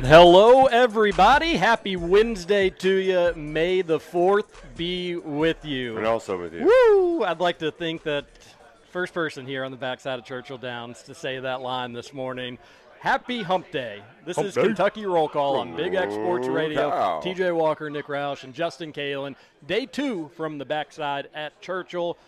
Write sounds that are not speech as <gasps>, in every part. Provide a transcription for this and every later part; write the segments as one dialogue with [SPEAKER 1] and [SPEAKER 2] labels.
[SPEAKER 1] Hello, everybody. Happy Wednesday to you. May the 4th be with you.
[SPEAKER 2] And also with you.
[SPEAKER 1] Woo! I'd like to think that first person here on the backside of Churchill Downs to say that line this morning. Happy Hump Day. This is Kentucky Roll Call on Big X Sports Radio.
[SPEAKER 2] cow.
[SPEAKER 1] TJ Walker, Nick Roush, and Justin Kalen. Day two from the backside at Churchill.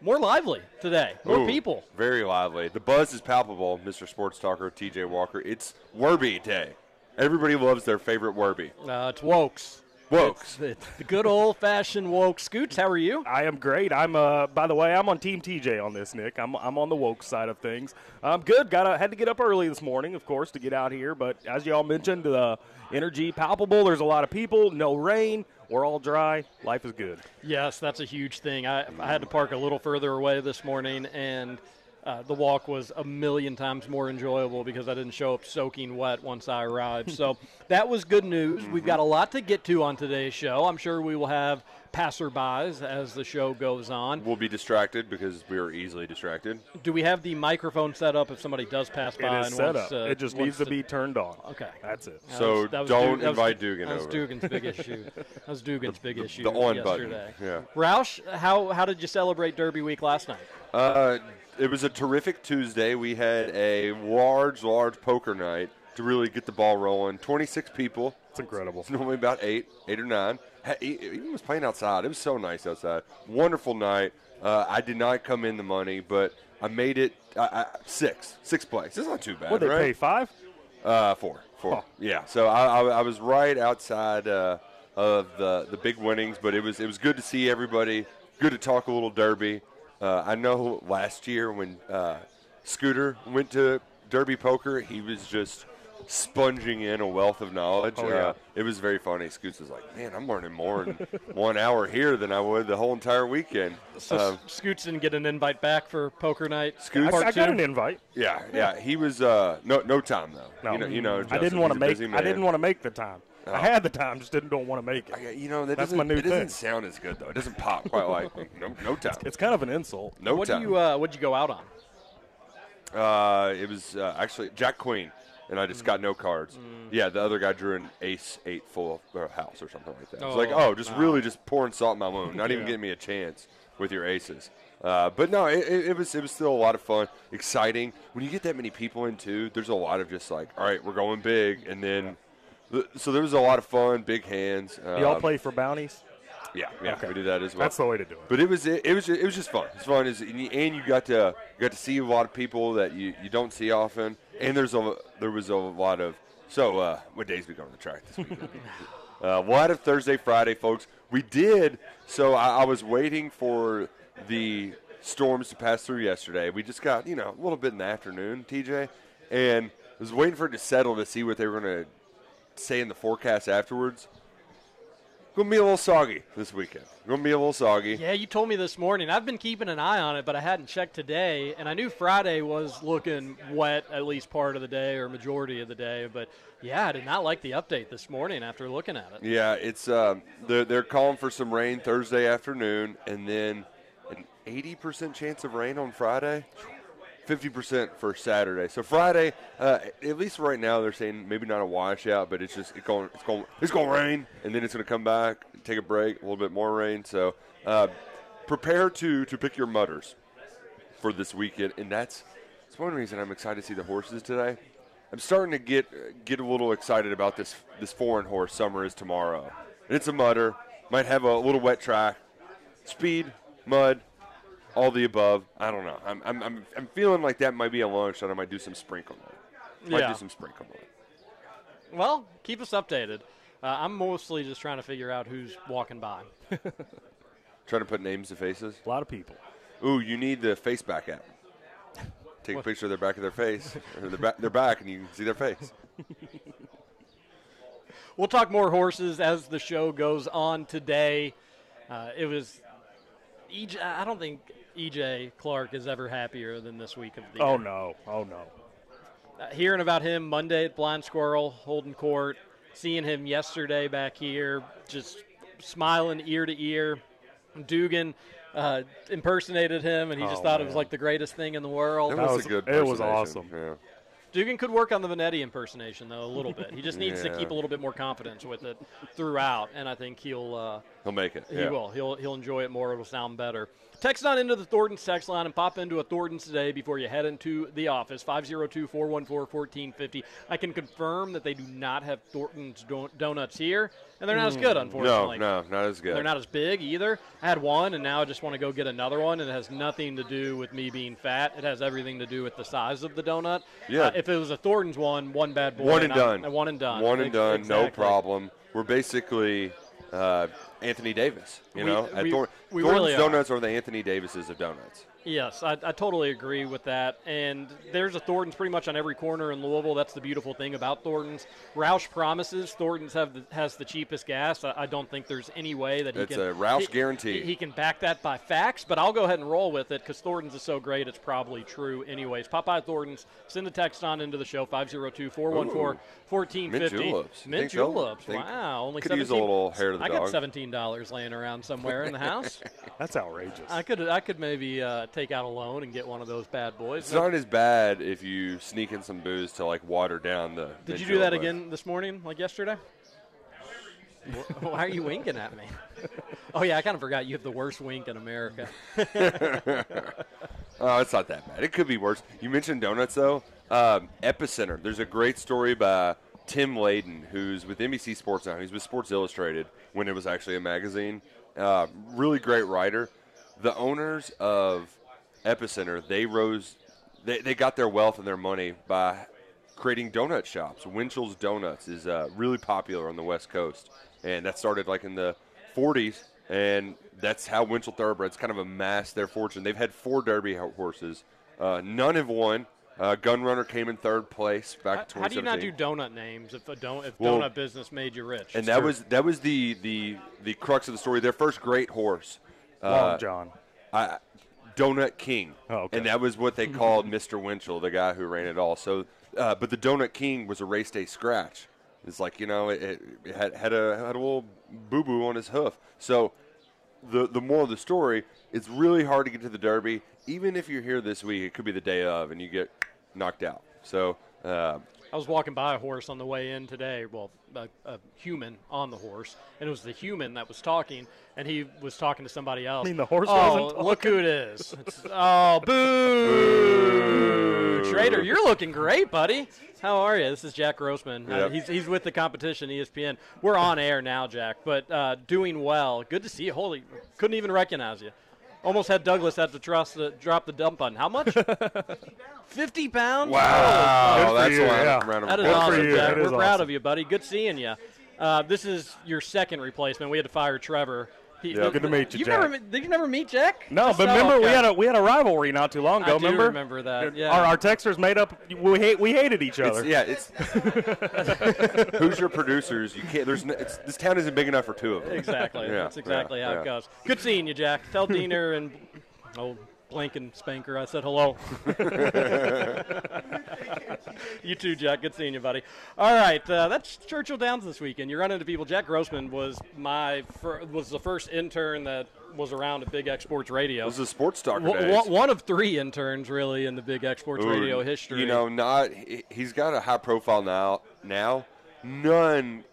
[SPEAKER 1] More lively today. More
[SPEAKER 2] Ooh,
[SPEAKER 1] people.
[SPEAKER 2] Very lively. The buzz is palpable, Mr. Sports Talker, TJ Walker. It's Werby Day. Everybody loves their favorite Werby.
[SPEAKER 1] Uh, it's Wokes.
[SPEAKER 2] Wokes.
[SPEAKER 1] It's the good old fashioned woke. Scoots, how are you?
[SPEAKER 3] I am great. I'm uh by the way, I'm on team TJ on this, Nick. I'm I'm on the woke side of things. I'm good. Got to had to get up early this morning, of course, to get out here, but as y'all mentioned, the energy palpable. There's a lot of people, no rain. We're all dry. Life is good.
[SPEAKER 1] Yes, that's a huge thing. I, I had to park a little further away this morning, and uh, the walk was a million times more enjoyable because I didn't show up soaking wet once I arrived. so <laughs> that was good news. We've got a lot to get to on today's show. I'm sure we will have passerbys as the show goes on.
[SPEAKER 2] We'll be distracted because we are easily distracted.
[SPEAKER 1] Do we have the microphone set up if somebody does pass by?
[SPEAKER 3] It is
[SPEAKER 1] and
[SPEAKER 3] set
[SPEAKER 1] wants,
[SPEAKER 3] up.
[SPEAKER 1] uh,
[SPEAKER 3] it just needs to be turned on.
[SPEAKER 1] Okay.
[SPEAKER 3] That's it.
[SPEAKER 1] That
[SPEAKER 2] So
[SPEAKER 1] was- that was
[SPEAKER 2] don't
[SPEAKER 1] that was-
[SPEAKER 2] invite Dugan
[SPEAKER 1] That was
[SPEAKER 2] over.
[SPEAKER 1] Dugan's big <laughs> issue. That was Dugan's big issue
[SPEAKER 2] the on button,
[SPEAKER 1] yesterday.
[SPEAKER 2] yeah.
[SPEAKER 1] Roush, how how did you celebrate Derby Week last night?
[SPEAKER 2] Uh, it was a terrific Tuesday. We had a large, large poker night to really get the ball rolling. 26 people.
[SPEAKER 3] It's incredible.
[SPEAKER 2] It's normally about eight, eight or nine. Ha- e- Even was playing outside. It was so nice outside. Wonderful night. Uh, I did not come in the money, but I made it uh, uh, six, six plays. It's not too bad,
[SPEAKER 3] What they
[SPEAKER 2] right?
[SPEAKER 3] pay five?
[SPEAKER 2] Uh, four, four. Yeah. So I, I, I was right outside uh, of the the big winnings, but it was it was good to see everybody. Good to talk a little derby. Uh, I know last year when uh, Scooter went to Derby Poker, he was just sponging in a wealth of knowledge.
[SPEAKER 3] Oh, yeah.
[SPEAKER 2] uh, it was very funny. Scoots was like, "Man, I'm learning more in <laughs> one hour here than I would the whole entire weekend."
[SPEAKER 1] So
[SPEAKER 2] Um,
[SPEAKER 1] Scoots didn't get an invite back for poker night.
[SPEAKER 2] Scoots-
[SPEAKER 3] I,
[SPEAKER 1] part
[SPEAKER 3] I got
[SPEAKER 1] two?
[SPEAKER 3] an invite.
[SPEAKER 2] yeah, yeah, he was uh, no no time though.
[SPEAKER 3] No,
[SPEAKER 2] You know, you know
[SPEAKER 3] I didn't want to
[SPEAKER 2] a
[SPEAKER 3] make.
[SPEAKER 2] busy
[SPEAKER 3] I didn't want to make the time.
[SPEAKER 2] Oh.
[SPEAKER 3] I had the time, just didn't don't want to make it.
[SPEAKER 2] I- You know that
[SPEAKER 3] That's my new
[SPEAKER 2] it doesn't
[SPEAKER 3] thing.
[SPEAKER 2] sound as good though. It doesn't pop quite like no no time.
[SPEAKER 3] It's kind of an insult.
[SPEAKER 2] No
[SPEAKER 1] what do you uh, what'd you go out on?
[SPEAKER 2] uh, it was uh, actually Jack Queen, and I just got no cards.
[SPEAKER 1] Mm.
[SPEAKER 2] Yeah, the other guy drew an ace eight full uh, house or something like that. It's
[SPEAKER 1] Oh,
[SPEAKER 2] like oh, just
[SPEAKER 1] wow.
[SPEAKER 2] really just pouring salt in my wound, not even
[SPEAKER 3] Yeah.
[SPEAKER 2] giving me a chance with your aces. Uh, but no, it, it, it was it was still a lot of fun, exciting. When you get that many people in too, there's a lot of just like, all right, we're going big, and then. So there was a lot of fun, big hands.
[SPEAKER 3] Do y'all
[SPEAKER 2] Um,
[SPEAKER 3] play for bounties?
[SPEAKER 2] Yeah, yeah,
[SPEAKER 3] Okay.
[SPEAKER 2] we did that as well.
[SPEAKER 3] That's the way to do it.
[SPEAKER 2] But it was it, it was it was just fun. It's fun, It's- and you, got to got to see a lot of people that you, you don't see often. And there's a there was a lot of so uh, what days we going to the track this weekend? <laughs> uh, we'll have Thursday, Friday, folks. We did so. I, I was waiting for the storms to pass through yesterday. We just got you know a little bit in the afternoon, TJ, and was waiting for it to settle to see what they were going to say in the forecast afterwards. Gonna be a little soggy this weekend. Gonna be a little soggy.
[SPEAKER 1] Yeah, you told me this morning. I've been keeping an eye on it, but I hadn't checked today, and I knew Friday was looking wet at least part of the day or majority of the day. But yeah, I did not like the update this morning after looking at it.
[SPEAKER 2] Yeah, it's um, they're they're calling for some rain Thursday afternoon, and then an eighty percent chance of rain on Friday. Fifty percent for Saturday. So Friday, uh, at least right now, they're saying maybe not a washout, but it's just it's going it's going it's going to rain, and then it's going to come back, take a break, a little bit more rain. So uh, prepare to to pick your mutters for this weekend, and that's that's one reason I'm excited to see the horses today. I'm starting to get get a little excited about this this foreign horse. Summer is tomorrow, and it's a mutter. Might have a little wet track, speed, mud, all the above. I don't know. I'm I'm I'm, I'm feeling like that might be a launch that I might do some sprinkle on. Might
[SPEAKER 1] Yeah.
[SPEAKER 2] do some sprinkle on.
[SPEAKER 1] Well, keep us updated. Uh, I'm mostly just trying to figure out who's walking by. <laughs>
[SPEAKER 2] Trying to put names to faces.
[SPEAKER 3] A lot of people.
[SPEAKER 2] Ooh, you need the face back app. Take a picture of their back of their face, or their back, their back, and you can see their face. <laughs>
[SPEAKER 1] We'll talk more horses as the show goes on today. Uh, it was. I don't think EJ Clark is ever happier than this week of the
[SPEAKER 3] Oh
[SPEAKER 1] year.
[SPEAKER 3] no! Oh no!
[SPEAKER 1] Uh, hearing about him Monday at Blind Squirrel, holding court, seeing him yesterday back here, just smiling ear to ear. Dugan uh, impersonated him, and he just
[SPEAKER 3] Oh,
[SPEAKER 1] thought it was like the greatest thing in the world.
[SPEAKER 2] That
[SPEAKER 3] That
[SPEAKER 2] was,
[SPEAKER 3] was-
[SPEAKER 2] a good.
[SPEAKER 3] it was awesome.
[SPEAKER 2] Yeah.
[SPEAKER 1] Dugan could work on the Vanetti impersonation though a little bit. He just needs to <laughs> keep a little bit more confidence with it throughout, and I think he'll uh,
[SPEAKER 2] He'll make it.
[SPEAKER 1] he
[SPEAKER 2] yeah.
[SPEAKER 1] will. He'll he'll enjoy it more. It'll sound better. Text on into the Thornton's text line and pop into a Thornton's today before you head into the office. 502-414-1450. I can confirm that they do not have Thornton's donuts here, and they're not as good, unfortunately.
[SPEAKER 2] no, no, not as good.
[SPEAKER 1] They're not as big either. I had one, and now I just want to go get another one, and it has nothing to do with me being fat. It has everything to do with the size of the donut.
[SPEAKER 2] Yeah.
[SPEAKER 1] Uh, if it was a Thornton's one, one bad boy.
[SPEAKER 2] One and
[SPEAKER 1] I'm-
[SPEAKER 2] done.
[SPEAKER 1] One and done.
[SPEAKER 2] One and done. No problem. We're basically uh, Anthony Davis. You
[SPEAKER 1] We-
[SPEAKER 2] know, At
[SPEAKER 1] we-
[SPEAKER 2] Thor-
[SPEAKER 1] we
[SPEAKER 2] Thornton's
[SPEAKER 1] really are.
[SPEAKER 2] Donuts are the Anthony Davises of donuts.
[SPEAKER 1] Yes, I, I totally agree with that. And there's a Thornton's pretty much on every corner in Louisville. That's the beautiful thing about Thornton's. Roush promises Thornton's have the, has the cheapest gas. I, I don't think there's any way that he
[SPEAKER 2] It's
[SPEAKER 1] can.
[SPEAKER 2] a Roush
[SPEAKER 1] he-
[SPEAKER 2] guarantee.
[SPEAKER 1] He, he can back that by facts, but I'll go ahead and roll with it because Thornton's is so great. It's probably true, anyways. Popeye Thornton's. Send a text on into the show 502-414-1450.
[SPEAKER 2] Mint juleps.
[SPEAKER 1] Mint juleps. Wow, only
[SPEAKER 2] could
[SPEAKER 1] 17.
[SPEAKER 2] use a little hair to the
[SPEAKER 1] I got seventeen dollars laying around somewhere in the house. <laughs>
[SPEAKER 3] That's outrageous.
[SPEAKER 1] I could I could maybe uh, take out a loan and get one of those bad boys.
[SPEAKER 2] It's not as bad if you sneak in some booze to like water down the.
[SPEAKER 1] Did you do that again this morning, like yesterday? Why are you winking at me? <laughs> Oh yeah, I kind of forgot you have the worst wink in America. <laughs>
[SPEAKER 2] Oh, it's not that bad. It could be worse. You mentioned donuts, though. Um, Epicenter. There's a great story by Tim Layden, who's with NBC Sports now. He's with Sports Illustrated when it was actually a magazine. Uh, really great writer. The owners of Epicenter, they rose, they, they got their wealth and their money by creating donut shops. Winchell's Donuts is uh, really popular on the West Coast, and that started like in the 40s, and that's how Winchell Thoroughbreds kind of amassed their fortune. They've had four Derby horses, uh, none have won. Uh, Gunrunner came in third place back
[SPEAKER 1] How,
[SPEAKER 2] in
[SPEAKER 1] how do you not do donut names if a don- if
[SPEAKER 2] Well,
[SPEAKER 1] donut business made you rich?
[SPEAKER 2] and that was that was the, the the crux of the story. Their first great horse,
[SPEAKER 3] Long
[SPEAKER 2] uh,
[SPEAKER 3] John.
[SPEAKER 2] I, Donut King,
[SPEAKER 3] Oh, okay.
[SPEAKER 2] and that was what they called Mr. Winchell, the guy who ran it all. So, uh, but the Donut King was a race day scratch. It's like you know, it, it had had a had a little boo boo on his hoof. So, the the moral of the story, it's really hard to get to the Derby. Even if you're here this week, it could be the day of, and you get knocked out. So, uh,
[SPEAKER 1] I was walking by a horse on the way in today. Well, a, a human on the horse, and it was the human that was talking, and he was talking to somebody else.
[SPEAKER 3] I mean, the horse
[SPEAKER 1] oh,
[SPEAKER 3] wasn't
[SPEAKER 1] look who it is! <laughs> It's- oh, boo! Trader, you're looking great, buddy. How are you? This is Jack Grossman. Uh, he's, he's with the competition, ESPN. We're on air now, Jack, but uh, doing well. Good to see you. Holy, couldn't even recognize you. Almost had Douglas have to trust the, drop the dump on How much? <laughs> Fifty pounds.
[SPEAKER 2] wow,
[SPEAKER 3] Good for
[SPEAKER 2] that's
[SPEAKER 3] you,
[SPEAKER 2] why
[SPEAKER 3] yeah.
[SPEAKER 2] I'm round of
[SPEAKER 1] That is
[SPEAKER 3] Good
[SPEAKER 1] awesome,
[SPEAKER 3] you.
[SPEAKER 1] Jack.
[SPEAKER 3] That is
[SPEAKER 1] We're proud of you, buddy. Good seeing you. Uh, this is your second replacement. We had to fire Trevor He-
[SPEAKER 3] Good to meet you,
[SPEAKER 1] you
[SPEAKER 3] Jack.
[SPEAKER 1] Never, did you never meet Jack?
[SPEAKER 3] No, but remember we had a we had a rivalry not too long
[SPEAKER 1] I
[SPEAKER 3] ago.
[SPEAKER 1] do
[SPEAKER 3] remember?
[SPEAKER 1] remember that, yeah.
[SPEAKER 3] Our, our texters made up. We hate we hated each
[SPEAKER 2] It's,
[SPEAKER 3] other.
[SPEAKER 2] yeah, it's <laughs> who's your producers? You can't. There's no, it's, this town isn't big enough for two of them.
[SPEAKER 1] Exactly.
[SPEAKER 2] Yeah,
[SPEAKER 1] That's exactly
[SPEAKER 2] yeah,
[SPEAKER 1] how
[SPEAKER 2] yeah.
[SPEAKER 1] it goes. Good seeing you, Jack. Tell Diener and oh And Spanker I said hello. <laughs> you too, Jack. Good seeing you, buddy. All right, uh, that's Churchill Downs this weekend. You run into people. Jack Grossman was my fir- was the first intern that was around at Big X Sports Radio.
[SPEAKER 2] This is sports talker
[SPEAKER 1] W- one- of three interns, really, in the Big X Sports
[SPEAKER 2] Ooh,
[SPEAKER 1] Radio history.
[SPEAKER 2] You know, not he's got a high profile now. Now, none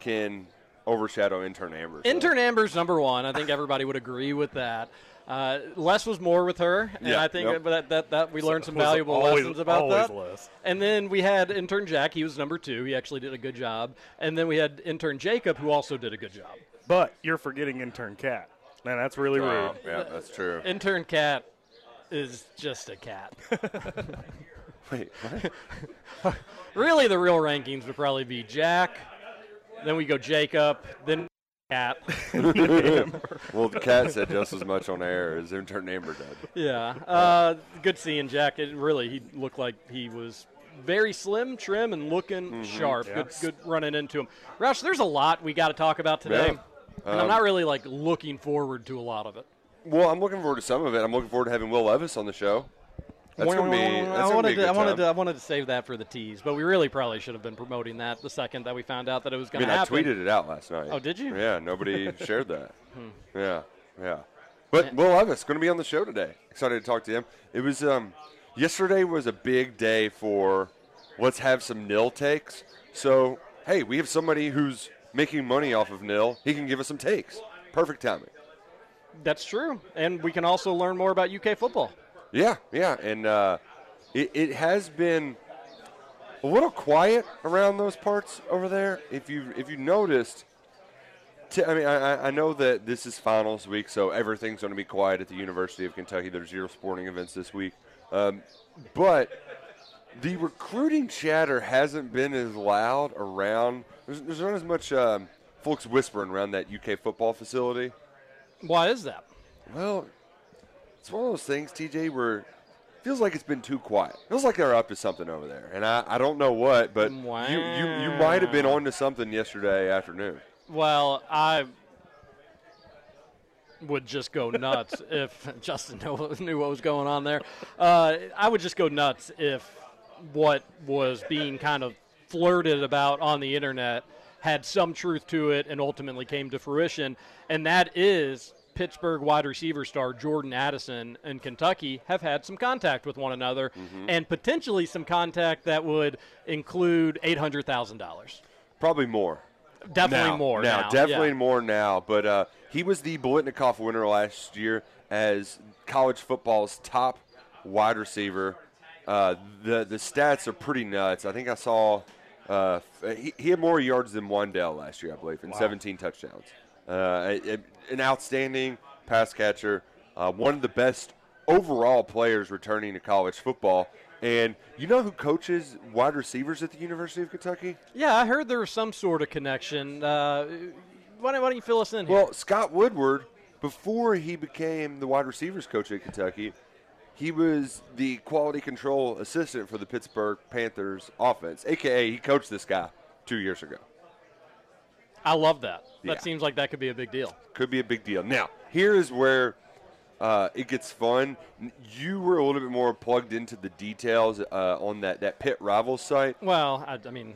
[SPEAKER 2] can overshadow intern Amber.
[SPEAKER 1] Intern Amber's number one. I think everybody would agree with that. Uh, less was more with her, and
[SPEAKER 2] Yeah,
[SPEAKER 1] I think
[SPEAKER 2] yep.
[SPEAKER 1] that, that, that we learned some <laughs> valuable
[SPEAKER 3] always-
[SPEAKER 1] lessons about
[SPEAKER 3] always
[SPEAKER 1] that.
[SPEAKER 3] less.
[SPEAKER 1] And then we had intern Jack. He was number two. He actually did a good job. And then we had intern Jacob, who also did a good job.
[SPEAKER 3] But you're forgetting intern cat. Man, that's really rude.
[SPEAKER 2] Oh, yeah, that's true.
[SPEAKER 1] Intern Cat is just a cat. <laughs>
[SPEAKER 2] Wait, what? <laughs>
[SPEAKER 1] really, the real rankings would probably be Jack. Then we go Jacob. Then Cat. <laughs>
[SPEAKER 2] well, the cat said just as much on air as intern Amber did.
[SPEAKER 1] Yeah. Uh, good seeing Jack. It really, he looked like he was very slim, trim, and looking sharp.
[SPEAKER 3] Yeah.
[SPEAKER 1] Good, good running into him. Roush, there's a lot we got to talk about today.
[SPEAKER 2] Yeah.
[SPEAKER 1] And I'm
[SPEAKER 2] Um,
[SPEAKER 1] not really like looking forward to a lot of it.
[SPEAKER 2] Well, I'm looking forward to some of it. I'm looking forward to having Will Levis on the show. That's gonna be. That's
[SPEAKER 1] I wanted, to, I wanted to, I wanted to save that for the tease, but we really probably should have been promoting that the second that we found out that it was going to
[SPEAKER 2] mean, I tweeted it out last night.
[SPEAKER 1] Oh, did you?
[SPEAKER 2] Yeah, nobody <laughs> shared that.
[SPEAKER 1] Hmm.
[SPEAKER 2] Yeah, yeah. But Will Levis going to be on the show today. Excited to talk to him. It was um, yesterday was a big day for let's have some nil takes. So hey, we have somebody who's making money off of nil. He can give us some takes. Perfect timing.
[SPEAKER 1] That's true, and we can also learn more about UK football.
[SPEAKER 2] Yeah, yeah, and uh, it, it has been a little quiet around those parts over there. If you if you noticed, t- I mean, I, I- know that this is finals week, so everything's going to be quiet at the University of Kentucky. There's zero sporting events this week, um, but the recruiting chatter hasn't been as loud around. There's, there's not as much um, folks whispering around that UK football facility.
[SPEAKER 1] Why is that?
[SPEAKER 2] Well, it's one of those things, TJ, where it feels like it's been too quiet. feels like they're up to something over there, and I, I don't know what, but you, you you might have been on to something yesterday afternoon.
[SPEAKER 1] Well, I would just go nuts <laughs> if Justin knew, knew what was going on there. Uh, I would just go nuts if what was being kind of flirted about on the internet had some truth to it and ultimately came to fruition, and that is. Pittsburgh wide receiver star Jordan Addison and Kentucky have had some contact with one another, and potentially some contact that would include eight hundred thousand dollars.
[SPEAKER 2] Probably more.
[SPEAKER 1] Definitely
[SPEAKER 2] now,
[SPEAKER 1] more
[SPEAKER 2] now.
[SPEAKER 1] now,
[SPEAKER 2] Definitely
[SPEAKER 1] yeah.
[SPEAKER 2] more now. But uh, he was the Biletnikoff winner last year as college football's top wide receiver. Uh, the the stats are pretty nuts. I think I saw uh, he, he had more yards than Wan'Dale last year, I believe, and 17 touchdowns. Uh, an outstanding pass catcher, uh, one of the best overall players returning to college football. And you know who coaches wide receivers at the University of Kentucky?
[SPEAKER 1] Yeah, I heard there was some sort of connection. Uh, why, don't, why don't you fill us in here?
[SPEAKER 2] Well, Scott Woodward, before he became the wide receivers coach at Kentucky, he was the quality control assistant for the Pittsburgh Panthers offense, aka he coached this guy two years ago.
[SPEAKER 1] I love that.
[SPEAKER 2] Yeah.
[SPEAKER 1] That seems like that could be a big deal.
[SPEAKER 2] Could be a big deal. Now, here is where uh, it gets fun. You were a little bit more plugged into the details uh, on that, that Pit Rivals site.
[SPEAKER 1] Well, I, I mean,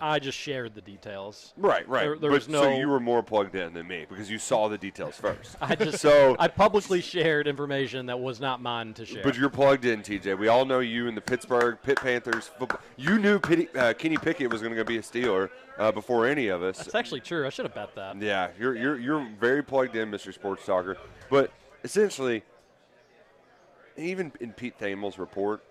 [SPEAKER 1] I just shared the details.
[SPEAKER 2] Right, right.
[SPEAKER 1] There, there
[SPEAKER 2] but,
[SPEAKER 1] was no.
[SPEAKER 2] So you were more plugged in than me because you saw the details first. <laughs>
[SPEAKER 1] I just
[SPEAKER 2] so
[SPEAKER 1] I publicly shared information that was not mine to share.
[SPEAKER 2] But you're plugged in, TJ. We all know you in the Pittsburgh Pitt Panthers football. You knew Pitty, uh, Kenny Pickett was going to be a Steeler uh, before any of us.
[SPEAKER 1] That's actually true. I should have bet that.
[SPEAKER 2] Yeah, you're you're you're very plugged in, Mr. Sports Talker. But essentially, even in Pete Thamel's report,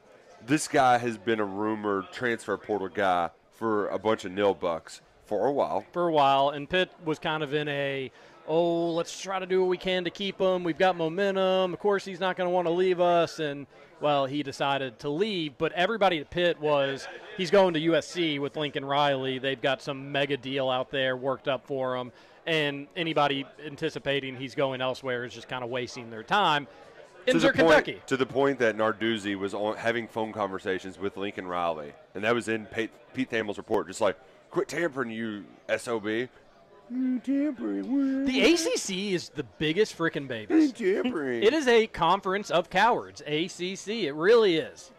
[SPEAKER 2] this guy has been a rumored transfer portal guy for a bunch of nil bucks for a while.
[SPEAKER 1] for a while, and Pitt was kind of in a, oh, let's try to do what we can to keep him. We've got momentum. Of course, he's not going to want to leave us, and well, he decided to leave. But everybody at Pitt was, he's going to USC with Lincoln Riley. They've got some mega deal out there worked up for him, and anybody anticipating he's going elsewhere is just kind of wasting their time.
[SPEAKER 2] to the point,
[SPEAKER 1] Kentucky.
[SPEAKER 2] To the point that Narduzzi was on, having phone conversations with Lincoln Riley, and that was in Pete, Pete Thamel's report. Just like, quit tampering, you sob. You tampering?
[SPEAKER 1] The ACC is the biggest freaking babies.
[SPEAKER 2] tampering.
[SPEAKER 1] It is a conference of cowards. ACC. It really is.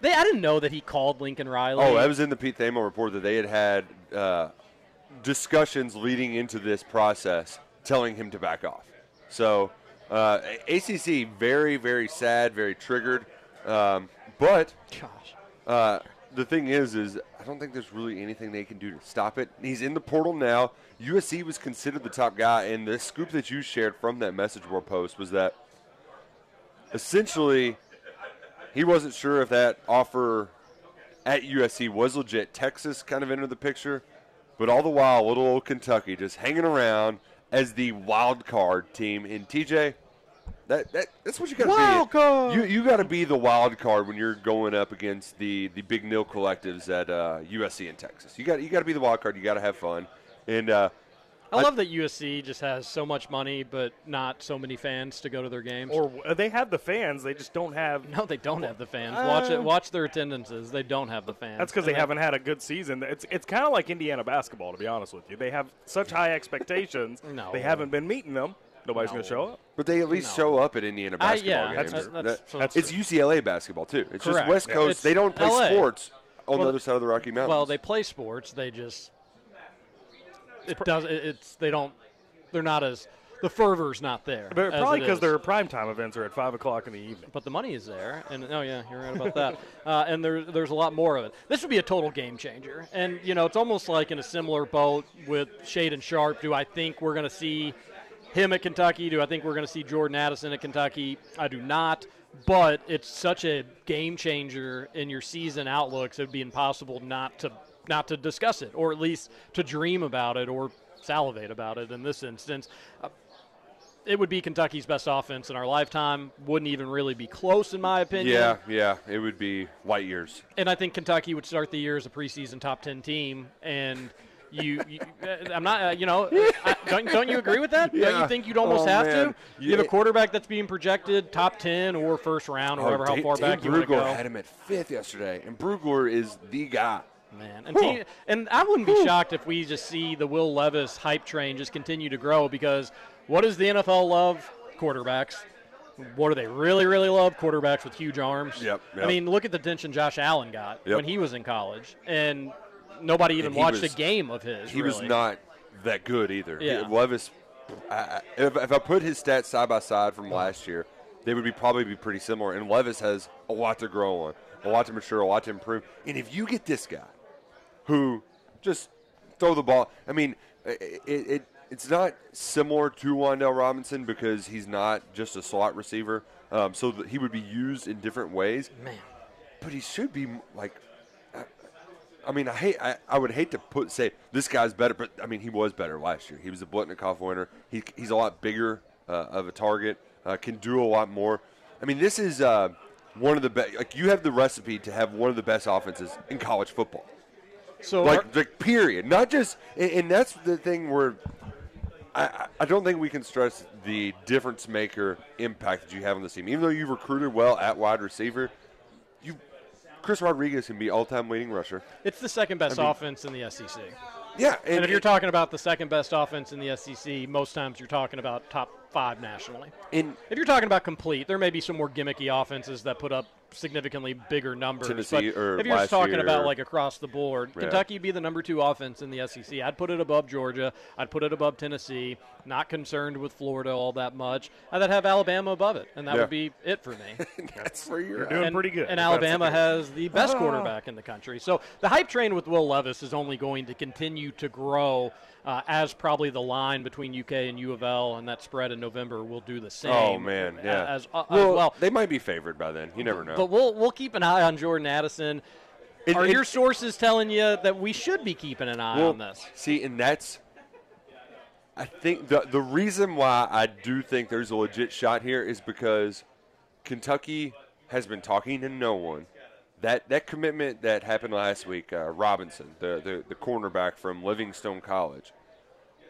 [SPEAKER 1] They, I didn't know that he called Lincoln Riley.
[SPEAKER 2] Oh, that was in the Pete Thamel report that they had had uh, discussions leading into this process, telling him to back off. So, uh, ACC very, very sad, very triggered. Um, but
[SPEAKER 1] Gosh.
[SPEAKER 2] uh, the thing is, is I don't think there's really anything they can do to stop it. He's in the portal now. USC was considered the top guy, and the scoop that you shared from that message board post was that essentially he wasn't sure if that offer at USC was legit. Texas kind of entered the picture, but all the while, little old Kentucky just hanging around as the wild card team. In TJ, that, that that's what you got to be.
[SPEAKER 1] Wild card.
[SPEAKER 2] You you got to be the wild card when you're going up against the the big nil collectives at uh, USC and Texas. You got you got to be the wild card. You got to have fun, and uh,
[SPEAKER 1] I love that USC just has so much money, but not so many fans to go to their games.
[SPEAKER 3] Or uh, they have the fans, they just don't have.
[SPEAKER 1] no, they don't have the fans. Watch it.
[SPEAKER 3] Uh,
[SPEAKER 1] Watch their attendances. They don't have the fans.
[SPEAKER 3] That's because they
[SPEAKER 1] And
[SPEAKER 3] haven't had a good season. It's it's kind of like Indiana basketball, to be honest with you. They have such high expectations. <laughs>
[SPEAKER 1] No.
[SPEAKER 3] They haven't been meeting them. Nobody's
[SPEAKER 1] No.
[SPEAKER 3] going to show up.
[SPEAKER 2] but they at least
[SPEAKER 1] No.
[SPEAKER 2] show up at Indiana
[SPEAKER 1] I-
[SPEAKER 2] basketball
[SPEAKER 1] yeah,
[SPEAKER 2] games.
[SPEAKER 1] that's- that's-
[SPEAKER 2] That-
[SPEAKER 1] that's
[SPEAKER 2] it's UCLA basketball too. It's just
[SPEAKER 1] Correct.
[SPEAKER 2] West Coast.
[SPEAKER 1] It's
[SPEAKER 2] they don't play
[SPEAKER 1] LA.
[SPEAKER 2] sports on
[SPEAKER 1] Well,
[SPEAKER 2] the other side of the Rocky Mountains.
[SPEAKER 1] Well, they play sports. They just it does. It, it's they don't. They're not as the fervor's not there.
[SPEAKER 3] But probably because their primetime events are at 5 o'clock in the evening.
[SPEAKER 1] But the money is there, and oh yeah, you're right about that. <laughs> Uh, and there, there's a lot more of it. This would be a total game changer, and you know it's almost like in a similar boat with Shaedon Sharpe. Do I think we're going to see him at Kentucky? Do I think we're going to see Jordan Addison at Kentucky? I do not. But it's such a game changer in your season outlooks. It would be impossible not to not to discuss it, or at least to dream about it, or salivate about it. In this instance, Uh, it would be Kentucky's best offense in our lifetime. Wouldn't even really be close, in my opinion.
[SPEAKER 2] yeah, yeah, it would be white years.
[SPEAKER 1] And I think Kentucky would start the year as a preseason top ten team. And you, you uh, I'm not, uh, you know, I, don't, don't you agree with that? Don't
[SPEAKER 2] Yeah.
[SPEAKER 1] you think you'd almost
[SPEAKER 2] Oh,
[SPEAKER 1] have
[SPEAKER 2] man.
[SPEAKER 1] to? You have a quarterback that's being projected top ten or first round or whatever, how
[SPEAKER 2] Oh,
[SPEAKER 1] far
[SPEAKER 2] Dan
[SPEAKER 1] back you want to
[SPEAKER 2] Brugler
[SPEAKER 1] go.
[SPEAKER 2] had him at fifth yesterday, and Brugler is the guy.
[SPEAKER 1] Man, and, team, and I wouldn't be shocked if we just see the Will Levis hype train just continue to grow because what does the NFL love? Quarterbacks. What do they really, really love? Quarterbacks with huge arms.
[SPEAKER 2] Yep,
[SPEAKER 1] I mean, look at the attention Josh Allen got
[SPEAKER 2] Yep.
[SPEAKER 1] when he was in college, and nobody even
[SPEAKER 2] And
[SPEAKER 1] watched
[SPEAKER 2] was-
[SPEAKER 1] a game of his.
[SPEAKER 2] He was not that good either.
[SPEAKER 1] Yeah.
[SPEAKER 2] Levis, I- if, if I put his stats side by side from last year, they would be probably be pretty similar. And Levis has a lot to grow on, a lot to mature, a lot to improve. And if you get this guy, who just throw the ball, I mean, it, it it's not similar to Wan'Dale Robinson because he's not just a slot receiver. Um, so that he would be used in different ways.
[SPEAKER 1] Man,
[SPEAKER 2] But he should be like. I- I mean, I hate. I, I would hate to put say this guy's better, but I mean, he was better last year. He was a Biletnikoff winner. He, he's a lot bigger uh, of a target. Uh, can do a lot more. I mean, this is uh, one of the best. Like you have the recipe to have one of the best offenses in college football.
[SPEAKER 1] So
[SPEAKER 2] Like, like period. Not just, and, and that's the thing where I, I- I don't think we can stress the difference maker impact that you have on the team. Even though you've recruited well at wide receiver, you Chris Rodriguez can be all-time leading rusher.
[SPEAKER 1] it's the second best
[SPEAKER 2] I mean-
[SPEAKER 1] offense in the SEC.
[SPEAKER 2] Yeah,
[SPEAKER 1] And, if you're talking about the second best offense in the SEC, most times you're talking about top five nationally.
[SPEAKER 2] in
[SPEAKER 1] If you're talking about complete, there may be some more gimmicky offenses that put up significantly bigger numbers.
[SPEAKER 2] Tennessee
[SPEAKER 1] but
[SPEAKER 2] or
[SPEAKER 1] if you're just talking about like across the board,
[SPEAKER 2] Yeah.
[SPEAKER 1] Kentucky would be the number two offense in the SEC. I'd put it above Georgia. I'd put it above Tennessee. Not concerned with Florida all that much. And I'd have Alabama above it, and that
[SPEAKER 2] Yeah.
[SPEAKER 1] would be it for me. <laughs>
[SPEAKER 2] that's where you're,
[SPEAKER 3] You're doing
[SPEAKER 1] and,
[SPEAKER 3] pretty good.
[SPEAKER 1] And
[SPEAKER 3] if the
[SPEAKER 1] Alabama
[SPEAKER 3] case.
[SPEAKER 1] has the best quarterback in the country. So the hype train with Will Levis is only going to continue to grow uh, as probably the line between UK and U of L and that spread in November will do the same.
[SPEAKER 2] Oh man, yeah.
[SPEAKER 1] As, uh, as
[SPEAKER 2] well,
[SPEAKER 1] well.
[SPEAKER 2] they might be favored by then. You never know.
[SPEAKER 1] But we'll we'll keep an eye on Jordan Addison.
[SPEAKER 2] And-
[SPEAKER 1] Are
[SPEAKER 2] and-
[SPEAKER 1] your sources telling you that we should be keeping an eye
[SPEAKER 2] Well,
[SPEAKER 1] on this?
[SPEAKER 2] See, and that's I think the the reason why I do think there's a legit shot here is because Kentucky has been talking to no one. That that commitment that happened last week, uh, Robinson, the, the the cornerback from Livingstone College.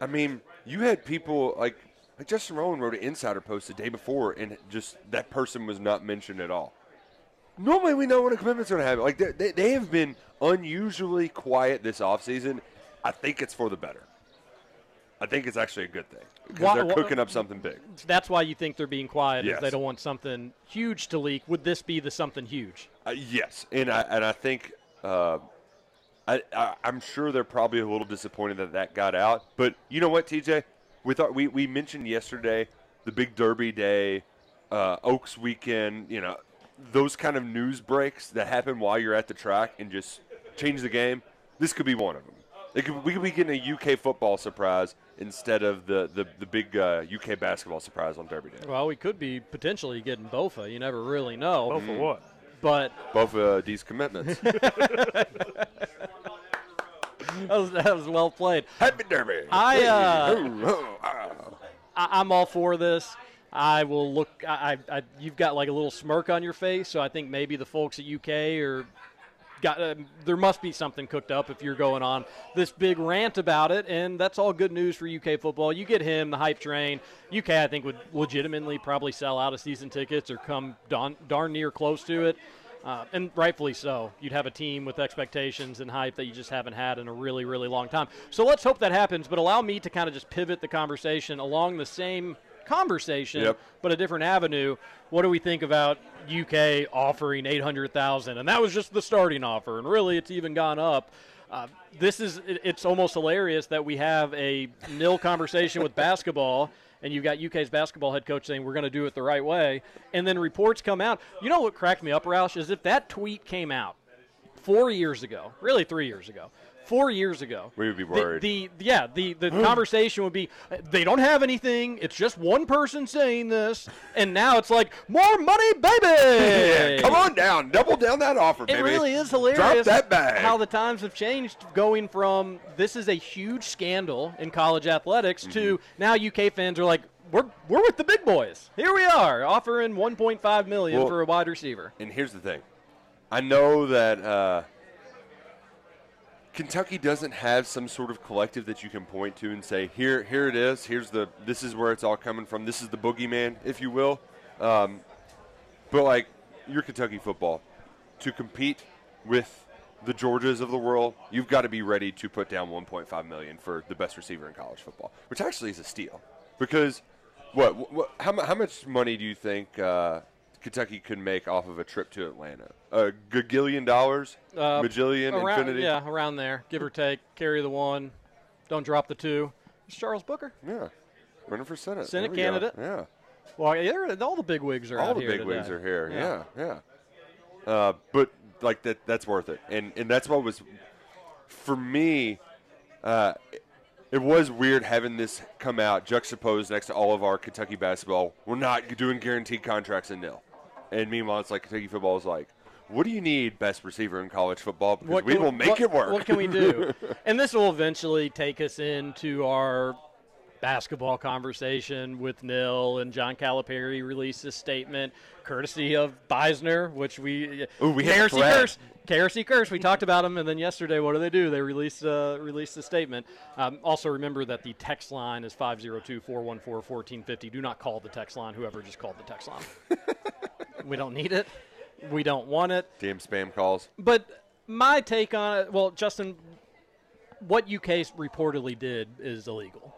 [SPEAKER 2] I mean, you had people like like Justin Rowland wrote an insider post the day before, and just that person was not mentioned at all. Normally, we know when a commitment's going to happen. Like they, they, they have been unusually quiet this offseason. I think it's for the better. I think it's actually a good thing because
[SPEAKER 1] Why-
[SPEAKER 2] they're
[SPEAKER 1] why-
[SPEAKER 2] cooking up something big.
[SPEAKER 1] That's why you think they're being quiet. Is they don't want something huge to leak. Would this be the something huge?
[SPEAKER 2] Uh, yes, and I and I think uh, I, I I'm sure they're probably a little disappointed that that got out. But you know what, TJ, we thought we we mentioned yesterday the big Derby day, uh, Oaks weekend. You know, those kind of news breaks that happen while you're at the track and just change the game. This could be one of them. It could, we could be getting a UK football surprise instead of the the, the big uh, UK basketball surprise on Derby Day.
[SPEAKER 1] Well, we could be potentially getting Bofa. You never really know.
[SPEAKER 3] Both for what?
[SPEAKER 1] But
[SPEAKER 2] Both uh, these commitments. <laughs> <laughs>
[SPEAKER 1] that was, that was well played.
[SPEAKER 2] Happy Derby.
[SPEAKER 1] I, uh,
[SPEAKER 2] Hey, ho, ho.
[SPEAKER 1] I, I'm all for this. I will look. I, I, I, you've got like a little smirk on your face, so I think maybe the folks at UK are got. Uh, there must be something cooked up if you're going on this big rant about it, and that's all good news for UK football. You get him, the hype train. UK, I think, would legitimately probably sell out of season tickets or come darn, darn near close to it. Uh, and rightfully so. You'd have a team with expectations and hype that you just haven't had in a really, really long time. So let's hope that happens. But allow me to kind of just pivot the conversation along the same conversation,
[SPEAKER 2] Yep.
[SPEAKER 1] but a different avenue. What do we think about UK offering eight hundred thousand? And that was just the starting offer, and really, it's even gone up. Uh, this is it- it's almost hilarious that we have a nil conversation with <laughs> basketball and you've got UK's basketball head coach saying we're going to do it the right way and then reports come out you know what cracked me up Roush is if that tweet came out four years ago really three years ago four years ago
[SPEAKER 2] We would be worried.
[SPEAKER 1] the, yeah the, the <gasps> conversation would be they don't have anything it's just one person saying this and now it's like more money baby <laughs>
[SPEAKER 2] Yeah, come on down, double down that offer, baby.
[SPEAKER 1] it
[SPEAKER 2] baby.
[SPEAKER 1] really is hilarious
[SPEAKER 2] Drop that bag.
[SPEAKER 1] how the times have changed going from this is a huge scandal in college athletics to
[SPEAKER 2] Mm-hmm.
[SPEAKER 1] now UK fans are like we're we're with the big boys. Here we are offering 1.5 million
[SPEAKER 2] Well-
[SPEAKER 1] for a wide receiver.
[SPEAKER 2] and here's the thing, I know that uh, Kentucky doesn't have some sort of collective that you can point to and say, here, here it is. Here's the. This is where it's all coming from. This is the boogeyman, if you will. Um, but like, you're Kentucky football to compete with the Georgias of the world. You've got to be ready to put down 1.5 million for the best receiver in college football, which actually is a steal. Because what? what how, how much money do you think uh, Kentucky could make off of a trip to Atlanta? A gagillion dollars,
[SPEAKER 1] Uh,
[SPEAKER 2] majillion,
[SPEAKER 1] around,
[SPEAKER 2] infinity.
[SPEAKER 1] Yeah, around there, give or take. Carry the one, don't drop the two. It's Charles Booker,
[SPEAKER 2] Yeah. Running for Senate.
[SPEAKER 1] Senate
[SPEAKER 2] we go.
[SPEAKER 1] candidate.
[SPEAKER 2] Yeah.
[SPEAKER 1] Well, yeah, all the big wigs are
[SPEAKER 2] All the big wigs are here. Yeah, yeah. Uh, but like that, that's worth it, and and that's what was for me. Uh, it, it was weird having this come out juxtaposed next to all of our Kentucky basketball. We're not doing guaranteed contracts in nil, and meanwhile, it's like Kentucky football is like, what do you need, best receiver in college football? Because we will make
[SPEAKER 1] what-
[SPEAKER 2] it work.
[SPEAKER 1] What can we do? <laughs> and this will eventually take us into our basketball conversation with Nil and John Calipari released this statement courtesy of Beisner, which we
[SPEAKER 2] Ooh, we a
[SPEAKER 1] KRC curse. KRC curse. We talked about them, and then yesterday, what do they do? They released uh, released a statement. Um, also, remember that the text line is 502-414-1450. Do not call the text line. Whoever just called the text line. <laughs> we don't need it. We don't want it.
[SPEAKER 2] Damn spam calls.
[SPEAKER 1] But my take on it, well, Justin, what UK reportedly did is illegal.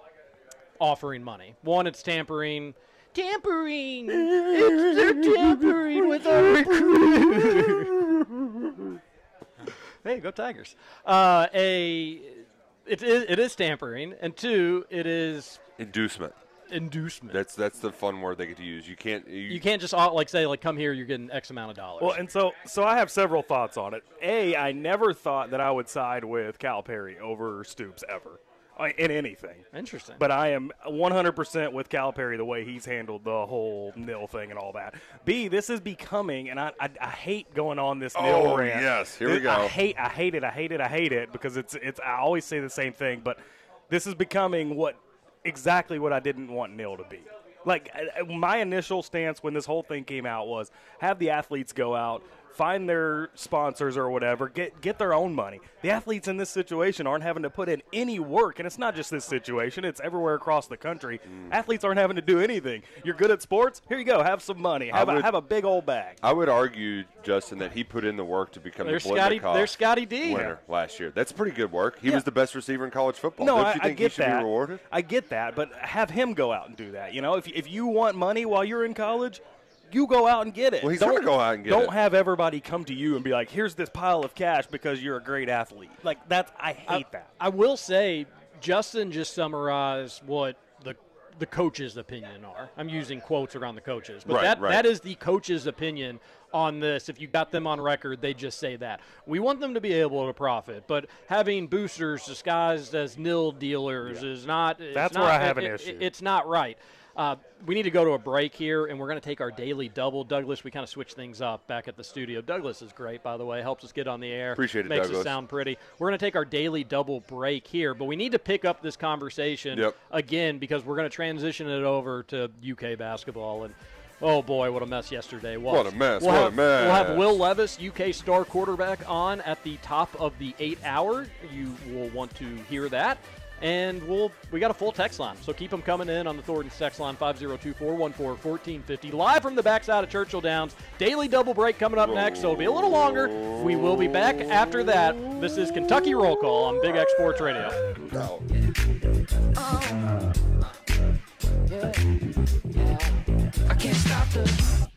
[SPEAKER 1] Offering money. One, it's tampering. Tampering. it's they're tampering with our recruit. hey, go Tigers. Uh, a, it is, it is tampering, and two, it is
[SPEAKER 2] Inducement.
[SPEAKER 1] Inducement.
[SPEAKER 2] That's that's the fun word they get to use. You can't. You,
[SPEAKER 1] you can't just uh, like say like come here, you're getting X amount of dollars.
[SPEAKER 3] Well, and so so I have several thoughts on it. A, I never thought that I would side with Calipari over Stoops ever uh, in anything.
[SPEAKER 1] Interesting.
[SPEAKER 3] But I am 100% with Calipari the way he's handled the whole nil thing and all that. B, this is becoming, and I, I, I hate going on this nil
[SPEAKER 2] Oh,
[SPEAKER 3] rant.
[SPEAKER 2] yes. Here we go.
[SPEAKER 3] I hate, I hate it, I hate it, I hate it because it's, it's. I always say the same thing, but this is becoming what exactly what I didn't want nil to be. Like uh, my initial stance when this whole thing came out was have the athletes go out find their sponsors or whatever, get get their own money. The athletes in this situation aren't having to put in any work, and it's not just this situation; it's everywhere across the country.
[SPEAKER 2] Mm.
[SPEAKER 3] Athletes aren't having to do anything. You're good at sports. Here you go. Have some money.
[SPEAKER 2] I
[SPEAKER 3] Have, a, have a big old bag.
[SPEAKER 2] I would argue, Justin, that he put in the work to become
[SPEAKER 1] There's
[SPEAKER 2] the
[SPEAKER 1] Scotty-
[SPEAKER 2] Biletnikoff
[SPEAKER 1] there's Scotty D.
[SPEAKER 2] winner last year. That's pretty good work. He
[SPEAKER 3] Yeah.
[SPEAKER 2] was the best receiver in college football.
[SPEAKER 3] No,
[SPEAKER 2] Don't
[SPEAKER 3] I,
[SPEAKER 2] you
[SPEAKER 3] I
[SPEAKER 2] think
[SPEAKER 3] get
[SPEAKER 2] he should
[SPEAKER 3] that.
[SPEAKER 2] be rewarded?
[SPEAKER 3] I get that, but have him go out and do that. You know, if if you want money while you're in college, you go out and get it.
[SPEAKER 2] Well, he's
[SPEAKER 3] don't,
[SPEAKER 2] gonna go out and get it.
[SPEAKER 3] Don't have everybody come to you and be like, "Here's this pile of cash because you're a great athlete." Like that's I hate that.
[SPEAKER 1] I will say, Justin just summarized what the the coach's opinion are. I'm using quotes around the coaches, but
[SPEAKER 2] Right,
[SPEAKER 1] that
[SPEAKER 2] right.
[SPEAKER 1] that is the coach's opinion on this. If you got them on record, they just say that we want them to be able to profit, but having boosters disguised as nil dealers is not. it's
[SPEAKER 3] That's
[SPEAKER 1] not-
[SPEAKER 3] where I have
[SPEAKER 1] it-
[SPEAKER 3] an
[SPEAKER 1] it-
[SPEAKER 3] issue.
[SPEAKER 1] It's not right. Uh, we need to go to a break here, and we're going to take our daily double. Douglas, we kind of switched things up back at the studio. Douglas is great, by the way. Helps us get on the air.
[SPEAKER 2] Appreciate it,
[SPEAKER 1] Makes
[SPEAKER 2] Douglas.
[SPEAKER 1] us sound pretty. We're going to take our daily double break here, but we need to pick up this conversation
[SPEAKER 2] Yep.
[SPEAKER 1] again because we're going to transition it over to UK basketball. And oh boy, what a mess yesterday was.
[SPEAKER 2] What a mess,
[SPEAKER 1] We'll
[SPEAKER 2] what a
[SPEAKER 1] mess! We'll have. Will Levis, UK star quarterback, on at the top of the eight hour. You will want to hear that. And we'll we got a full text line, so keep them coming in on the Thornton's text line 502-414-1450. Live from the backside of Churchill Downs. Daily double break coming up next, so it'll be a little longer. We will be back after that. This is Kentucky Roll Call on Big X Sports Radio.
[SPEAKER 4] Oh. I can't stop.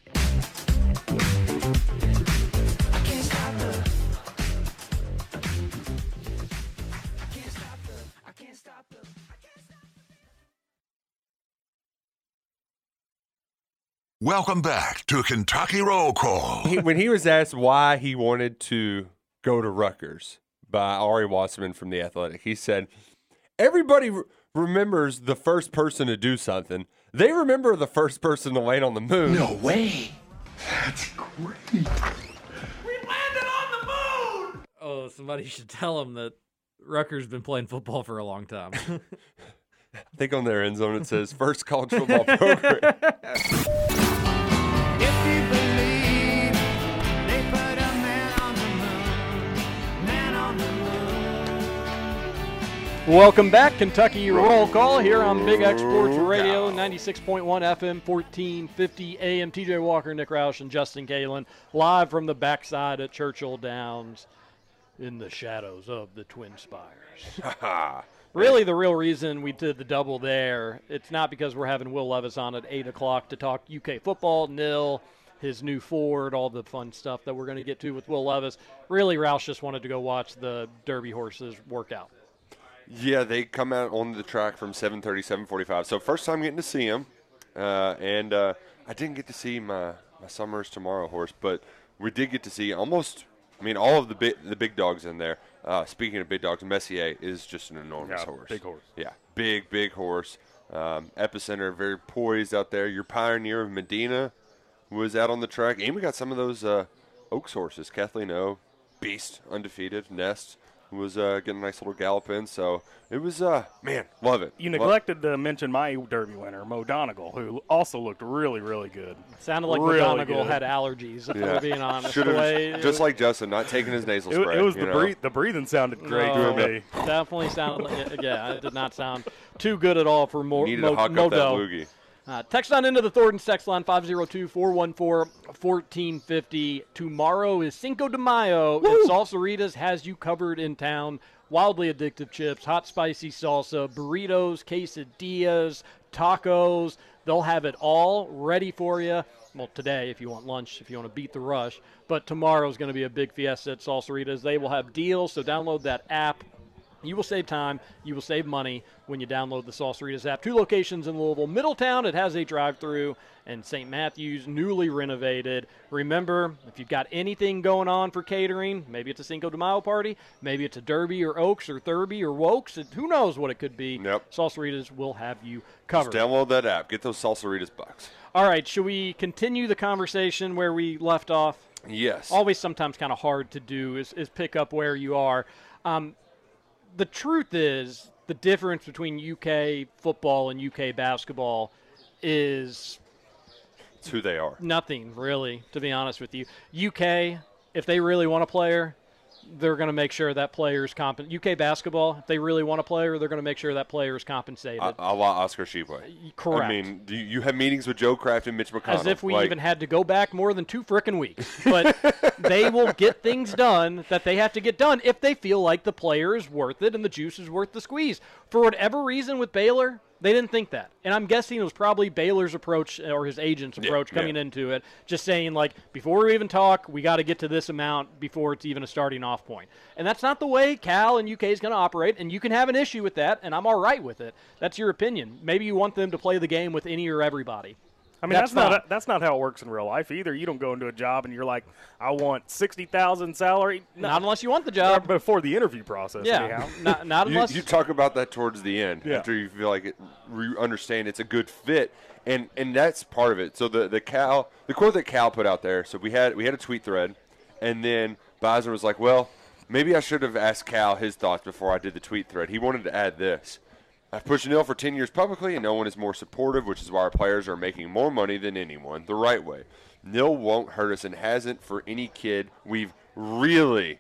[SPEAKER 5] Welcome back to Kentucky Roll Call.
[SPEAKER 2] He- when he was asked why he wanted to go to Rutgers by Ari Wasserman from The Athletic, he said, Everybody re- remembers the first person to do something. They remember the first person to land on the moon. No
[SPEAKER 4] way. That's great. We landed on the moon.
[SPEAKER 6] Oh, somebody should tell him that Rutgers been playing football for a long time. <laughs>
[SPEAKER 2] I think on their end zone it says first college football program. <laughs>
[SPEAKER 1] Welcome back, Kentucky Roll Call here on Big X Sports Radio, 96.1 FM, 1450 AM. TJ Walker, Nick Roush, and Justin Galen, live from the backside at Churchill Downs in the shadows of the Twin Spires. <laughs> really, the real reason we did the double there, it's not because we're having Will Levis on at 8 o'clock to talk UK football, nil, his new Ford, all the fun stuff that we're going to get to with Will Levis. Really, Roush just wanted to go watch the Derby horses work out.
[SPEAKER 2] Yeah, they come out on the track from 7:30, 7:45. So first time getting to see him, uh, and uh, I didn't get to see my my Summers Tomorrow horse, but we did get to see almost. I mean, all of the big the big dogs in there. Uh, speaking of big dogs, Messier is just an enormous
[SPEAKER 3] Yeah,
[SPEAKER 2] horse.
[SPEAKER 3] big horse.
[SPEAKER 2] Yeah, big big horse. Um, epicenter, very poised out there. Your pioneer of Medina was out on the track, and we got some of those uh, Oaks horses. Kathleen O, beast, undefeated. Nest was uh, getting a nice little gallop in. So it was, uh, man, love it.
[SPEAKER 3] You
[SPEAKER 2] Lo-
[SPEAKER 3] neglected to mention my Derby winner, Mo Donegal, who also looked really, really good.
[SPEAKER 1] Sounded like
[SPEAKER 3] really
[SPEAKER 1] McGonagall
[SPEAKER 3] good.
[SPEAKER 1] had allergies, if
[SPEAKER 2] Yeah.
[SPEAKER 1] we're being honest.
[SPEAKER 2] Should've-
[SPEAKER 1] The way-
[SPEAKER 2] just like Justin, not taking his nasal
[SPEAKER 3] It,
[SPEAKER 2] spray.
[SPEAKER 3] it was the
[SPEAKER 2] know?
[SPEAKER 3] the breathing sounded great
[SPEAKER 1] No,
[SPEAKER 3] to me.
[SPEAKER 1] Definitely sounded like, yeah, it did not sound too good at all for Mo,
[SPEAKER 2] Needed
[SPEAKER 1] Mo,
[SPEAKER 2] to hawk up that loogie.
[SPEAKER 1] Uh, text on into the Thornton text line 502-414-1450. Tomorrow is Cinco de Mayo, and Salsaritas has you covered in town. Wildly addictive chips, hot spicy salsa, burritos, quesadillas, tacos. They'll have it all ready for you. Well, today, if you want lunch, if you want to beat the rush. But tomorrow is going to be a big fiesta at Salsaritas. They will have deals, so download that app. You will save time. You will save money when you download the Salsaritas app. Two locations in Louisville. Middletown, it has a drive through, and St. Matthews, newly renovated. Remember, if you've got anything going on for catering, maybe it's a Cinco de Mayo party, maybe it's a Derby or Oaks or Thurby or Wokes, who knows what it could be.
[SPEAKER 2] Yep.
[SPEAKER 1] Salsaritas will have you
[SPEAKER 2] Just
[SPEAKER 1] covered.
[SPEAKER 2] download that app. Get those Salsaritas bucks.
[SPEAKER 1] All right, should we continue the conversation where we left off?
[SPEAKER 2] Yes.
[SPEAKER 1] Always sometimes kind of hard to do is, is pick up where you are. Um, the truth is, the difference between UK football and UK basketball is
[SPEAKER 2] It's who they are.
[SPEAKER 1] Nothing really, to be honest with you. UK, if they really want a player, they're going to make sure that player's comp. UK basketball, if they really want a player, they're going to make sure that player's compensated.
[SPEAKER 2] A, a la Oscar Tshiebwe.
[SPEAKER 1] correct.
[SPEAKER 2] I mean, do you, you have meetings with Joe Craft and Mitch McConnell.
[SPEAKER 1] As if we
[SPEAKER 2] like,
[SPEAKER 1] even had to go back more than two frickin' weeks. But <laughs> they will get things done that they have to get done if they feel like the player is worth it and the juice is worth the squeeze. For whatever reason with Baylor, they didn't think that. And I'm guessing it was probably Baylor's approach uh, or his agent's
[SPEAKER 2] Yeah,
[SPEAKER 1] approach coming
[SPEAKER 2] yeah.
[SPEAKER 1] into it, just saying, like, before we even talk, we got to get to this amount before it's even a starting off point. And that's not the way Cal and UK is going to operate. And you can have an issue with that, and I'm all right with it. That's your opinion. Maybe you want them to play the game with any or everybody.
[SPEAKER 3] I mean, that's, not that's not how it works in real life either. You don't go into a job and you're like, I want sixty thousand salary. No.
[SPEAKER 1] Not unless you want the job.
[SPEAKER 3] before the interview process.
[SPEAKER 1] Yeah, not, not
[SPEAKER 2] you,
[SPEAKER 1] unless
[SPEAKER 2] you talk about that towards the end
[SPEAKER 3] Yeah.
[SPEAKER 2] after you feel like it, you understand it's a good fit, and and that's part of it. So the the Cal the quote that Cal put out there. So we had we had a tweet thread, and then Bison was like, well, maybe I should have asked Cal his thoughts before I did the tweet thread. He wanted to add this. I've pushed Nil for 10 years publicly, and no one is more supportive, which is why our players are making more money than anyone the right way. Nil won't hurt us and hasn't for any kid we've really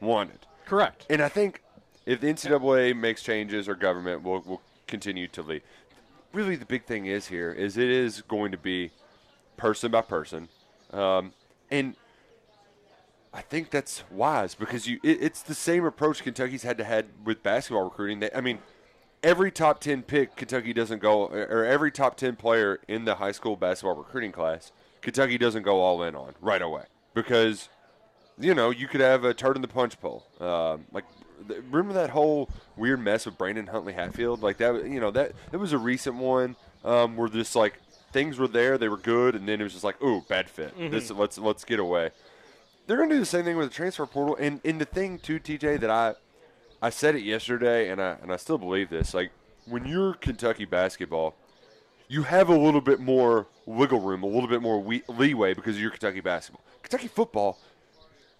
[SPEAKER 2] wanted.
[SPEAKER 1] Correct.
[SPEAKER 2] And I think if the NCAA makes changes or government will will continue to lead. Really, the big thing is here is it is going to be person by person, um, and I think that's wise because you it, it's the same approach Kentucky's had to had with basketball recruiting. They, I mean, every top ten pick Kentucky doesn't go, or every top ten player in the high school basketball recruiting class, Kentucky doesn't go all in on right away because you know, you could have a turd in the punch bowl. Um, like, remember that whole weird mess with Brandon Huntley Hatfield? Like that, you know, that that was a recent one um, where just like things were there, they were good, and then it was just like, ooh, bad fit. This let's let's get away. They're gonna do the same thing with the transfer portal, and and the thing too, TJ, that I I said it yesterday, and I and I still believe this. Like when you're Kentucky basketball, you have a little bit more wiggle room, a little bit more we- leeway because you're Kentucky basketball. Kentucky football,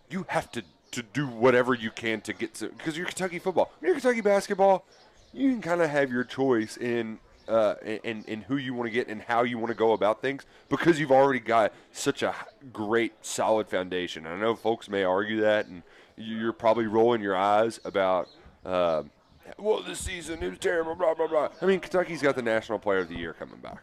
[SPEAKER 2] you have to, to do whatever you can to get to because you're Kentucky football. When you're Kentucky basketball, you can kind of have your choice in uh, in, in who you want to get and how you want to go about things because you've already got such a great solid foundation. I know folks may argue that, and you're probably rolling your eyes about. Uh, well, this season it was terrible. Blah blah blah. I mean, Kentucky's got the National Player of the Year coming back.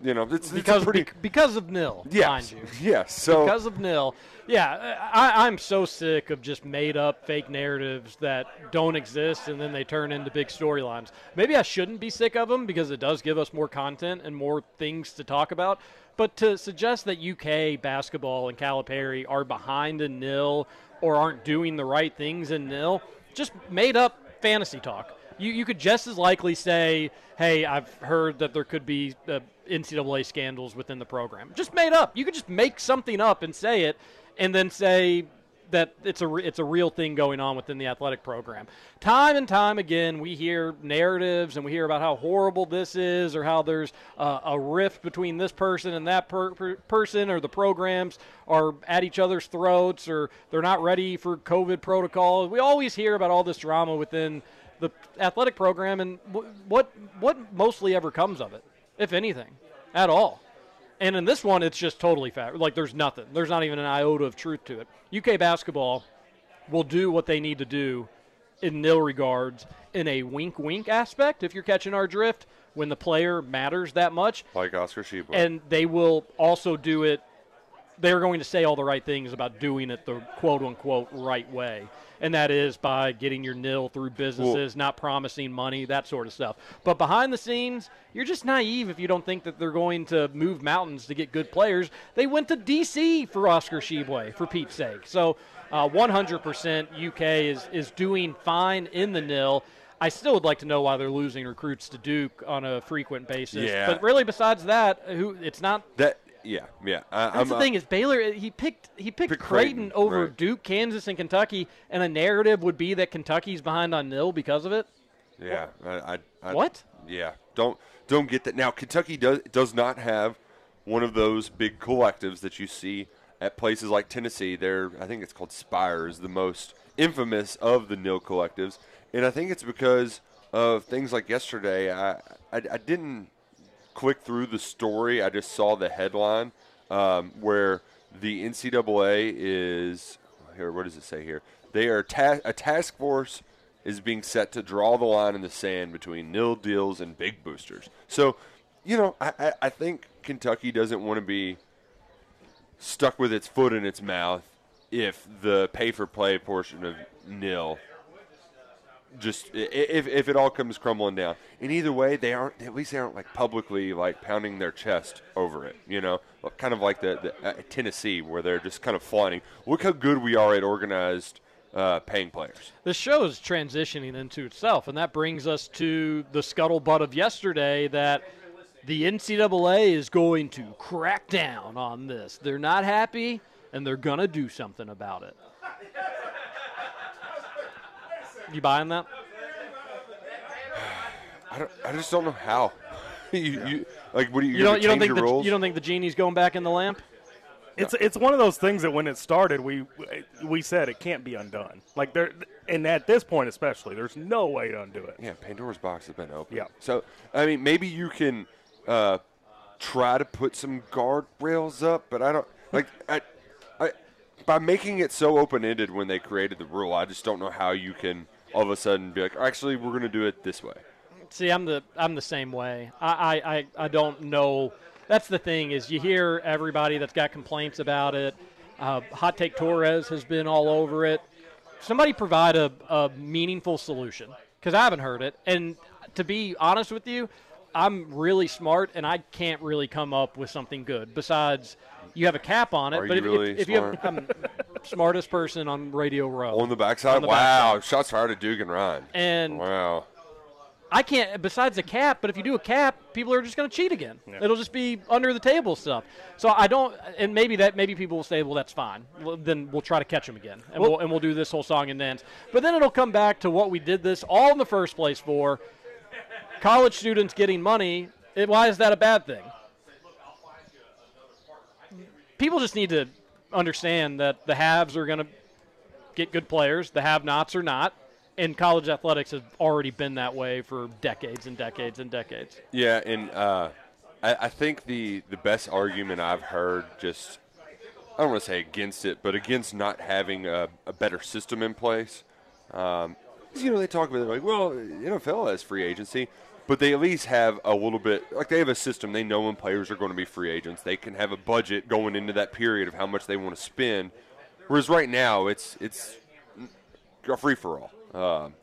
[SPEAKER 2] You know, it's, it's
[SPEAKER 1] because
[SPEAKER 2] pretty.
[SPEAKER 1] bec- because of nil,
[SPEAKER 2] Yes.
[SPEAKER 1] mind you. <laughs>
[SPEAKER 2] Yes. So
[SPEAKER 1] because of nil. Yeah, I, I'm so sick of just made up fake narratives that don't exist and then they turn into big storylines. Maybe I shouldn't be sick of them because it does give us more content and more things to talk about. But to suggest that UK basketball and Calipari are behind in nil or aren't doing the right things in nil, just made up fantasy talk. You, you could just as likely say, hey, I've heard that there could be uh, NCAA scandals within the program. Just made up. You could just make something up and say it, and then say that it's a it's a real thing going on within the athletic program. Time and time again, we hear narratives and we hear about how horrible this is, or how there's uh, a rift between this person and that per- per- person, or the programs are at each other's throats, or they're not ready for COVID protocol. We always hear about all this drama within the athletic program, and w- what what mostly ever comes of it, if anything, at all. And in this one, it's just totally fat. Like there's nothing. There's not even an iota of truth to it. UK basketball will do what they need to do in nil regards in a wink wink aspect, if you're catching our drift, when the player matters that much.
[SPEAKER 2] like Oscar Tshiebwe.
[SPEAKER 1] And they will also do it they're going to say all the right things about doing it the quote unquote right way. And that is by getting your nil through businesses, not promising money, that sort of stuff. But behind the scenes, you're just naive if you don't think that they're going to move mountains to get good players. They went to D.C. for Oscar Tshiebwe, for Pete's sake. So uh, 100% UK is, is doing fine in the nil. I still would like to know why they're losing recruits to Duke on a frequent basis.
[SPEAKER 2] Yeah.
[SPEAKER 1] But really, besides that, who it's not
[SPEAKER 2] that yeah yeah. I,
[SPEAKER 1] that's
[SPEAKER 2] I'm,
[SPEAKER 1] the thing is Baylor. Uh, he picked he picked,
[SPEAKER 2] Picked
[SPEAKER 1] Creighton,
[SPEAKER 2] Creighton,
[SPEAKER 1] over
[SPEAKER 2] right.
[SPEAKER 1] Duke, Kansas, and Kentucky, and a narrative would be that Kentucky's behind on nil because of it.
[SPEAKER 2] Yeah, I, I, I
[SPEAKER 1] What?
[SPEAKER 2] Yeah, don't don't get that. Now Kentucky does does not have one of those big collectives that you see at places like Tennessee. They're I think it's called Spyre, the most infamous of the nil collectives, and I think it's because of things like yesterday. I I, I didn't clicked through the story. I just saw the headline um, where the NCAA is here. What does it say here? They are ta- a task force is being set to draw the line in the sand between nil deals and big boosters. So, you know, I, I, I think Kentucky doesn't want to be stuck with its foot in its mouth if the pay for play portion of nil just if, if it all comes crumbling down. In either way, they aren't at least they aren't like publicly like pounding their chest over it. You know, kind of like the, the uh, Tennessee where they're just kind of flaunting. Look how good we are at organized uh, paying players.
[SPEAKER 1] the show is transitioning into itself, and that brings us to the scuttlebutt of yesterday that the NCAA is going to crack down on this. They're not happy, and they're going to do something about it. You buying that?
[SPEAKER 2] I don't. I just don't know how. <laughs> you, you like what do you?
[SPEAKER 1] You don't, you don't
[SPEAKER 2] change
[SPEAKER 1] think the,
[SPEAKER 2] rules?
[SPEAKER 1] you don't think the genie's going back in the lamp?
[SPEAKER 3] It's it's one of those things that when it started, we we said it can't be undone. Like there, and at this point especially, there's no way to undo it.
[SPEAKER 2] Yeah, Pandora's box has been open.
[SPEAKER 3] Yeah.
[SPEAKER 2] So I mean, maybe you can uh, try to put some guardrails up, but I don't like. I, I, by making it so open ended when they created the rule, I just don't know how you can all of a sudden be like, actually, we're going to do it this way.
[SPEAKER 1] See, I'm the I'm the same way. I, I, I, I don't know. That's the thing is you hear everybody that's got complaints about it. Uh, Hot Take Torres has been all over it. Somebody provide a, a meaningful solution because I haven't heard it. And to be honest with you, I'm really smart and I can't really come up with something good besides you have a cap on it.
[SPEAKER 2] Are
[SPEAKER 1] but
[SPEAKER 2] you
[SPEAKER 1] if,
[SPEAKER 2] really
[SPEAKER 1] if, if you have, I'm smartest person on Radio Row
[SPEAKER 2] On the backside,
[SPEAKER 1] On the
[SPEAKER 2] wow!
[SPEAKER 1] backside.
[SPEAKER 2] Shots fired at Duke and Ryan.
[SPEAKER 1] And
[SPEAKER 2] wow,
[SPEAKER 1] I can't. Besides the cap, but if you do a cap, people are just going to cheat again. It'll just be under the table stuff. So I don't. And maybe that maybe people will say, well, that's fine. Well, then we'll try to catch them again, and we'll, and we'll do this whole song and dance. But then it'll come back to what we did this all in the first place for. College students getting money. It, why is that a bad thing? People just need to understand that the haves are going to get good players. The have-nots are not. And college athletics has already been that way for decades and decades and decades.
[SPEAKER 2] Yeah, and uh, I, I think the the best argument I've heard just I don't want to say against it, but against not having a, a better system in place. Um, you know, they talk about it like, well, NFL has free agency, but they at least have a little bit like they have a system. They know when players are going to be free agents. They can have a budget going into that period of how much they want to spend. Whereas right now, it's it's a free for all. Um,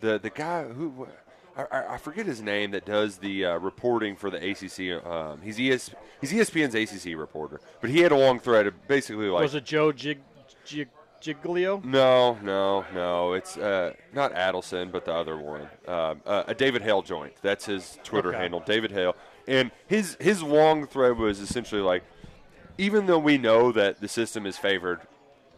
[SPEAKER 2] the the guy who I, I- forget his name that does the uh, reporting for the ACC. Um, he's ES, he's ESPN's ACC reporter, but he had a long thread of basically like
[SPEAKER 1] Was it Joe Gig, Gig, Giglio?
[SPEAKER 2] no, no, no. It's uh, not Adelson, but the other one. Um, uh, a David Hale joint. That's his Twitter
[SPEAKER 1] Okay.
[SPEAKER 2] handle, David Hale. And his his long thread was essentially like, even though we know that the system is favored,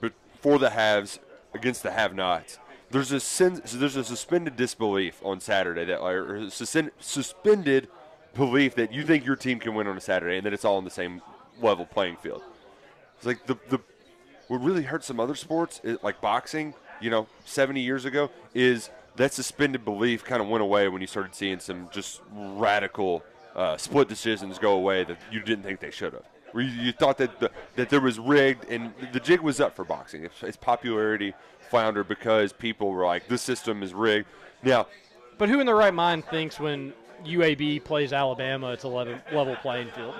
[SPEAKER 2] but for the haves against the have-nots, there's a sen- there's a suspended disbelief on Saturday that or suspend- suspended belief that you think your team can win on a Saturday and that it's all on the same level playing field. It's like the the what really hurts some other sports, like boxing, you know, 70 years ago, is that suspended belief kind of went away when you started seeing some just radical uh, split decisions go away that you didn't think they should have. Where you, you thought that the, that there was rigged, and the jig was up for boxing. Its, its popularity floundered because people were like, "This system is rigged." Now,
[SPEAKER 1] But who in their right mind thinks when UAB plays Alabama, it's a level, level playing field?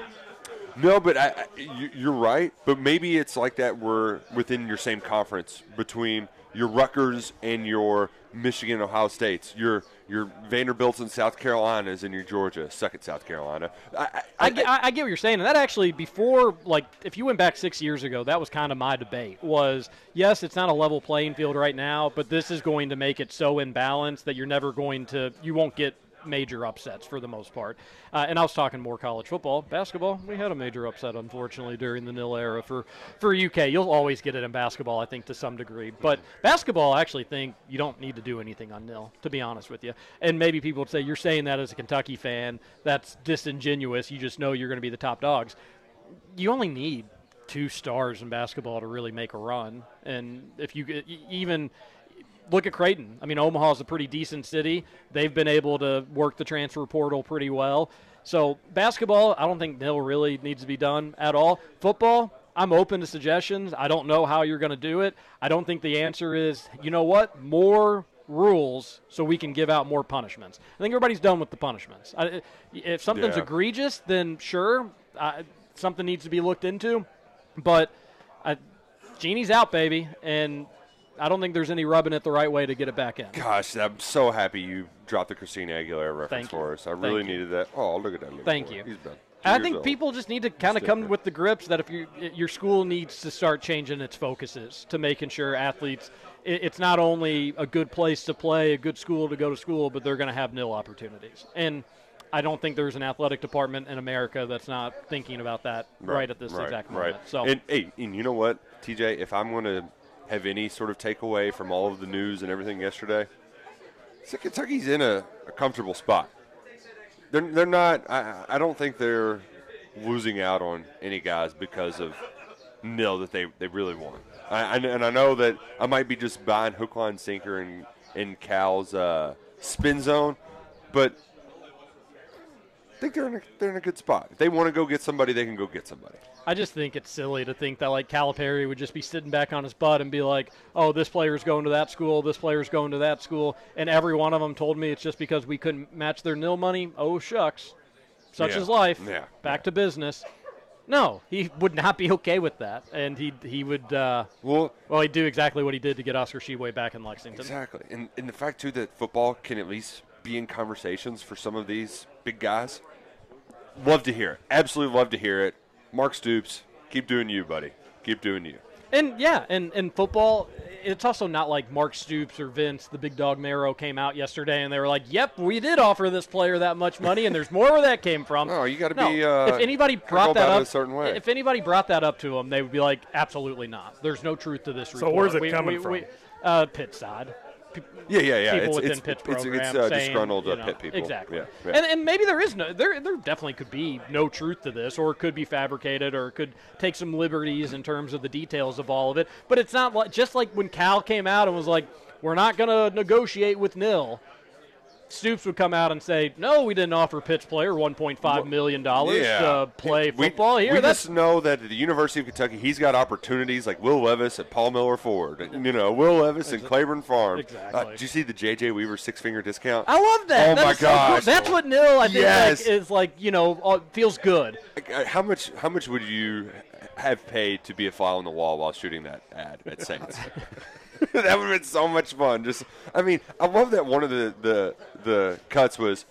[SPEAKER 2] No, but I, I, you- you're right. But maybe it's like that. We're within your same conference between your Rutgers and your Michigan, Ohio States, your your Vanderbilts and South Carolinas, and your Georgia, second South Carolina. I, I,
[SPEAKER 1] I, get, I, I get what you're saying. And that actually, before, like, if you went back six years ago, that was kind of my debate. Was yes, it's not a level playing field right now, but this is going to make it so imbalanced that you're never going to, you won't get major upsets for the most part. Uh, and I was talking more college football, basketball. We had a major upset, unfortunately, during the nil era for for UK. You'll always get it in basketball, I think, to some degree. But basketball, I actually think you don't need to do anything on nil, to be honest with you. And maybe people would say you're saying that as a Kentucky fan. That's disingenuous. You just know you're going to be the top dogs. You only need two stars in basketball to really make a run. And if you even look at Creighton. I mean, Omaha's a pretty decent city. They've been able to work the transfer portal pretty well. So basketball, I don't think nil really needs to be done at all. Football, I'm open to suggestions. I don't know how you're going to do it. I don't think the answer is, you know what, more rules so we can give out more punishments. I think everybody's done with the punishments. I, if something's
[SPEAKER 2] Yeah.
[SPEAKER 1] egregious, then sure, uh, something needs to be looked into. But uh, Genie's out, baby, and I don't think there's any rubbing it the right way to get it back in.
[SPEAKER 2] Gosh, I'm so happy you dropped the Christina Aguilera reference
[SPEAKER 1] Thank you.
[SPEAKER 2] for us. I
[SPEAKER 1] Thank
[SPEAKER 2] really
[SPEAKER 1] you.
[SPEAKER 2] needed that. Oh, look at that.
[SPEAKER 1] Thank you.
[SPEAKER 2] He's done.
[SPEAKER 1] I think
[SPEAKER 2] old.
[SPEAKER 1] people just need to kind of come with the grips that if you, your school needs to start changing its focuses to making sure athletes, it, it's not only a good place to play, a good school to go to school, but they're going to have nil opportunities. And I don't think there's an athletic department in America that's not thinking about that right, at this
[SPEAKER 2] right,
[SPEAKER 1] exact
[SPEAKER 2] right.
[SPEAKER 1] moment. So
[SPEAKER 2] and hey, and you know what, TJ, if I'm going to have any sort of takeaway from all of the news and everything yesterday, that Kentucky's in a, a comfortable spot. They're they're not. I I don't think they're losing out on any guys because of nil that they, they really want. I, and I know that I might be just buying hook, line, sinker in in Cal's uh, spin zone, but I think they're in a, they're in a good spot. If they want to go get somebody, they can go get somebody.
[SPEAKER 1] I just think it's silly to think that like Calipari would just be sitting back on his butt and be like, "Oh, this player's going to that school, this player's going to that school," and every one of them told me it's just because we couldn't match their nil money. Oh shucks, such
[SPEAKER 2] Yeah.
[SPEAKER 1] is life.
[SPEAKER 2] Yeah.
[SPEAKER 1] Back to business. No, he would not be okay with that, and he he would. Uh,
[SPEAKER 2] well,
[SPEAKER 1] well, he'd do exactly what he did to get Oscar Tshiebwe back in Lexington.
[SPEAKER 2] Exactly, and and the fact too that football can at least be in conversations for some of these big guys. Love to hear it. Absolutely love to hear it. Mark Stoops, keep doing you, buddy. Keep doing you.
[SPEAKER 1] And yeah, and, and football, it's also not like Mark Stoops or Vince, the big dog Marrow, came out yesterday and they were like, "Yep, we did offer this player that much money, and there's more where that came from."
[SPEAKER 2] No, you got to
[SPEAKER 1] No,
[SPEAKER 2] be. Uh,
[SPEAKER 1] if anybody brought that up
[SPEAKER 2] a certain way.
[SPEAKER 1] if anybody brought that up to them, they would be like, "Absolutely not. There's no truth to this
[SPEAKER 3] So
[SPEAKER 1] report."
[SPEAKER 3] where's it
[SPEAKER 1] We-
[SPEAKER 3] coming
[SPEAKER 1] we-
[SPEAKER 3] from?
[SPEAKER 1] we- uh, pit side.
[SPEAKER 2] Yeah, yeah, yeah.
[SPEAKER 1] People
[SPEAKER 2] It's-
[SPEAKER 1] within
[SPEAKER 2] it's-
[SPEAKER 1] Pitt's
[SPEAKER 2] it's- it's, uh,
[SPEAKER 1] saying,
[SPEAKER 2] disgruntled,
[SPEAKER 1] you
[SPEAKER 2] uh,
[SPEAKER 1] know,
[SPEAKER 2] Pitt people.
[SPEAKER 1] Exactly.
[SPEAKER 2] Yeah, yeah.
[SPEAKER 1] And, and maybe there is no there there definitely could be no truth to this, or it could be fabricated, or it could take some liberties in terms of the details of all of it. But it's not like just like when Cal came out and was like, "We're not going to negotiate with nil." Stoops would come out and say, "No, we didn't offer pitch player 1.5 million dollars to play
[SPEAKER 2] We-
[SPEAKER 1] football here."
[SPEAKER 2] We
[SPEAKER 1] That's
[SPEAKER 2] just know that at the University of Kentucky, he's got opportunities like Will Levis at Paul Miller Ford. You know, Will Levis and Claiborne Farm.
[SPEAKER 1] Exactly.
[SPEAKER 2] Uh, did you see the J.J. Weaver six finger discount?
[SPEAKER 1] I love that.
[SPEAKER 2] Oh
[SPEAKER 1] That
[SPEAKER 2] my
[SPEAKER 1] so cool. That's what nil I think
[SPEAKER 2] Yes.
[SPEAKER 1] like, is like. You know, uh, feels good.
[SPEAKER 2] Uh, How much? How much would you have paid to be a fly on the wall while shooting that ad at Saints? <laughs> <laughs> that would have been so much fun. Just, I mean, I love that one of the the the cuts was.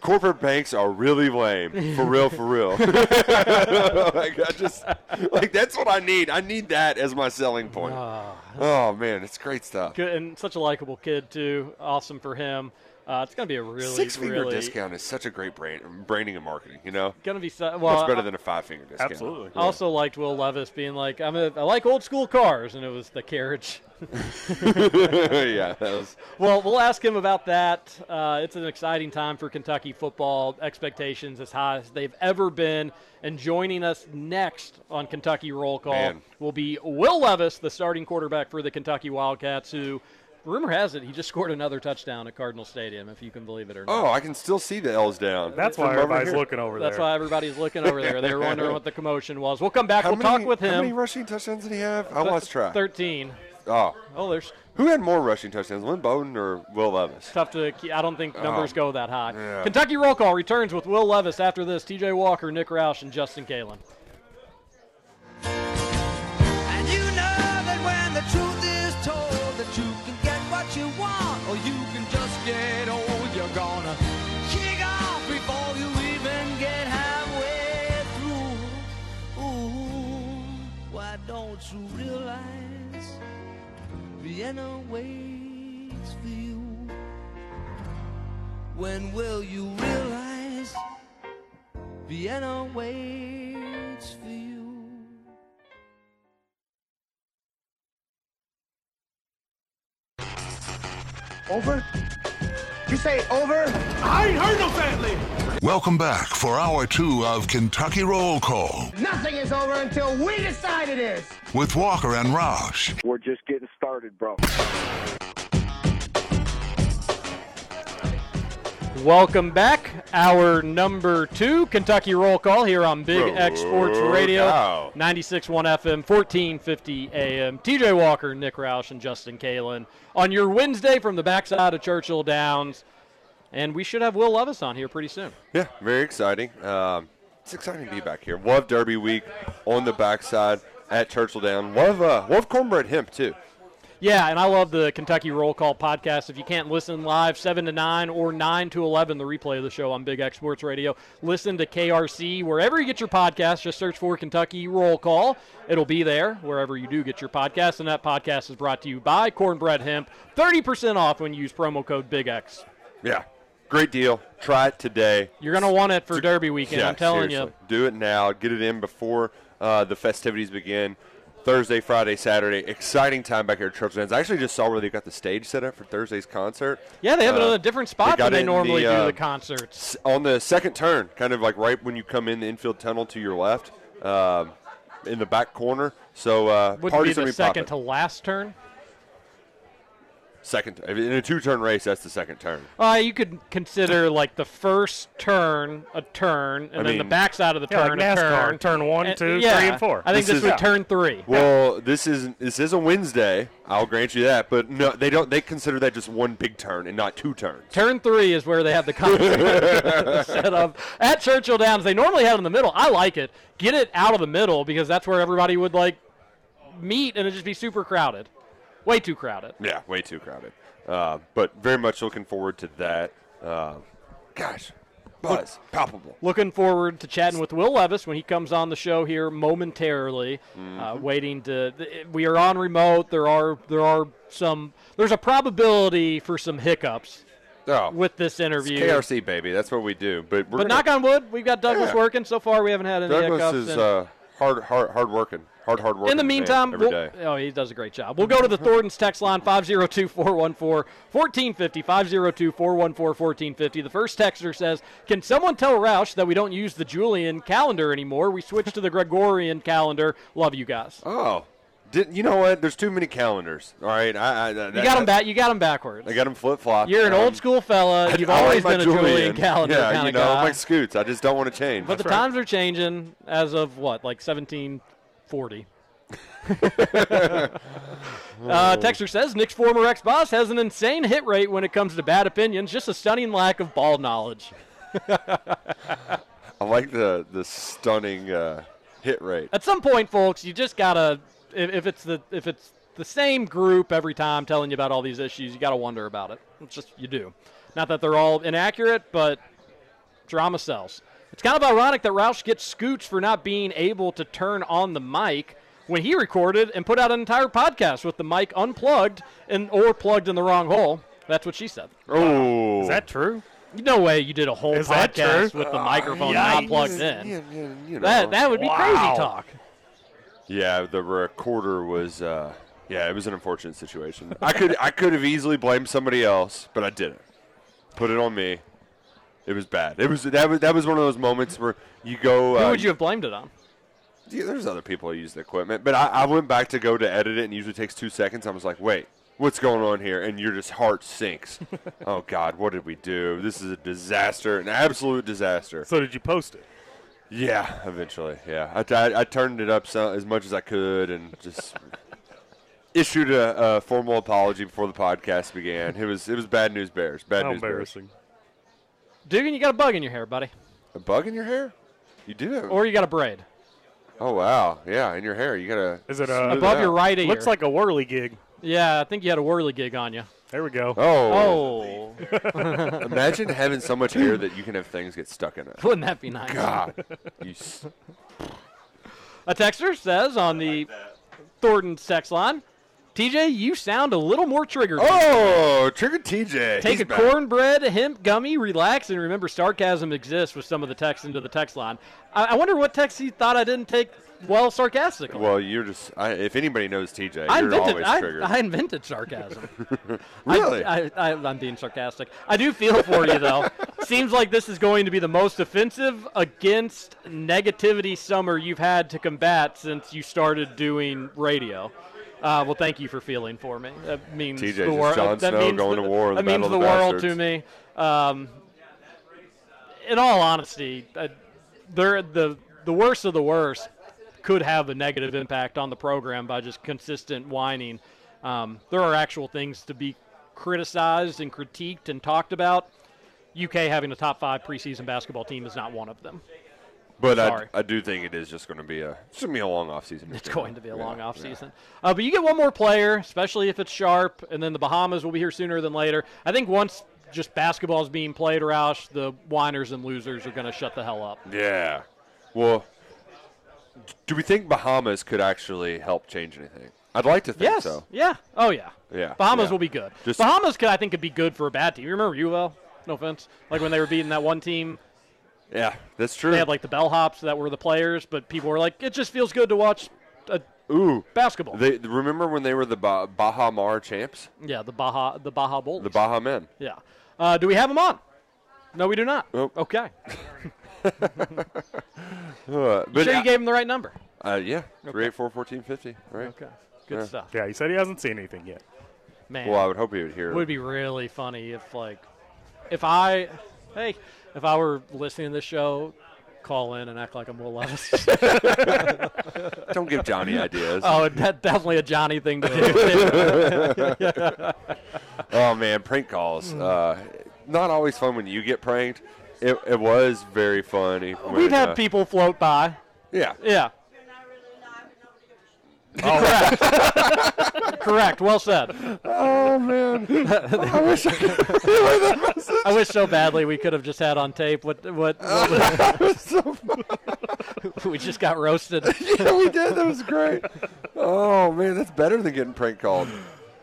[SPEAKER 2] Corporate banks are really lame, for real, for real. <laughs> like I just, like that's what I need. I need that as my selling point. oh man, it's great stuff.
[SPEAKER 1] Good and such a likable kid too. Awesome for him. Uh, it's gonna be a really
[SPEAKER 2] Six finger
[SPEAKER 1] really
[SPEAKER 2] discount is such a great brand, branding and marketing. You know,
[SPEAKER 1] gonna be so, well.
[SPEAKER 2] much better
[SPEAKER 1] I-
[SPEAKER 2] than a five finger discount.
[SPEAKER 3] Absolutely.
[SPEAKER 1] I also liked Will Levis being like, I'm a, I like old school cars, and it was the carriage. <laughs>
[SPEAKER 2] yeah, that was.
[SPEAKER 1] Well, we'll ask him about that. Uh, it's an exciting time for Kentucky football. Expectations as high as they've ever been. And joining us next on Kentucky Roll Call
[SPEAKER 2] Man.
[SPEAKER 1] will be Will Levis, the starting quarterback for the Kentucky Wildcats, who, rumor has it, he just scored another touchdown at Cardinal Stadium, if you can believe it or not.
[SPEAKER 2] Oh, I can still see the L's down.
[SPEAKER 3] That's why everybody's
[SPEAKER 2] here.
[SPEAKER 3] looking over
[SPEAKER 1] That's
[SPEAKER 3] there.
[SPEAKER 1] That's why everybody's looking over there. They were wondering what the commotion was. We'll come back.
[SPEAKER 2] How
[SPEAKER 1] we'll
[SPEAKER 2] many,
[SPEAKER 1] talk with him.
[SPEAKER 2] How many rushing touchdowns did he have? I
[SPEAKER 1] Th-
[SPEAKER 2] lost track.
[SPEAKER 1] 13.
[SPEAKER 2] Oh,
[SPEAKER 1] Oh, there's
[SPEAKER 2] who had more rushing touchdowns, Lynn Bowden or Will Levis?
[SPEAKER 1] tough to. keep- I don't think oh. numbers
[SPEAKER 2] Oh,
[SPEAKER 1] go that high.
[SPEAKER 2] yeah.
[SPEAKER 1] Kentucky roll call returns with Will Levis after this. T.J. Walker, Nick Roush, and Justin Kalen.
[SPEAKER 4] And you know that when the truth is told that you can get what you want or you can just get old, you're gonna kick off before you even get halfway through. Ooh, why don't you realize Vienna waits for you? When will you realize Vienna waits for you?
[SPEAKER 7] Over? You say over? I ain't heard no family.
[SPEAKER 5] Welcome back for hour two of Kentucky Roll Call.
[SPEAKER 7] Nothing is over until we decide it is.
[SPEAKER 5] With Walker and Roush.
[SPEAKER 8] We're just getting started, bro.
[SPEAKER 1] Welcome back. Our number two Kentucky Roll Call here on Big X Sports Radio, 96.1 FM, 1450 AM. TJ Walker, Nick Roush, and Justin Kalen on your Wednesday from the backside of Churchill Downs. And we should have Will Levis on here pretty soon.
[SPEAKER 2] Yeah, very exciting. Um, it's exciting to be back here. We'll have Derby Week on the backside at Churchill Down. We'll have, uh, we'll have cornbread hemp, too.
[SPEAKER 1] Yeah, and I love the Kentucky Roll Call podcast. If you can't listen live, 7 to 9 or 9 to 11, the replay of the show on Big X Sports Radio, listen to KRC wherever you get your podcast. Just search for Kentucky Roll Call. It'll be there wherever you do get your podcast. And that podcast is brought to you by Cornbread Hemp. 30% off when you use promo code Big X.
[SPEAKER 2] Yeah, great deal. Try it today.
[SPEAKER 1] You're going to want it for Derby weekend,
[SPEAKER 2] Yeah,
[SPEAKER 1] I'm telling
[SPEAKER 2] seriously.
[SPEAKER 1] you.
[SPEAKER 2] Do it now. Get it in before uh, the festivities begin. Thursday, Friday, Saturday. Exciting time back here at Churchill Downs. I actually just saw where they got the stage set up for Thursday's concert.
[SPEAKER 1] Yeah, they have it
[SPEAKER 2] Uh,
[SPEAKER 1] in a different spot
[SPEAKER 2] got
[SPEAKER 1] than they normally
[SPEAKER 2] the,
[SPEAKER 1] do
[SPEAKER 2] uh,
[SPEAKER 1] the concerts.
[SPEAKER 2] on the second turn, kind of like right when you come in the infield tunnel to your left, um, in the back corner. So uh,
[SPEAKER 1] Would be
[SPEAKER 2] parties
[SPEAKER 1] the
[SPEAKER 2] be
[SPEAKER 1] second
[SPEAKER 2] popping.
[SPEAKER 1] to last turn.
[SPEAKER 2] Second in a two-turn race. That's the second turn.
[SPEAKER 1] Uh, you could consider like the first turn a turn, and
[SPEAKER 2] I
[SPEAKER 1] then the
[SPEAKER 2] mean-
[SPEAKER 1] backside of the
[SPEAKER 3] Yeah,
[SPEAKER 1] turn
[SPEAKER 3] like
[SPEAKER 1] a
[SPEAKER 3] NASCAR,
[SPEAKER 1] turn.
[SPEAKER 3] turn one,
[SPEAKER 1] And-
[SPEAKER 3] two,
[SPEAKER 1] yeah,
[SPEAKER 3] three, and four.
[SPEAKER 1] I think
[SPEAKER 2] This
[SPEAKER 1] this,
[SPEAKER 2] is-
[SPEAKER 1] would turn three.
[SPEAKER 2] Well, this is this is a Wednesday. I'll grant you that, but no, they don't. They consider that just one big turn and not two turns.
[SPEAKER 1] Turn three is where they have the <laughs> concert set up at Churchill Downs. They normally have it in the middle. I like it. Get it out of the middle because that's where everybody would like meet, and it'd just be super crowded, way too crowded.
[SPEAKER 2] Yeah, way too crowded. Uh, but very much looking forward to that. Uh, gosh, buzz, palpable.
[SPEAKER 1] Looking forward to chatting with Will Levis when he comes on the show here momentarily. Uh,
[SPEAKER 2] Mm-hmm.
[SPEAKER 1] waiting to. We are on remote. There are there are some. There's a probability for some hiccups
[SPEAKER 2] Oh,
[SPEAKER 1] with this interview.
[SPEAKER 2] KRC baby. That's what we do. But we're
[SPEAKER 1] But
[SPEAKER 2] gonna,
[SPEAKER 1] knock on wood, we've got Douglas
[SPEAKER 2] Yeah.
[SPEAKER 1] working. So far, we haven't had any
[SPEAKER 2] Douglas
[SPEAKER 1] hiccups.
[SPEAKER 2] is
[SPEAKER 1] and-
[SPEAKER 2] uh, hard, hard, hard working, hard, hard working.
[SPEAKER 1] in the meantime,
[SPEAKER 2] every
[SPEAKER 1] we'll-
[SPEAKER 2] day.
[SPEAKER 1] oh, he does a great job. We'll go to the Thornton's text line 502 414 1450. 502 414 1450. The first texter says, Can someone tell Roush that we don't use the Julian calendar anymore? We switched to the Gregorian calendar. Love you guys.
[SPEAKER 2] Oh, did, you know what? There's too many calendars. All right, I, I,
[SPEAKER 1] You got them back. You got them backwards.
[SPEAKER 2] I got them flip flop.
[SPEAKER 1] You're an um, old school fella. You've always been a Julian, calendar
[SPEAKER 2] Yeah,
[SPEAKER 1] kind
[SPEAKER 2] you
[SPEAKER 1] of
[SPEAKER 2] know,
[SPEAKER 1] guy.
[SPEAKER 2] like Scoots. I just don't want to change.
[SPEAKER 1] but the times are changing as of what, like 1740. <laughs> Uh, Texter says Nick's former ex boss has an insane hit rate when it comes to bad opinions, just a stunning lack of ball knowledge. <laughs>
[SPEAKER 2] I like the the stunning uh, hit rate.
[SPEAKER 1] At some point, folks, you just gotta if, if it's the if it's the same group every time telling you about all these issues, you gotta wonder about it. It's just you do. Not that they're all inaccurate, but drama sells. It's kind of ironic that Roush gets scoots for not being able to turn on the mic when he recorded and put out an entire podcast with the mic unplugged and or plugged in the wrong hole. That's what she said.
[SPEAKER 2] Oh,
[SPEAKER 3] Is that true?
[SPEAKER 1] No way you did a whole
[SPEAKER 3] Is
[SPEAKER 1] podcast with the microphone
[SPEAKER 3] yikes.
[SPEAKER 1] not plugged in.
[SPEAKER 2] Yeah, yeah, you know.
[SPEAKER 1] That that would be
[SPEAKER 3] Wow.
[SPEAKER 1] crazy talk.
[SPEAKER 2] Yeah, the recorder was. Uh, yeah, it was an unfortunate situation. I could I could have easily blamed somebody else, but I didn't. Put it on me. It was bad. It was that was that was one of those moments where you go.
[SPEAKER 1] Who
[SPEAKER 2] uh,
[SPEAKER 1] would you have blamed it on?
[SPEAKER 2] Yeah, there's other people who use the equipment, but I, I went back to go to edit it, and it usually takes two seconds. I was like, wait, what's going on here? And your just heart sinks. <laughs> oh God, what did we do? This is a disaster, an absolute disaster.
[SPEAKER 3] So did you post it?
[SPEAKER 2] Yeah, eventually, yeah. I, I, I turned it up so, as much as I could, and just <laughs> issued a, a formal apology before the podcast began. It was it was bad news bears. Bad
[SPEAKER 3] How
[SPEAKER 2] news bears.
[SPEAKER 3] Embarrassing.
[SPEAKER 1] Dugan, you got a bug in your hair, buddy,
[SPEAKER 2] A bug in your hair? You do?
[SPEAKER 1] or you got a braid.
[SPEAKER 2] oh wow, yeah, in your hair. You gotta.
[SPEAKER 3] Is it
[SPEAKER 2] smooth
[SPEAKER 3] uh,
[SPEAKER 1] Above
[SPEAKER 2] out.
[SPEAKER 1] your right ear.
[SPEAKER 3] Looks like a whirly gig.
[SPEAKER 1] Yeah, I think you had a whirly gig on you.
[SPEAKER 3] There we go.
[SPEAKER 2] Oh.
[SPEAKER 1] Oh, <laughs>
[SPEAKER 2] Imagine having so much hair that you can have things get stuck in it.
[SPEAKER 1] wouldn't that be nice?
[SPEAKER 2] God. You s-
[SPEAKER 1] A texter says on the Thornton's text line, TJ, you sound a little more triggered.
[SPEAKER 2] oh, Trigger TJ.
[SPEAKER 1] Take
[SPEAKER 2] He's
[SPEAKER 1] a
[SPEAKER 2] back.
[SPEAKER 1] cornbread hemp gummy, relax, and remember sarcasm exists with some of the text into the text line. I, I wonder what text he thought I didn't take well sarcastically.
[SPEAKER 2] Well, you're just. I, if anybody knows TJ,
[SPEAKER 1] I
[SPEAKER 2] you're
[SPEAKER 1] invented,
[SPEAKER 2] always
[SPEAKER 1] I,
[SPEAKER 2] triggered.
[SPEAKER 1] I invented sarcasm. <laughs>
[SPEAKER 2] really?
[SPEAKER 1] I, I, I'm being sarcastic. I do feel for you, though. Seems like this is going to be the most offensive against negativity summer you've had to combat since you started doing radio. Uh, well, thank you for feeling for me. That means
[SPEAKER 2] TJ,
[SPEAKER 1] the world. That
[SPEAKER 2] Snow
[SPEAKER 1] means
[SPEAKER 2] going
[SPEAKER 1] the,
[SPEAKER 2] to war,
[SPEAKER 1] That means the
[SPEAKER 2] the
[SPEAKER 1] world to me. Um, in all honesty, uh, they're the the worst of the worst could have a negative impact on the program by just consistent whining. Um, there are actual things to be criticized and critiqued and talked about. UK having a top five preseason basketball team is not one of them.
[SPEAKER 2] But I, I do think it is just going to be a it's going to be a long off season.
[SPEAKER 1] It's going to be a long off season. Uh, but you get one more player, especially if it's Sharpe, and then the Bahamas will be here sooner than later. I think once just basketball is being played, Roush, the whiners and losers are going to shut the hell up.
[SPEAKER 2] Yeah. Well, do we think Bahamas could actually help change anything? I'd like to think
[SPEAKER 1] yes.
[SPEAKER 2] so.
[SPEAKER 1] Yeah. Oh yeah.
[SPEAKER 2] Yeah.
[SPEAKER 1] Bahamas
[SPEAKER 2] yeah.
[SPEAKER 1] will be good.
[SPEAKER 2] Just-
[SPEAKER 1] Bahamas could, I think, could be good for a bad team. You remember UL? No offense. Like when they were beating that one team,
[SPEAKER 2] Yeah, that's true.
[SPEAKER 1] they had like the bellhops that were the players, but people were like, it just feels good to watch uh,
[SPEAKER 2] Ooh,
[SPEAKER 1] basketball.
[SPEAKER 2] They remember when they were the ba- Baha Mar champs,
[SPEAKER 1] yeah, the Baja, the Baja Bulls.
[SPEAKER 2] the Baha Men.
[SPEAKER 1] Yeah. Uh, do we have them on? No, we do not.
[SPEAKER 2] Nope.
[SPEAKER 1] Okay. <laughs>
[SPEAKER 2] Uh,
[SPEAKER 1] You
[SPEAKER 2] but
[SPEAKER 1] sure
[SPEAKER 2] I-
[SPEAKER 1] you gave him the right number?
[SPEAKER 2] uh, yeah, three eight four fourteen fifty. Right.
[SPEAKER 1] Okay. Good
[SPEAKER 2] Yeah.
[SPEAKER 1] stuff.
[SPEAKER 3] Yeah, he said he hasn't seen anything yet.
[SPEAKER 1] Man.
[SPEAKER 2] Well, I would hope he would hear.
[SPEAKER 1] It would be really funny if, like, if I, hey, if I were listening to this show, call in and act like I'm Will Levis. <laughs>
[SPEAKER 2] Don't give Johnny ideas.
[SPEAKER 1] oh, that definitely a Johnny thing to do. <laughs>
[SPEAKER 2] oh man, prank calls.
[SPEAKER 1] Mm.
[SPEAKER 2] Uh, not always fun when you get pranked. It, it was very funny.
[SPEAKER 1] We've
[SPEAKER 2] when,
[SPEAKER 1] had
[SPEAKER 2] uh,
[SPEAKER 1] people float by.
[SPEAKER 2] Yeah.
[SPEAKER 1] Yeah. Correct. <laughs> Correct. Well said.
[SPEAKER 2] Oh man, I wish I could relay that message.
[SPEAKER 1] I wish so badly we could have just had on tape what what, <laughs> what <laughs> we just got roasted. <laughs>
[SPEAKER 2] yeah, we did. That was great. Oh man, that's better than getting prank called.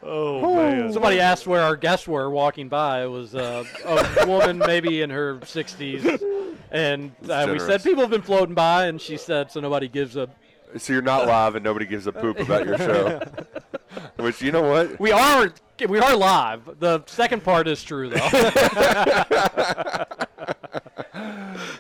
[SPEAKER 3] Oh man.
[SPEAKER 1] Somebody asked where our guests were walking by. It was uh, a woman, maybe in her 60s, and uh, we said people have been floating by, and she said so nobody gives a.
[SPEAKER 2] So you're not live and nobody gives a poop about your show. <laughs> Which you know what?
[SPEAKER 1] We are we are live. The second part is true though. <laughs>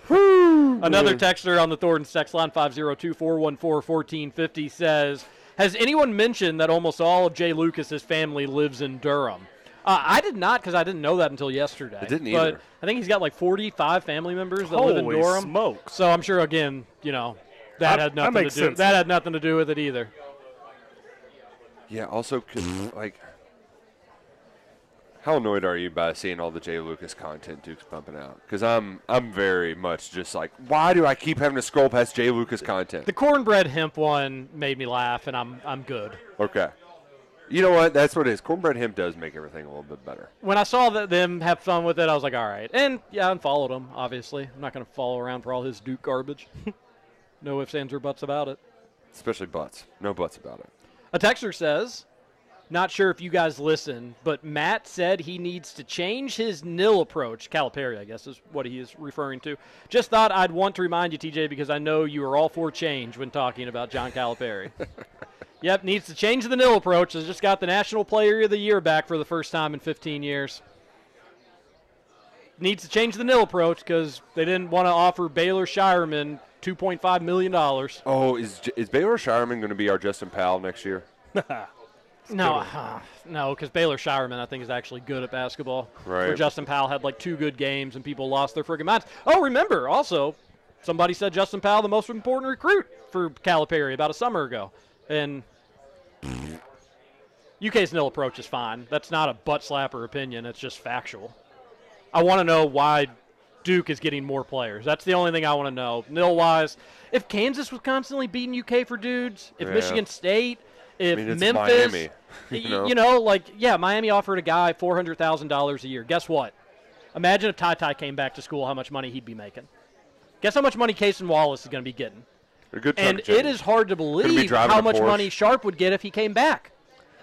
[SPEAKER 1] Another texter on the Thornton text line 502-414-1450 says, "Has anyone mentioned that almost all of Jai Lucas's family lives in Durham?" Uh, I did not because I didn't know that until yesterday.
[SPEAKER 2] I didn't
[SPEAKER 1] But. I think he's got like 45 family members that live in
[SPEAKER 3] Holy
[SPEAKER 1] Durham.
[SPEAKER 3] smokes.
[SPEAKER 1] So I'm sure again, you know, that
[SPEAKER 3] That-
[SPEAKER 1] had
[SPEAKER 3] that
[SPEAKER 1] nothing to do.
[SPEAKER 3] sense.
[SPEAKER 1] That had nothing to do with it either.
[SPEAKER 2] Yeah. Also, like, how annoyed are you by seeing all the Jai Lucas content Duke's pumping out? Because I'm I'm very much just like, why do I keep having to scroll past Jai Lucas content?
[SPEAKER 1] The cornbread hemp one made me laugh, and I'm I'm good.
[SPEAKER 2] Okay. You know what? That's what it is. Cornbread hemp does make everything a little bit better.
[SPEAKER 1] When I saw that them have fun with it, I was like, all right. And yeah, I unfollowed him. Obviously, I'm not going to follow around for all his Duke garbage. <laughs> no ifs, ands, or buts about it.
[SPEAKER 2] Especially butts. No butts about it.
[SPEAKER 1] A texter says, not sure if you guys listen, but Matt said he needs to change his nil approach. Calipari, I guess, is what he is referring to. Just thought I'd want to remind you, TJ, because I know you are all for change when talking about John Calipari. <laughs> yep, needs to change the nil approach. Has just got the National Player of the Year back for the first time in 15 years. Needs to change the nil approach because they didn't want to offer Baylor Scheierman $2.5 million.
[SPEAKER 2] Oh, is is Baylor Scheierman going to be our Justin Powell next year? <laughs>
[SPEAKER 1] No, uh, no, because Baylor Scheierman, I think, is actually good at basketball.
[SPEAKER 2] Right.
[SPEAKER 1] Where Justin Powell had like two good games and people lost their friggin' minds. Oh, remember, also, somebody said Justin Powell the most important recruit for Calipari about a summer ago. And UK's nil approach is fine. That's not a butt slapper opinion, it's just factual. I want to know why Duke is getting more players. That's the only thing I want to know. Nil wise, if Kansas was constantly beating UK for dudes, if
[SPEAKER 2] Yeah.
[SPEAKER 1] Michigan State, if
[SPEAKER 2] mean,
[SPEAKER 1] Memphis,
[SPEAKER 2] Miami, <laughs> you know?
[SPEAKER 1] you know, like yeah, Miami offered a guy four hundred thousand dollars a year. Guess what? Imagine if Ty Ty came back to school, how much money he'd be making. Guess how much money Cason Wallace is going to be getting.
[SPEAKER 2] A good
[SPEAKER 1] And it is hard to
[SPEAKER 2] Gonna be
[SPEAKER 1] believe how much money Sharpe would get if he came back.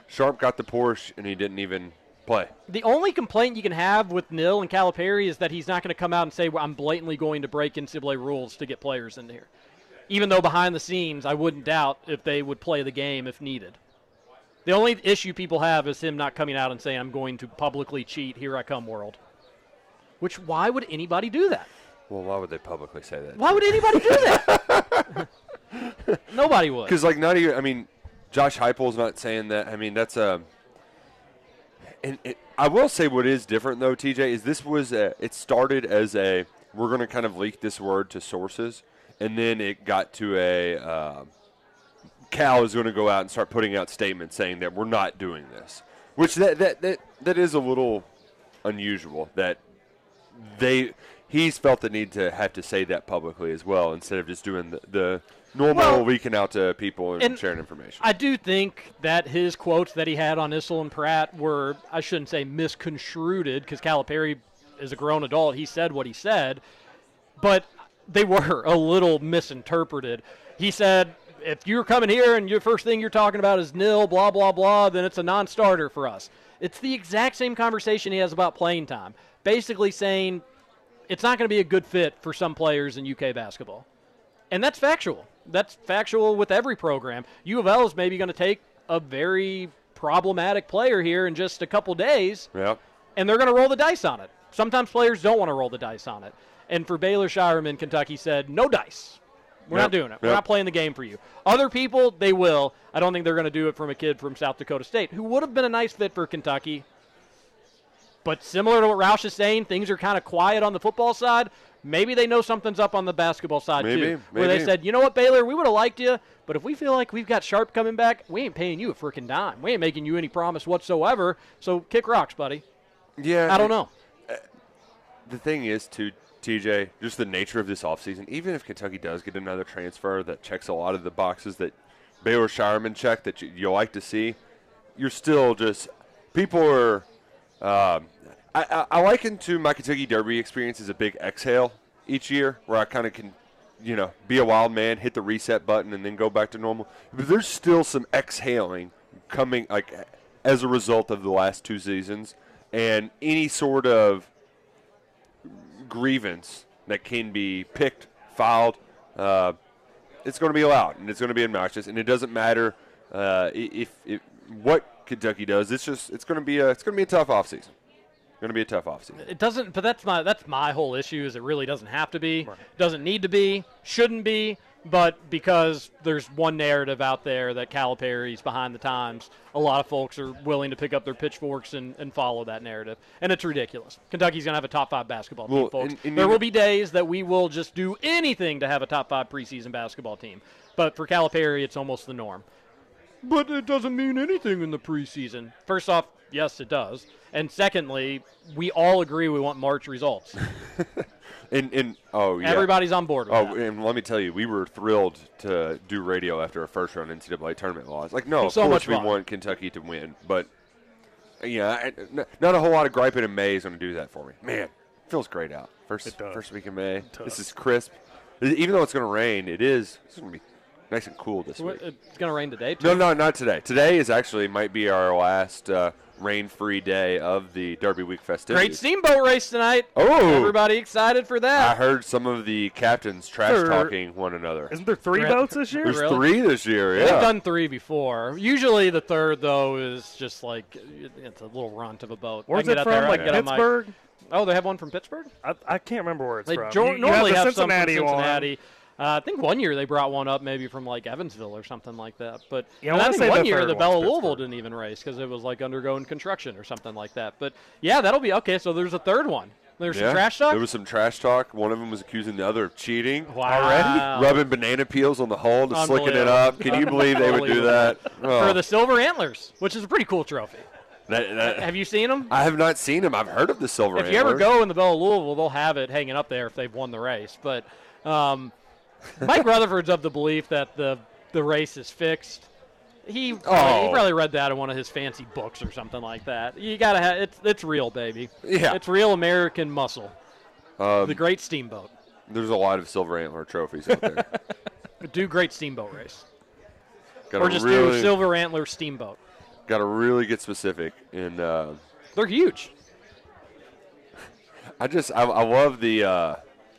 [SPEAKER 2] Sharpe got the Porsche and he didn't even play.
[SPEAKER 1] The only complaint you can have with Nil and Calipari is that he's not going to come out and say, well, I'm blatantly going to break NCAA rules to get players in here. Even though behind the scenes, I wouldn't doubt if they would play the game if needed. The only issue people have is him not coming out and saying, I'm going to publicly cheat, here I come, world. Which, why would anybody do that?
[SPEAKER 2] Well, why would they publicly say that?
[SPEAKER 1] Why would anybody do that? <laughs> Nobody would.
[SPEAKER 2] Because like not even. I mean, Josh Heupel's not saying that. I mean, that's a. And it, I will say what is different though, TJ, is this was a, it started as a we're going to kind of leak this word to sources, and then it got to a uh, Cal is going to go out and start putting out statements saying that we're not doing this, which that that that, that is a little unusual that they he's felt the need to have to say that publicly as well instead of just doing the, the normal
[SPEAKER 1] Well,
[SPEAKER 2] leaking out to people and,
[SPEAKER 1] and
[SPEAKER 2] sharing information.
[SPEAKER 1] I do think that his quotes that he had on Issel and Pratt were, I shouldn't say misconstrued, because Calipari is a grown adult. He said what he said, but they were <laughs> a little misinterpreted. He said, if you're coming here and your first thing you're talking about is nil, blah, blah, blah, then it's a non starter for us. It's the exact same conversation he has about playing time. Basically saying it's not going to be a good fit for some players in UK basketball. And that's factual. That's factual with every program. U of L is maybe going to take a very problematic player here in just a couple days,
[SPEAKER 2] yeah.
[SPEAKER 1] and they're going to roll the dice on it. Sometimes players don't want to roll the dice on it. And for Baylor Scheierman, Kentucky said, no dice. We're
[SPEAKER 2] Yep.
[SPEAKER 1] not doing it. We're not playing the game for you. Other people, they will. I don't think they're going to do it from a kid from South Dakota State who would have been a nice fit for Kentucky. But similar to what Roush is saying, things are kind of quiet on the football side. Maybe they know something's up on the basketball side
[SPEAKER 2] Maybe,
[SPEAKER 1] too. Where they said, you know what, Baylor, we would have liked you, but if we feel like we've got Sharpe coming back, we ain't paying you a freaking dime. We ain't making you any promise whatsoever. So kick rocks, buddy.
[SPEAKER 2] Yeah,
[SPEAKER 1] I don't know.
[SPEAKER 2] the thing is, to TJ, just the nature of this offseason, even if Kentucky does get another transfer that checks a lot of the boxes that Baylor Scheierman checked that you, you like to see, you're still just people are. Um, I, I, liken to my Kentucky Derby experience as a big exhale each year, where I kind of can, you know, be a wild man, hit the reset button, and then go back to normal. But there's still some exhaling coming, like as a result of the last two seasons, and any sort of grievance that can be picked, filed, uh, it's going to be allowed and it's going to be obnoxious. And it doesn't matter uh, if, if what Kentucky does. It's just it's going to be a it's going to be a tough offseason. Going to be a tough offseason.
[SPEAKER 1] It doesn't, but that's my that's my whole issue. Is it really doesn't have to be, doesn't need to be, shouldn't be, but because there's one narrative out there that Calipari's behind the times, a lot of folks are willing to pick up their pitchforks and, and follow that narrative, and it's ridiculous. Kentucky's gonna have a top five basketball team, folks.
[SPEAKER 2] and- and
[SPEAKER 1] there will be days that we will just do anything to have a top five preseason basketball team, but for Calipari, it's almost the norm. But it doesn't mean anything in the preseason. First off, yes, it does. And secondly, we all agree we want March results. <laughs>
[SPEAKER 2] And, and oh yeah,
[SPEAKER 1] Everybody's on board with
[SPEAKER 2] oh, and let me tell you, we were thrilled to do radio after a first round NCAA tournament loss. Like, no, of
[SPEAKER 1] So
[SPEAKER 2] course
[SPEAKER 1] much
[SPEAKER 2] we
[SPEAKER 1] fun.
[SPEAKER 2] want Kentucky to win, but yeah, I, n- not a whole lot of griping in May is going to do that for me. Man, feels great out. First
[SPEAKER 3] It does.
[SPEAKER 2] first week in May.
[SPEAKER 3] does.
[SPEAKER 2] This is crisp. Even though it's going to rain, it is. It's going to be nice and cool this week.
[SPEAKER 1] It's going to rain today, too.
[SPEAKER 2] No, no, not today. Today is actually might be our last uh, rain-free day of the Derby Week festivities.
[SPEAKER 1] Great steamboat race tonight.
[SPEAKER 2] Oh.
[SPEAKER 1] Everybody excited for that!
[SPEAKER 2] I heard some of the captains trash talking one another.
[SPEAKER 3] Isn't there three
[SPEAKER 1] Really?
[SPEAKER 3] boats this year?
[SPEAKER 2] There's
[SPEAKER 1] Really?
[SPEAKER 2] three this year. Yeah.
[SPEAKER 1] They've done three before. Usually the third, though, is just like it's a little runt of a boat.
[SPEAKER 3] Where's it from?
[SPEAKER 1] there,
[SPEAKER 3] Like
[SPEAKER 1] can get my-
[SPEAKER 3] Pittsburgh?
[SPEAKER 1] Oh, they have one from Pittsburgh?
[SPEAKER 3] I, I can't remember where it's
[SPEAKER 1] They
[SPEAKER 3] from.
[SPEAKER 1] jo-
[SPEAKER 3] You- you
[SPEAKER 1] normally
[SPEAKER 3] have,
[SPEAKER 1] have,
[SPEAKER 3] the
[SPEAKER 1] some from
[SPEAKER 3] Cincinnati one.
[SPEAKER 1] Cincinnati. Uh, I think one year they brought one up maybe from like Evansville or something like that. But
[SPEAKER 3] Yeah, I
[SPEAKER 1] I, think
[SPEAKER 3] say
[SPEAKER 1] one
[SPEAKER 3] the
[SPEAKER 1] year the
[SPEAKER 3] one's
[SPEAKER 1] Belle of Louisville
[SPEAKER 3] Pittsburgh.
[SPEAKER 1] didn't even race because it was like undergoing construction or something like that. But yeah, that'll be okay. So there's a third one. There's
[SPEAKER 2] Yeah.
[SPEAKER 1] some trash talk.
[SPEAKER 2] There was some trash talk. One of them was accusing the other of cheating.
[SPEAKER 1] Wow.
[SPEAKER 2] Already? Rubbing banana peels on the hull to slicking it up. Can you believe they would do that? Oh.
[SPEAKER 1] for the silver antlers, which is a pretty cool trophy.
[SPEAKER 2] That- that-
[SPEAKER 1] Have you seen them?
[SPEAKER 2] I have not seen them. I've heard of the silver Antlers.
[SPEAKER 1] if you ever go in the Belle of Louisville, they'll have it hanging up there if they've won the race. But um, Mike Rutherford's of the belief that the the race is fixed. He probably, he
[SPEAKER 2] Oh.
[SPEAKER 1] probably read that in one of his fancy books or something like that. You gotta have it's it's real, baby.
[SPEAKER 2] Yeah.
[SPEAKER 1] it's real American muscle.
[SPEAKER 2] Um,
[SPEAKER 1] the Great Steamboat.
[SPEAKER 2] There's a lot of silver antler trophies out there. <laughs>
[SPEAKER 1] Do Great Steamboat race,
[SPEAKER 2] Gotta
[SPEAKER 1] or just
[SPEAKER 2] really,
[SPEAKER 1] do Silver Antler Steamboat.
[SPEAKER 2] Got to really get specific. And uh,
[SPEAKER 1] They're huge. <laughs>
[SPEAKER 2] I just I, I love the uh,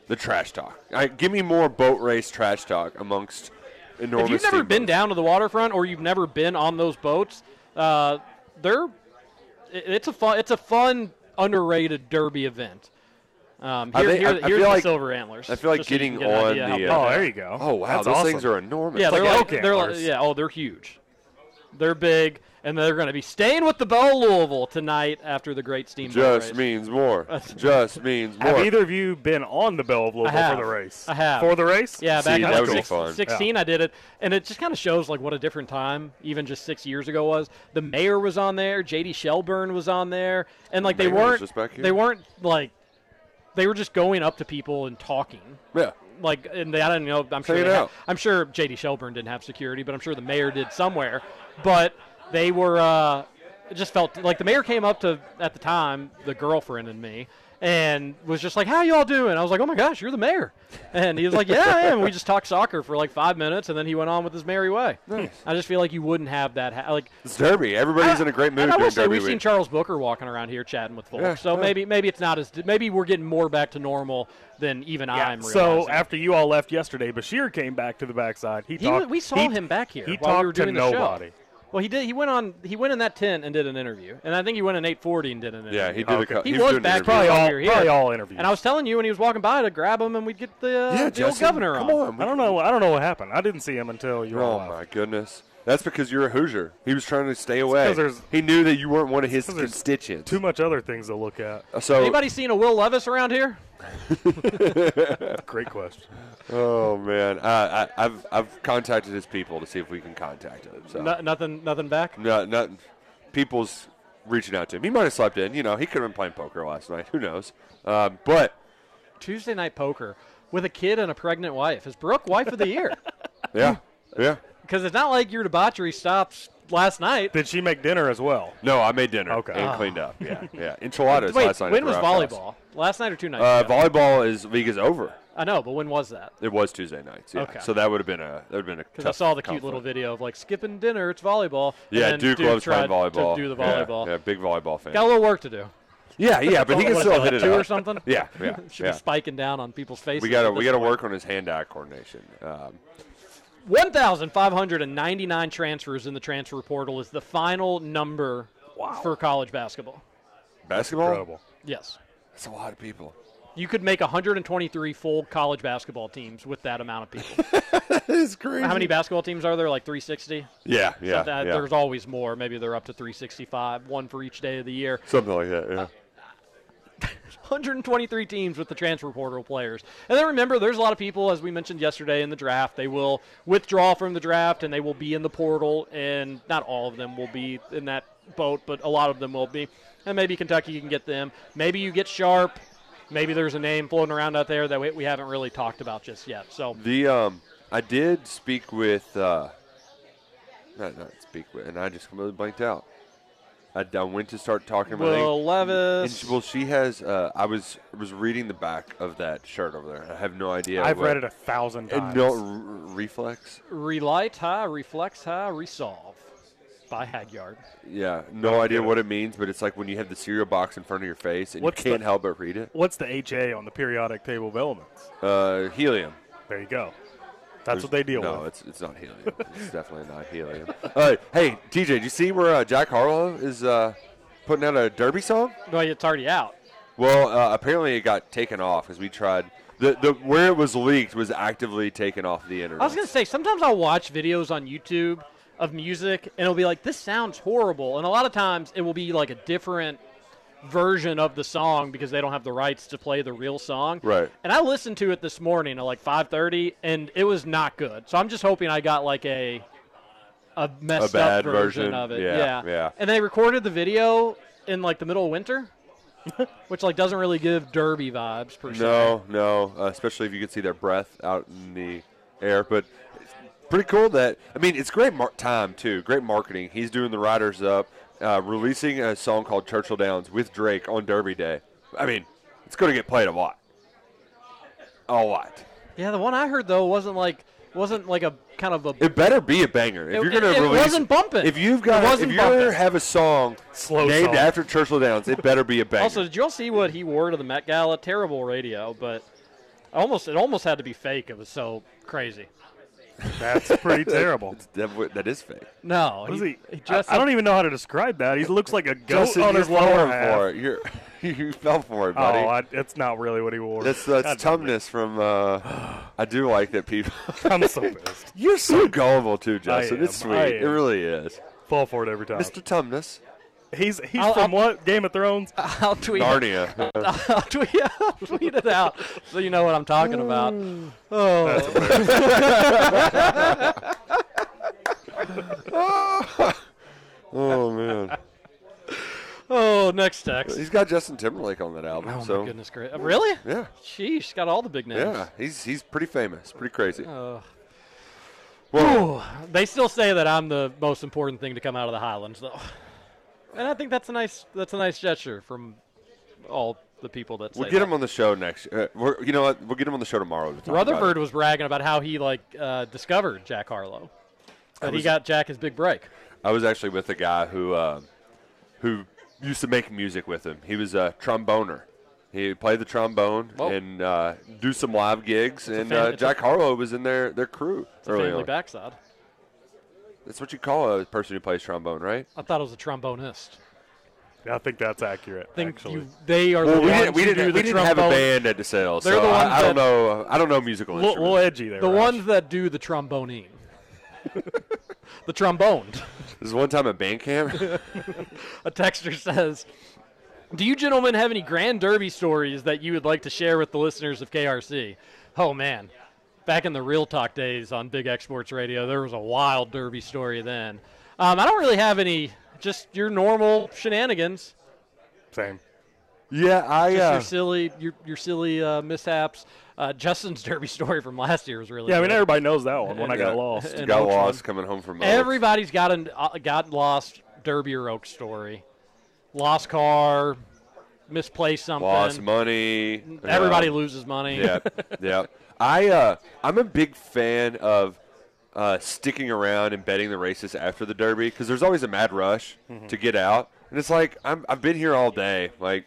[SPEAKER 2] the trash talk. I, give me more boat race trash talk amongst enormous.
[SPEAKER 1] if you've never been
[SPEAKER 2] steamboats.
[SPEAKER 1] down to the waterfront or you've never been on those boats, uh, they're it's a fun it's a fun underrated derby event. Um, here,
[SPEAKER 2] think-
[SPEAKER 1] here,
[SPEAKER 2] I- I
[SPEAKER 1] here's
[SPEAKER 2] feel
[SPEAKER 1] the
[SPEAKER 2] like-
[SPEAKER 1] silver antlers.
[SPEAKER 2] I feel like
[SPEAKER 1] just so
[SPEAKER 2] getting
[SPEAKER 1] get
[SPEAKER 2] on the. uh,
[SPEAKER 3] Oh, there you go.
[SPEAKER 2] Oh wow,
[SPEAKER 3] That's
[SPEAKER 2] those
[SPEAKER 3] awesome.
[SPEAKER 2] things are enormous.
[SPEAKER 1] Yeah,
[SPEAKER 2] Like
[SPEAKER 1] they're
[SPEAKER 3] like
[SPEAKER 1] like, they're like, yeah, oh, they're huge. They're big, and they're going to be staying with the Bell Louisville tonight after the Great Steamboat race.
[SPEAKER 2] Just
[SPEAKER 1] race.
[SPEAKER 2] means more. <laughs> Just means more.
[SPEAKER 3] Have either of you been on the Belle of Louisville for the race?
[SPEAKER 1] I have.
[SPEAKER 3] For the race?
[SPEAKER 1] Yeah, back
[SPEAKER 2] See,
[SPEAKER 1] in
[SPEAKER 2] that
[SPEAKER 1] like
[SPEAKER 2] would
[SPEAKER 1] six-
[SPEAKER 2] fun.
[SPEAKER 1] 16, I did it, and it just kind of shows like what a different time even just six years ago was. The mayor was on there, J.D. Shelburne was on there, and like they weren't
[SPEAKER 2] just back here?
[SPEAKER 1] they weren't like they were just going up to people and talking.
[SPEAKER 2] Yeah.
[SPEAKER 1] Like, and they, I don't know. I'm sure.
[SPEAKER 2] Check it
[SPEAKER 1] they had-
[SPEAKER 2] out.
[SPEAKER 1] I'm sure J.D. Shelburne didn't have security, but I'm sure the mayor did somewhere. But they were. Uh, it just felt like the mayor came up to at the time the girlfriend and me. And was just like, "How y'all doing?" I was like, "Oh my gosh, you're the mayor," and he was like, "Yeah, I am." We just talked soccer for like five minutes, and then he went on with his merry way. Nice. I just feel like you wouldn't have that. Ha- like
[SPEAKER 2] It's Derby. Everybody's in a great mood
[SPEAKER 1] I will say
[SPEAKER 2] Derby
[SPEAKER 1] we've seen. Charles Booker walking around here chatting with folks,
[SPEAKER 2] Yeah,
[SPEAKER 1] so
[SPEAKER 2] yeah.
[SPEAKER 1] maybe maybe it's not as maybe we're getting more back to normal than even I'm.
[SPEAKER 3] So after you all left yesterday, Bashir came back to the backside. He,
[SPEAKER 1] He
[SPEAKER 3] talked.
[SPEAKER 1] we saw
[SPEAKER 3] he-
[SPEAKER 1] him back here
[SPEAKER 3] He
[SPEAKER 1] while
[SPEAKER 3] talked
[SPEAKER 1] we were
[SPEAKER 3] to
[SPEAKER 1] doing the show.
[SPEAKER 3] nobody.
[SPEAKER 1] Well, he did. He went on. He went in that tent and did an interview, and I think he went in 840 and did an interview.
[SPEAKER 2] Yeah, he did a cou-
[SPEAKER 1] He,
[SPEAKER 2] he was
[SPEAKER 1] was
[SPEAKER 2] doing
[SPEAKER 1] back
[SPEAKER 3] Probably all-
[SPEAKER 1] we were here.
[SPEAKER 3] probably all interviews.
[SPEAKER 1] And I was telling you when he was walking by to grab him, and we'd get the, uh,
[SPEAKER 2] Yeah,
[SPEAKER 1] the old
[SPEAKER 2] Jesse,
[SPEAKER 1] governor
[SPEAKER 2] come
[SPEAKER 1] on.
[SPEAKER 2] on.
[SPEAKER 3] I don't know. I don't know what happened. I didn't see him until you
[SPEAKER 2] Oh
[SPEAKER 3] left.
[SPEAKER 2] my goodness. That's because you're a Hoosier. He was trying to stay away.
[SPEAKER 3] 'cause there's-
[SPEAKER 2] he knew that you weren't one of his
[SPEAKER 3] there's
[SPEAKER 2] constituents.
[SPEAKER 3] Too much other things to look at.
[SPEAKER 2] So
[SPEAKER 1] Anybody seen a Will Levis around here? <laughs>
[SPEAKER 3] Great question.
[SPEAKER 2] Oh man, uh, I, I've I've contacted his people to see if we can contact him. So
[SPEAKER 1] No, nothing. Nothing back.
[SPEAKER 2] no, not people's reaching out to him. He might have slept in. You know, he could have been playing poker last night. Who knows? Um, but
[SPEAKER 1] Tuesday night poker with a kid and a pregnant wife. Is Brooke wife of the year? <laughs>
[SPEAKER 2] yeah, yeah. <laughs>
[SPEAKER 1] Because it's not like your debauchery stops last night.
[SPEAKER 3] Did she make dinner as well?
[SPEAKER 2] No, I made dinner
[SPEAKER 3] Okay.
[SPEAKER 2] and
[SPEAKER 1] Ah.
[SPEAKER 2] cleaned up. <laughs> Yeah, yeah. Enchiladas
[SPEAKER 1] Wait,
[SPEAKER 2] last night.
[SPEAKER 1] when was
[SPEAKER 2] Rough House.
[SPEAKER 1] volleyball? Last night or two nights?
[SPEAKER 2] Uh,
[SPEAKER 1] ago?
[SPEAKER 2] volleyball is league is over.
[SPEAKER 1] I know, but when was that?
[SPEAKER 2] It was Tuesday nights. Yeah.
[SPEAKER 1] Okay.
[SPEAKER 2] So that would have been a that would have been a.
[SPEAKER 1] Because I saw the cute
[SPEAKER 2] conflict.
[SPEAKER 1] little video of like skipping dinner. It's volleyball.
[SPEAKER 2] Yeah,
[SPEAKER 1] then
[SPEAKER 2] Duke, loves playing
[SPEAKER 1] tried
[SPEAKER 2] volleyball.
[SPEAKER 1] To do the volleyball.
[SPEAKER 2] Yeah, big volleyball fan.
[SPEAKER 1] Got a little work to do.
[SPEAKER 2] Yeah, yeah, but <laughs> he can still hit it
[SPEAKER 1] two
[SPEAKER 2] up.
[SPEAKER 1] or something. <laughs>
[SPEAKER 2] Yeah, yeah,
[SPEAKER 1] Should
[SPEAKER 2] yeah.
[SPEAKER 1] be spiking down on people's faces.
[SPEAKER 2] We gotta we gotta
[SPEAKER 1] point.
[SPEAKER 2] work on his hand-eye coordination. Um,
[SPEAKER 1] 1,599 transfers in the transfer portal is the final number for college basketball.
[SPEAKER 2] basketball.
[SPEAKER 3] Incredible.
[SPEAKER 1] Yes.
[SPEAKER 2] That's a lot of people.
[SPEAKER 1] You could make 123 full college basketball teams with that amount of people. <laughs>
[SPEAKER 2] that is crazy.
[SPEAKER 1] How many basketball teams are there? Like 360?
[SPEAKER 2] Yeah,
[SPEAKER 1] So
[SPEAKER 2] yeah,
[SPEAKER 1] that- uh,
[SPEAKER 2] yeah.
[SPEAKER 1] There's always more. Maybe they're up to 365, one for each day of the year.
[SPEAKER 2] Something like that. Yeah.
[SPEAKER 1] 123 teams with the transfer portal players. And then remember, there's a lot of people, as we mentioned yesterday in the draft, they will withdraw from the draft and they will be in the portal, and not all of them will be in that boat, but a lot of them will be. And maybe Kentucky can get them. Maybe you get Sharpe. Maybe there's a name floating around out there that we, we haven't really talked about just yet. So
[SPEAKER 2] The um, I did speak with, uh, not not speak with, and I just completely blanked out. I, I went to start talking about.
[SPEAKER 1] Will Levis.
[SPEAKER 2] And she, well, she has. Uh, I was was reading the back of that shirt over there. I have no idea.
[SPEAKER 3] I've
[SPEAKER 2] what-
[SPEAKER 3] read it a thousand times.
[SPEAKER 2] no r- reflex.
[SPEAKER 1] Relight high, reflex high, resolve by Hagyard.
[SPEAKER 2] Yeah, no idea what it means, but it's like when you have the cereal box in front of your face and
[SPEAKER 3] What's
[SPEAKER 2] you can't
[SPEAKER 3] the-
[SPEAKER 2] help but read it.
[SPEAKER 3] What's the HA on the periodic table of elements?
[SPEAKER 2] Uh, helium.
[SPEAKER 3] There you go. That's
[SPEAKER 2] There's-
[SPEAKER 3] what they deal
[SPEAKER 2] no,
[SPEAKER 3] with.
[SPEAKER 2] No, it's it's not helium. it's definitely not helium. <laughs> Uh, hey, TJ, did you see where uh, Jack Harlow is uh, putting out a Derby song?
[SPEAKER 1] No, it's already out.
[SPEAKER 2] Well, uh, apparently it got taken off because we tried. The, the where it was leaked was actively taken off the internet.
[SPEAKER 1] I was gonna say sometimes I'll watch videos on YouTube of music and it'll be like this sounds horrible, and a lot of times it will be like a different version of the song because they don't have the rights to play the real song.
[SPEAKER 2] Right.
[SPEAKER 1] And I listened to it this morning at like 5:30, and it was not good. So I'm just hoping I got like a a messed
[SPEAKER 2] bad
[SPEAKER 1] up version,
[SPEAKER 2] version.
[SPEAKER 1] of it.
[SPEAKER 2] Yeah, yeah.
[SPEAKER 1] And they recorded the video in like the middle of winter, <laughs> which like doesn't really give Derby vibes per se.
[SPEAKER 2] No, no, uh, especially if you can see their breath out in the air. But pretty cool that I mean, it's great mar- time too. Great marketing. He's doing the Riders Up, uh, releasing a song called Churchill Downs with Drake on Derby Day. I mean, it's going to get played a lot, a lot.
[SPEAKER 1] Yeah, the one I heard though wasn't like wasn't like a kind of a
[SPEAKER 2] It better be a banger. If
[SPEAKER 1] It-
[SPEAKER 2] you're going
[SPEAKER 1] it-
[SPEAKER 2] to
[SPEAKER 1] it wasn't bumping.
[SPEAKER 2] If you've got, if
[SPEAKER 1] wasn't
[SPEAKER 2] you
[SPEAKER 1] bumping.
[SPEAKER 2] have a song
[SPEAKER 3] Slow
[SPEAKER 2] named
[SPEAKER 3] song.
[SPEAKER 2] after Churchill Downs, it better be a banger.
[SPEAKER 1] Also, did y'all see what he wore to the Met Gala? Terrible radio, but almost it almost had to be fake. It was so crazy.
[SPEAKER 3] That's pretty <laughs> terrible.
[SPEAKER 2] That, that is fake.
[SPEAKER 1] No,
[SPEAKER 3] What is
[SPEAKER 1] he,
[SPEAKER 3] he?
[SPEAKER 1] he just
[SPEAKER 3] I, I don't even know how to describe that. He looks like a goat
[SPEAKER 2] Justin,
[SPEAKER 3] on his lower half.
[SPEAKER 2] for it. You're, <laughs> you fell for it, buddy.
[SPEAKER 3] Oh, I, it's not really what he wore.
[SPEAKER 2] That's that's
[SPEAKER 3] God damn it.
[SPEAKER 2] toughness from. Uh, <gasps> I do like that people. <laughs>
[SPEAKER 3] I'm so pissed.
[SPEAKER 2] You're so gullible too,
[SPEAKER 3] I
[SPEAKER 2] Justin.
[SPEAKER 3] am,
[SPEAKER 2] It's sweet.
[SPEAKER 3] I
[SPEAKER 2] It really is.
[SPEAKER 3] Fall for it every time.
[SPEAKER 2] Mr. Tumnus.
[SPEAKER 3] He's he's
[SPEAKER 1] I'll-
[SPEAKER 3] from
[SPEAKER 1] I'll-
[SPEAKER 3] what? Game of Thrones? <laughs>
[SPEAKER 1] I'll tweet.
[SPEAKER 2] Narnia. <laughs>
[SPEAKER 1] I'll tweet, I'll tweet it out so you know what I'm talking about. Oh, <laughs>
[SPEAKER 2] oh man.
[SPEAKER 1] oh, next text.
[SPEAKER 2] He's got Justin Timberlake on that album.
[SPEAKER 1] Oh
[SPEAKER 2] so
[SPEAKER 1] my goodness, great! Really?
[SPEAKER 2] Yeah.
[SPEAKER 1] Sheesh, got all the big names.
[SPEAKER 2] Yeah, he's he's pretty famous, pretty crazy.
[SPEAKER 1] Uh,
[SPEAKER 2] Well-
[SPEAKER 1] Ooh, they still say that I'm the most important thing to come out of the Highlands, though, and I think that's a nice that's a nice gesture from all the people that
[SPEAKER 2] We'll get
[SPEAKER 1] that.
[SPEAKER 2] him on the show next. Uh, we're, you know what? We'll get him on the show tomorrow. To talk
[SPEAKER 1] Rutherford was bragging about how he like uh, discovered Jack Harlow, that he got Jack his big break.
[SPEAKER 2] I was actually with a guy who uh, who used to make music with him. He was a tromboner. He played the trombone
[SPEAKER 1] Whoa.
[SPEAKER 2] and uh, do some live gigs.
[SPEAKER 1] a
[SPEAKER 2] and
[SPEAKER 1] fam-
[SPEAKER 2] uh,
[SPEAKER 1] it's a-
[SPEAKER 2] Jack Harlow was in their their crew
[SPEAKER 1] It's a family
[SPEAKER 2] on.
[SPEAKER 1] backside.
[SPEAKER 2] That's what you call a person who plays trombone, right?
[SPEAKER 1] I thought it was a trombonist.
[SPEAKER 3] Yeah, I think that's accurate.
[SPEAKER 1] I think
[SPEAKER 3] actually.
[SPEAKER 1] you, they are
[SPEAKER 2] Well,
[SPEAKER 1] the
[SPEAKER 2] we
[SPEAKER 1] ones
[SPEAKER 2] didn't, we
[SPEAKER 1] who
[SPEAKER 2] didn't,
[SPEAKER 1] do
[SPEAKER 2] we
[SPEAKER 1] the
[SPEAKER 2] didn't have a band at DeSales,
[SPEAKER 1] They're
[SPEAKER 2] so
[SPEAKER 1] the ones
[SPEAKER 2] I, I don't
[SPEAKER 1] that-
[SPEAKER 2] know. I don't know musical
[SPEAKER 3] little,
[SPEAKER 2] instruments.
[SPEAKER 3] little edgy there.
[SPEAKER 1] The
[SPEAKER 3] Raj.
[SPEAKER 1] ones that do the trombone. <laughs> the trombone.
[SPEAKER 2] This is one time at band camp. <laughs> <laughs>
[SPEAKER 1] A texter says, "Do you gentlemen have any Grand Derby stories that you would like to share with the listeners of KRC?" Oh man, back in the Real Talk days on Big X Sports Radio, there was a wild Derby story then. Um, I don't really have any, just your normal shenanigans.
[SPEAKER 3] Same.
[SPEAKER 2] yeah, I.
[SPEAKER 1] Just
[SPEAKER 2] Uh,
[SPEAKER 1] your silly, your your silly uh, mishaps. Uh, Justin's <laughs> Derby story from last year was really.
[SPEAKER 3] Yeah, I mean everybody knows that one. When I got
[SPEAKER 2] yeah,
[SPEAKER 3] lost.
[SPEAKER 2] Got
[SPEAKER 1] Oaks
[SPEAKER 2] lost
[SPEAKER 1] one.
[SPEAKER 2] coming home from. Oaks.
[SPEAKER 1] Everybody's got a uh, got lost Derby or Oak story. Lost car, misplaced something.
[SPEAKER 2] lost money.
[SPEAKER 1] Everybody
[SPEAKER 2] yeah.
[SPEAKER 1] loses money.
[SPEAKER 2] yeah, yeah. <laughs> I uh, I'm a big fan of uh, sticking around and betting the races after the Derby because there's always a mad rush
[SPEAKER 1] Mm-hmm.
[SPEAKER 2] to get out, and it's like I'm, I've been here all day. Like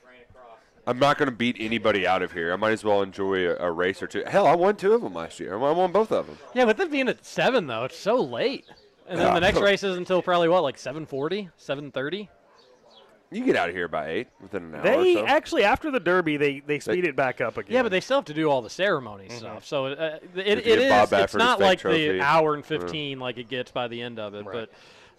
[SPEAKER 2] I'm not going to beat anybody out of here. I might as well enjoy a, a race or two. Hell, I won two of them last year. I won both of them.
[SPEAKER 1] Yeah, with it being at seven though, it's so late. And then the next <laughs> race is until probably what, like 7:40, 7:30.
[SPEAKER 2] You get out of here by eight within an hour.
[SPEAKER 3] They
[SPEAKER 2] or so.
[SPEAKER 3] actually after the Derby they they speed it back up again.
[SPEAKER 1] Yeah, but they still have to do all the ceremony stuff. So uh, it, it,
[SPEAKER 2] If
[SPEAKER 1] it
[SPEAKER 2] you get
[SPEAKER 1] is.
[SPEAKER 2] Bob
[SPEAKER 1] It's not like
[SPEAKER 2] trophy.
[SPEAKER 1] the hour and
[SPEAKER 2] Yeah.
[SPEAKER 1] 15 like it gets by the end of it. But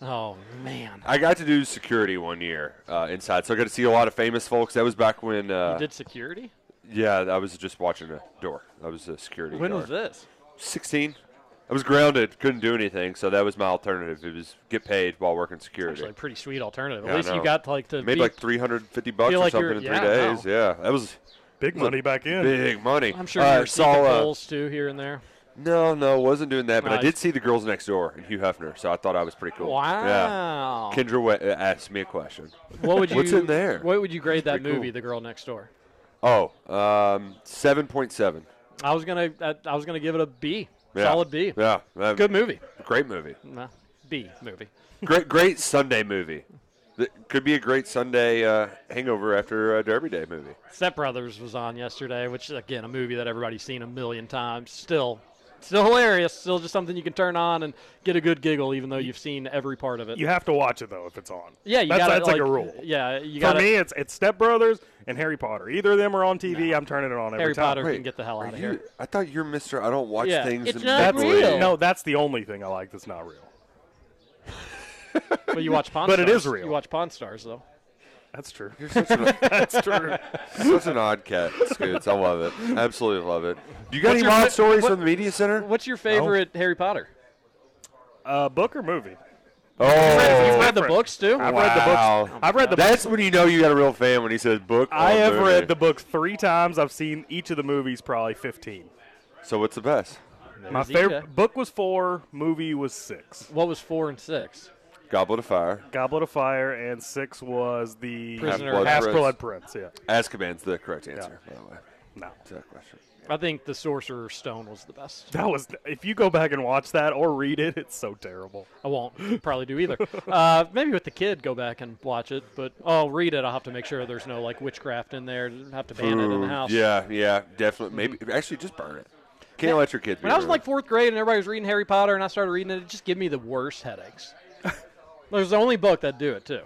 [SPEAKER 1] oh man,
[SPEAKER 2] I got to do security one year uh, inside, so I got to see a lot of famous folks. That was back when. Uh,
[SPEAKER 1] you did security.
[SPEAKER 2] Yeah, I was just watching a door. I was a security
[SPEAKER 1] When
[SPEAKER 2] guard.
[SPEAKER 1] was this?
[SPEAKER 2] 16. I was grounded, couldn't do anything, so that was my alternative. It was get paid while working security.
[SPEAKER 1] Actually, a pretty sweet alternative.
[SPEAKER 2] Yeah,
[SPEAKER 1] At
[SPEAKER 2] I
[SPEAKER 1] least you
[SPEAKER 2] know.
[SPEAKER 1] got to, like to
[SPEAKER 2] made
[SPEAKER 1] be-
[SPEAKER 2] like 350 bucks
[SPEAKER 1] feel
[SPEAKER 2] or
[SPEAKER 1] like
[SPEAKER 2] something
[SPEAKER 1] you're-
[SPEAKER 2] in three
[SPEAKER 1] yeah, I
[SPEAKER 2] days.
[SPEAKER 1] know.
[SPEAKER 2] Yeah, that was
[SPEAKER 3] Big
[SPEAKER 2] was
[SPEAKER 3] money back in.
[SPEAKER 2] Big money.
[SPEAKER 1] I'm sure
[SPEAKER 2] Uh,
[SPEAKER 1] you were
[SPEAKER 2] saw,
[SPEAKER 1] seeking
[SPEAKER 2] uh,
[SPEAKER 1] polls too here and there.
[SPEAKER 2] No, no, wasn't doing that, but I
[SPEAKER 1] Nice.
[SPEAKER 2] did see the girls next door and Hugh Hefner, so I thought I was pretty cool.
[SPEAKER 1] Wow.
[SPEAKER 2] Yeah. Kendra we- uh, asked me a question.
[SPEAKER 1] What would <laughs> you?
[SPEAKER 2] What's in there?
[SPEAKER 1] What would you grade that
[SPEAKER 2] pretty
[SPEAKER 1] movie,
[SPEAKER 2] cool.
[SPEAKER 1] The Girl Next Door?
[SPEAKER 2] Oh, um, 7.7.
[SPEAKER 1] I was gonna. I, I was gonna give it a B.
[SPEAKER 2] Yeah.
[SPEAKER 1] Solid B.
[SPEAKER 2] Yeah. uh,
[SPEAKER 1] Good movie.
[SPEAKER 2] Great movie.
[SPEAKER 1] Nah, B movie. <laughs>
[SPEAKER 2] great, great Sunday movie. Could be a great Sunday uh, hangover after a Derby Day movie.
[SPEAKER 1] Step Brothers was on yesterday, which is again a movie that everybody's seen a million times. Still, still hilarious. Still just something you can turn on and get a good giggle, even though you've seen every part of it.
[SPEAKER 3] You have to watch it though if it's on.
[SPEAKER 1] Yeah, you
[SPEAKER 3] that's,
[SPEAKER 1] gotta,
[SPEAKER 3] that's like,
[SPEAKER 1] like,
[SPEAKER 3] a rule.
[SPEAKER 1] yeah, you gotta-
[SPEAKER 3] me, it's it's Step Brothers and Harry Potter. Either of them are on TV. I'm turning it on every time.
[SPEAKER 1] Harry
[SPEAKER 3] time.
[SPEAKER 1] Potter can get the hell out of
[SPEAKER 2] you,
[SPEAKER 1] here.
[SPEAKER 2] I thought you're Mister. I don't watch
[SPEAKER 1] Yeah,
[SPEAKER 2] things.
[SPEAKER 1] it's
[SPEAKER 2] in
[SPEAKER 1] not
[SPEAKER 3] That's
[SPEAKER 1] real.
[SPEAKER 3] no, that's the only thing I like that's not real.
[SPEAKER 1] But you watch Pawn <laughs>
[SPEAKER 3] But it
[SPEAKER 1] Stars.
[SPEAKER 3] is real.
[SPEAKER 1] You watch Pawn Stars though.
[SPEAKER 3] That's true.
[SPEAKER 2] You're such an, <laughs>
[SPEAKER 3] that's true.
[SPEAKER 2] such an odd cat, Scoots. I love it. Absolutely love it. Do you got
[SPEAKER 1] What's
[SPEAKER 2] any
[SPEAKER 1] your
[SPEAKER 2] wild
[SPEAKER 1] fa-
[SPEAKER 2] stories
[SPEAKER 1] what-
[SPEAKER 2] from the media center?
[SPEAKER 1] What's your favorite Harry Potter?
[SPEAKER 3] Uh, book or movie?
[SPEAKER 2] Oh,
[SPEAKER 1] You've read the books too.
[SPEAKER 3] I've read the
[SPEAKER 2] wow.
[SPEAKER 3] books. I've read the
[SPEAKER 2] That's
[SPEAKER 3] books.
[SPEAKER 2] when you know you got a real fan when he says book.
[SPEAKER 3] I
[SPEAKER 2] or
[SPEAKER 3] have
[SPEAKER 2] movie.
[SPEAKER 3] read the books three times. I've seen each of the movies probably 15.
[SPEAKER 2] So what's the best?
[SPEAKER 3] My
[SPEAKER 1] There's
[SPEAKER 3] favorite
[SPEAKER 1] EJ.
[SPEAKER 3] book was four, movie was six.
[SPEAKER 1] What was four and six?
[SPEAKER 2] Goblet of Fire.
[SPEAKER 3] Goblet of Fire, and six was the
[SPEAKER 1] Prisoner
[SPEAKER 2] Half-Blood
[SPEAKER 3] Half
[SPEAKER 2] Prince.
[SPEAKER 3] Blood Prince. Yeah.
[SPEAKER 2] Azkaban's the correct answer, by the way.
[SPEAKER 3] No.
[SPEAKER 2] To that question.
[SPEAKER 1] I think the Sorcerer's Stone was the best.
[SPEAKER 3] That was if you go back and watch that or read it, it's so terrible.
[SPEAKER 1] I won't probably do either. uh, maybe with the kid, go back and watch it. But I'll read it. I'll have to make sure there's no like witchcraft in there. Have to ban it in the house.
[SPEAKER 2] Yeah, yeah, definitely. Maybe actually just burn it. Can't let your kids.
[SPEAKER 1] When
[SPEAKER 2] be
[SPEAKER 1] I was in like fourth grade and everybody was reading Harry Potter and I started reading it, it just gave me the worst headaches. It was the only book that do it too.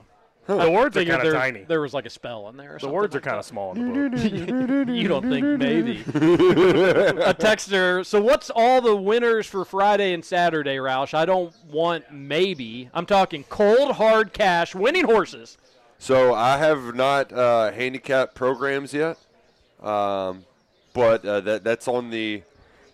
[SPEAKER 3] The words are kind of tiny.
[SPEAKER 1] There was like a spell in there. Or
[SPEAKER 3] The
[SPEAKER 1] something
[SPEAKER 3] words are
[SPEAKER 1] like
[SPEAKER 3] kind of small in the book. <laughs> <laughs>
[SPEAKER 1] you don't think maybe <laughs> a texter so what's all the winners for friday and saturday roush i don't want maybe i'm talking cold hard cash winning horses
[SPEAKER 2] So I have not uh, handicap programs yet, um, but uh, that that's on the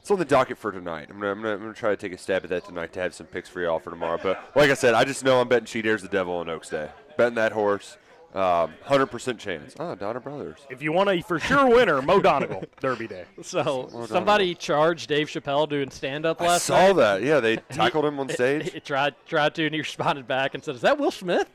[SPEAKER 2] it's on the docket for tonight. I'm gonna, I'm, gonna, I'm gonna try to take a stab at that tonight to have some picks for y'all for tomorrow. But like I said, I just know I'm betting She Dares the Devil on Oaks Day. Betting that horse, um, hundred percent chance. Oh, Donner Brothers.
[SPEAKER 3] If you want a for sure winner, Mo Donegal, Derby Day. <laughs>
[SPEAKER 1] so
[SPEAKER 2] Well,
[SPEAKER 1] somebody charged dave chappelle doing stand-up
[SPEAKER 2] I
[SPEAKER 1] last
[SPEAKER 2] saw
[SPEAKER 1] night saw
[SPEAKER 2] that. Yeah, they <laughs> tackled him on <laughs> stage.
[SPEAKER 1] he tried tried to and he responded back and said is that will smith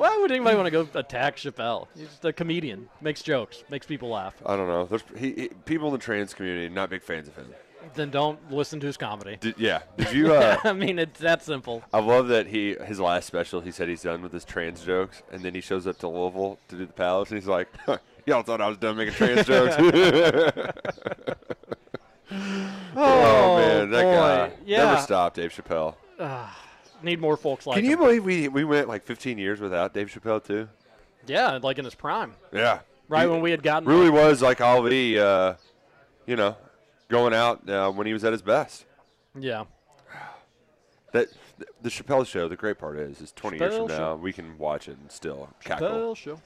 [SPEAKER 1] why would anybody want to go attack chappelle he's just a comedian makes jokes makes people laugh
[SPEAKER 2] I don't know. There's he, he, people in the trans community not big fans of him.
[SPEAKER 1] then don't listen to his comedy
[SPEAKER 2] Did, yeah. Did <laughs> you? Uh,
[SPEAKER 1] i mean it's that simple
[SPEAKER 2] I love that he his last special he said he's done with his trans jokes, and then he shows up to Louisville to do the Palace, and he's like, <laughs> "Y'all thought I was done making trans jokes." <laughs> oh, man, that
[SPEAKER 1] boy.
[SPEAKER 2] guy
[SPEAKER 1] Yeah.
[SPEAKER 2] never stopped. Dave Chappelle.
[SPEAKER 1] Ah, need more folks like
[SPEAKER 2] Can you
[SPEAKER 1] him.
[SPEAKER 2] believe we we went like 15 years without Dave Chappelle too?
[SPEAKER 1] Yeah, like in his prime.
[SPEAKER 2] Yeah,
[SPEAKER 1] Right
[SPEAKER 2] He
[SPEAKER 1] when we had gotten
[SPEAKER 2] really was like Ali, uh, you know, going out uh, when he was at his best.
[SPEAKER 1] Yeah.
[SPEAKER 2] That the Chappelle show. The great part is, is 20 years from
[SPEAKER 1] Chappelle
[SPEAKER 2] now,
[SPEAKER 1] show.
[SPEAKER 2] we can watch it and still cackle.
[SPEAKER 1] Chappelle show.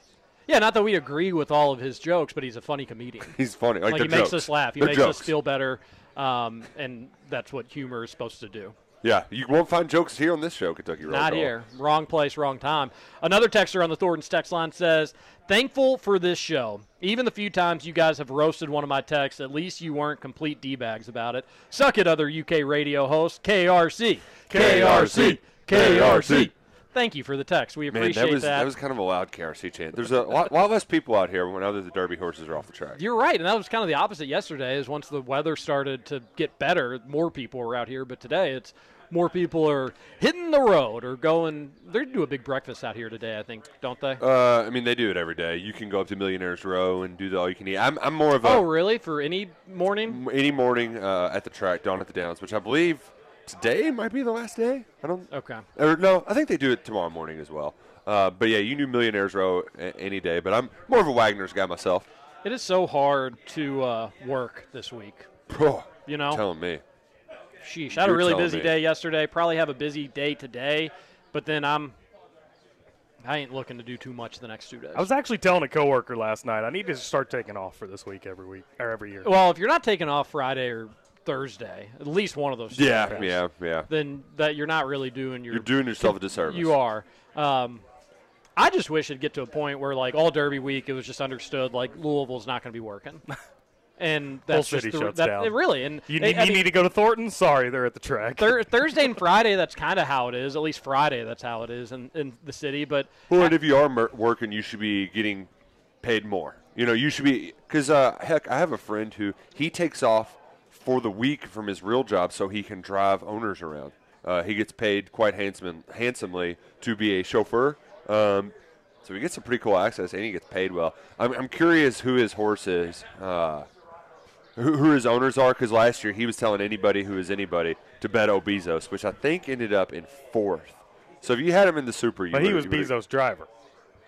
[SPEAKER 1] Yeah, not that we agree with all of his jokes, but he's a funny comedian. <laughs>
[SPEAKER 2] He's funny. Like,
[SPEAKER 1] he
[SPEAKER 2] they're
[SPEAKER 1] makes us laugh. He
[SPEAKER 2] They're
[SPEAKER 1] makes
[SPEAKER 2] jokes.
[SPEAKER 1] us feel better, um, and that's what humor is supposed to do.
[SPEAKER 2] Yeah, you won't find jokes here on this show, Kentucky Roll
[SPEAKER 1] Not
[SPEAKER 2] Call.
[SPEAKER 1] here. Wrong place, wrong time. Another texter on the Thornton's text line says, Thankful for this show. Even the few times you guys have roasted one of my texts, at least you weren't complete D-bags about it. Suck it, other UK radio hosts. KRC. KRC. KRC. Thank you for the text. We
[SPEAKER 2] Man,
[SPEAKER 1] appreciate
[SPEAKER 2] that was that. was kind of a loud KRC chant. There's a lot, lot less people out here when other the Derby horses are off the track.
[SPEAKER 1] You're right, and that was kind of the opposite yesterday. Is once the weather started to get better, more people were out here. But today, it's more people are hitting the road or going. They do a big breakfast out here today, I think, don't they?
[SPEAKER 2] Uh, I mean, they do it every day. You can go up to Millionaires Row and do the all you can eat. I'm, I'm more of a
[SPEAKER 1] oh, really? For any morning?
[SPEAKER 2] any morning uh, at the track, down at the Downs, which I believe today might be the last day. I don't.
[SPEAKER 1] Okay.
[SPEAKER 2] Or no, I think they do it tomorrow morning as well. Uh, but yeah, you knew Millionaires Row a- any day. But I'm more of a Wagner's guy myself.
[SPEAKER 1] It is so hard to uh, work this week. You know,
[SPEAKER 2] telling me.
[SPEAKER 1] Sheesh. I had a
[SPEAKER 2] You're
[SPEAKER 1] really busy
[SPEAKER 2] me.
[SPEAKER 1] day yesterday. Probably have a busy day today, but then I'm. I ain't looking to do too much the next two days.
[SPEAKER 3] I was actually telling a coworker last night I need to start taking off for this week every week or every year.
[SPEAKER 1] Well, if you're not taking off Friday or Thursday, at least one of those.
[SPEAKER 2] Yeah,
[SPEAKER 1] days,
[SPEAKER 2] yeah, yeah.
[SPEAKER 1] Then that you're not really doing your.
[SPEAKER 2] You're doing yourself a disservice.
[SPEAKER 1] You are. Um, I just wish it'd get to a point where, like, all Derby week, it was just understood, like, Louisville's not going to be working. <laughs> And that's
[SPEAKER 3] Whole
[SPEAKER 1] just
[SPEAKER 3] city
[SPEAKER 1] the,
[SPEAKER 3] shuts
[SPEAKER 1] that,
[SPEAKER 3] down.
[SPEAKER 1] it really. And
[SPEAKER 3] You
[SPEAKER 1] they-
[SPEAKER 3] need,
[SPEAKER 1] I
[SPEAKER 3] you need to go to Thornton? Sorry, they're at the track.
[SPEAKER 1] Thur- <laughs> Thursday and Friday, that's kind of how it is. At least Friday, that's how it is in, in the city. But
[SPEAKER 2] Well, and if you are mer- working, you should be getting paid more. You know, you should be because uh, heck, I have a friend who he takes off for the week from his real job so he can drive owners around. Uh, he gets paid quite handsome, handsomely to be a chauffeur. Um, so he gets some pretty cool access, and he gets paid well. I'm, I'm curious who his horse is, uh, who, who his owners are, because last year he was telling anybody who is anybody to bet O Besos, which I think ended up in fourth. So if you had him in the Super, you
[SPEAKER 3] but he was
[SPEAKER 2] you
[SPEAKER 3] Bezos' driver.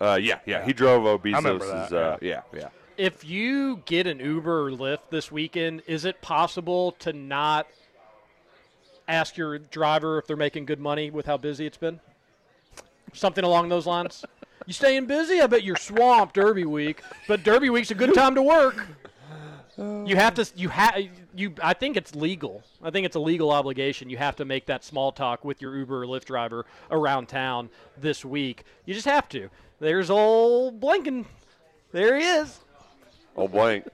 [SPEAKER 2] uh, yeah, yeah, he drove
[SPEAKER 3] remember
[SPEAKER 2] O Besos.
[SPEAKER 3] that,
[SPEAKER 2] Uh, yeah, yeah.
[SPEAKER 1] if you get an Uber or Lyft this weekend, is it possible to not ask your driver if they're making good money with how busy it's been? Something along those lines. You staying busy? I bet you're swamped Derby week, but Derby week's a good time to work. You have to. You have. You. I think it's legal. I think it's a legal obligation. You have to make that small talk with your Uber or Lyft driver around town this week. You just have to. There's old Blinken. There he is.
[SPEAKER 2] Oh, blank.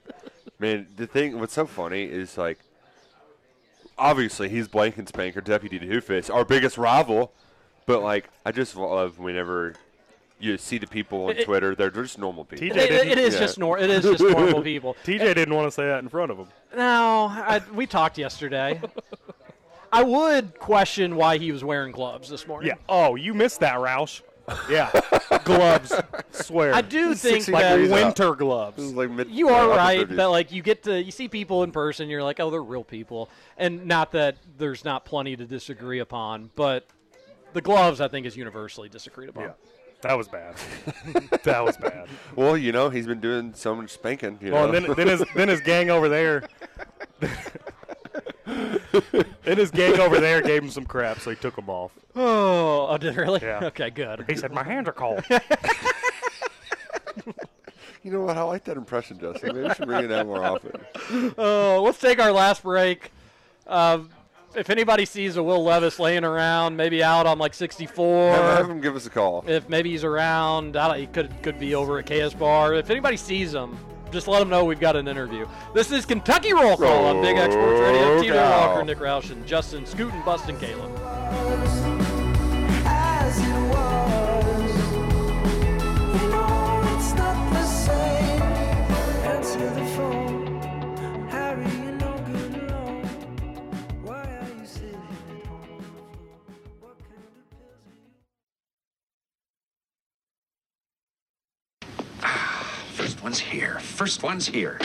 [SPEAKER 2] Man, the thing, what's so funny is like, obviously he's Blankenspanker, Deputy to Doofus, our biggest rival. But like, I just love whenever you see the people on
[SPEAKER 1] It-
[SPEAKER 2] Twitter. They're just normal people.
[SPEAKER 3] TJ
[SPEAKER 1] It- it is
[SPEAKER 2] Yeah.
[SPEAKER 1] just nor. It is just normal <laughs> people.
[SPEAKER 3] TJ didn't want to say that in front of him.
[SPEAKER 1] No, I, we talked yesterday. <laughs> I would question why he was wearing gloves this morning.
[SPEAKER 3] Yeah. Oh, you missed that, Roush. Yeah. <laughs> gloves. Swear.
[SPEAKER 1] I do think
[SPEAKER 3] like
[SPEAKER 1] that
[SPEAKER 3] winter gloves.
[SPEAKER 2] Like mid-
[SPEAKER 1] you are right that like you get to you see people in person, you're like, oh, they're real people, and not that there's not plenty to disagree upon, but The gloves, I think, is universally disagreed upon.
[SPEAKER 3] Yeah. That was bad. <laughs> that was bad.
[SPEAKER 2] Well, you know, he's been doing so much spanking. You
[SPEAKER 3] Well,
[SPEAKER 2] know?
[SPEAKER 3] and then, then his then his gang over there. <laughs> then his gang over there gave him some crap, so he took them off.
[SPEAKER 1] Oh, oh, did really?
[SPEAKER 3] Yeah.
[SPEAKER 1] Okay, good.
[SPEAKER 3] He said, "My hands are cold." <laughs>
[SPEAKER 2] you know what? I like that impression, Justin. Maybe we should bring it out more often.
[SPEAKER 1] Oh, let's take our last break. Um, if anybody sees a Will Levis laying around, maybe out on like 64,
[SPEAKER 2] Have, have him give us a call.
[SPEAKER 1] if maybe he's around, I don't, he could could be over at KS Bar. If anybody sees him, just let him know we've got an interview. This is Kentucky Roll Call on Big X Sports Radio.
[SPEAKER 2] Roll
[SPEAKER 1] Walker, Nick Roush, and Justin Scootin, Bustin, Caleb.
[SPEAKER 8] One's here. First one's here.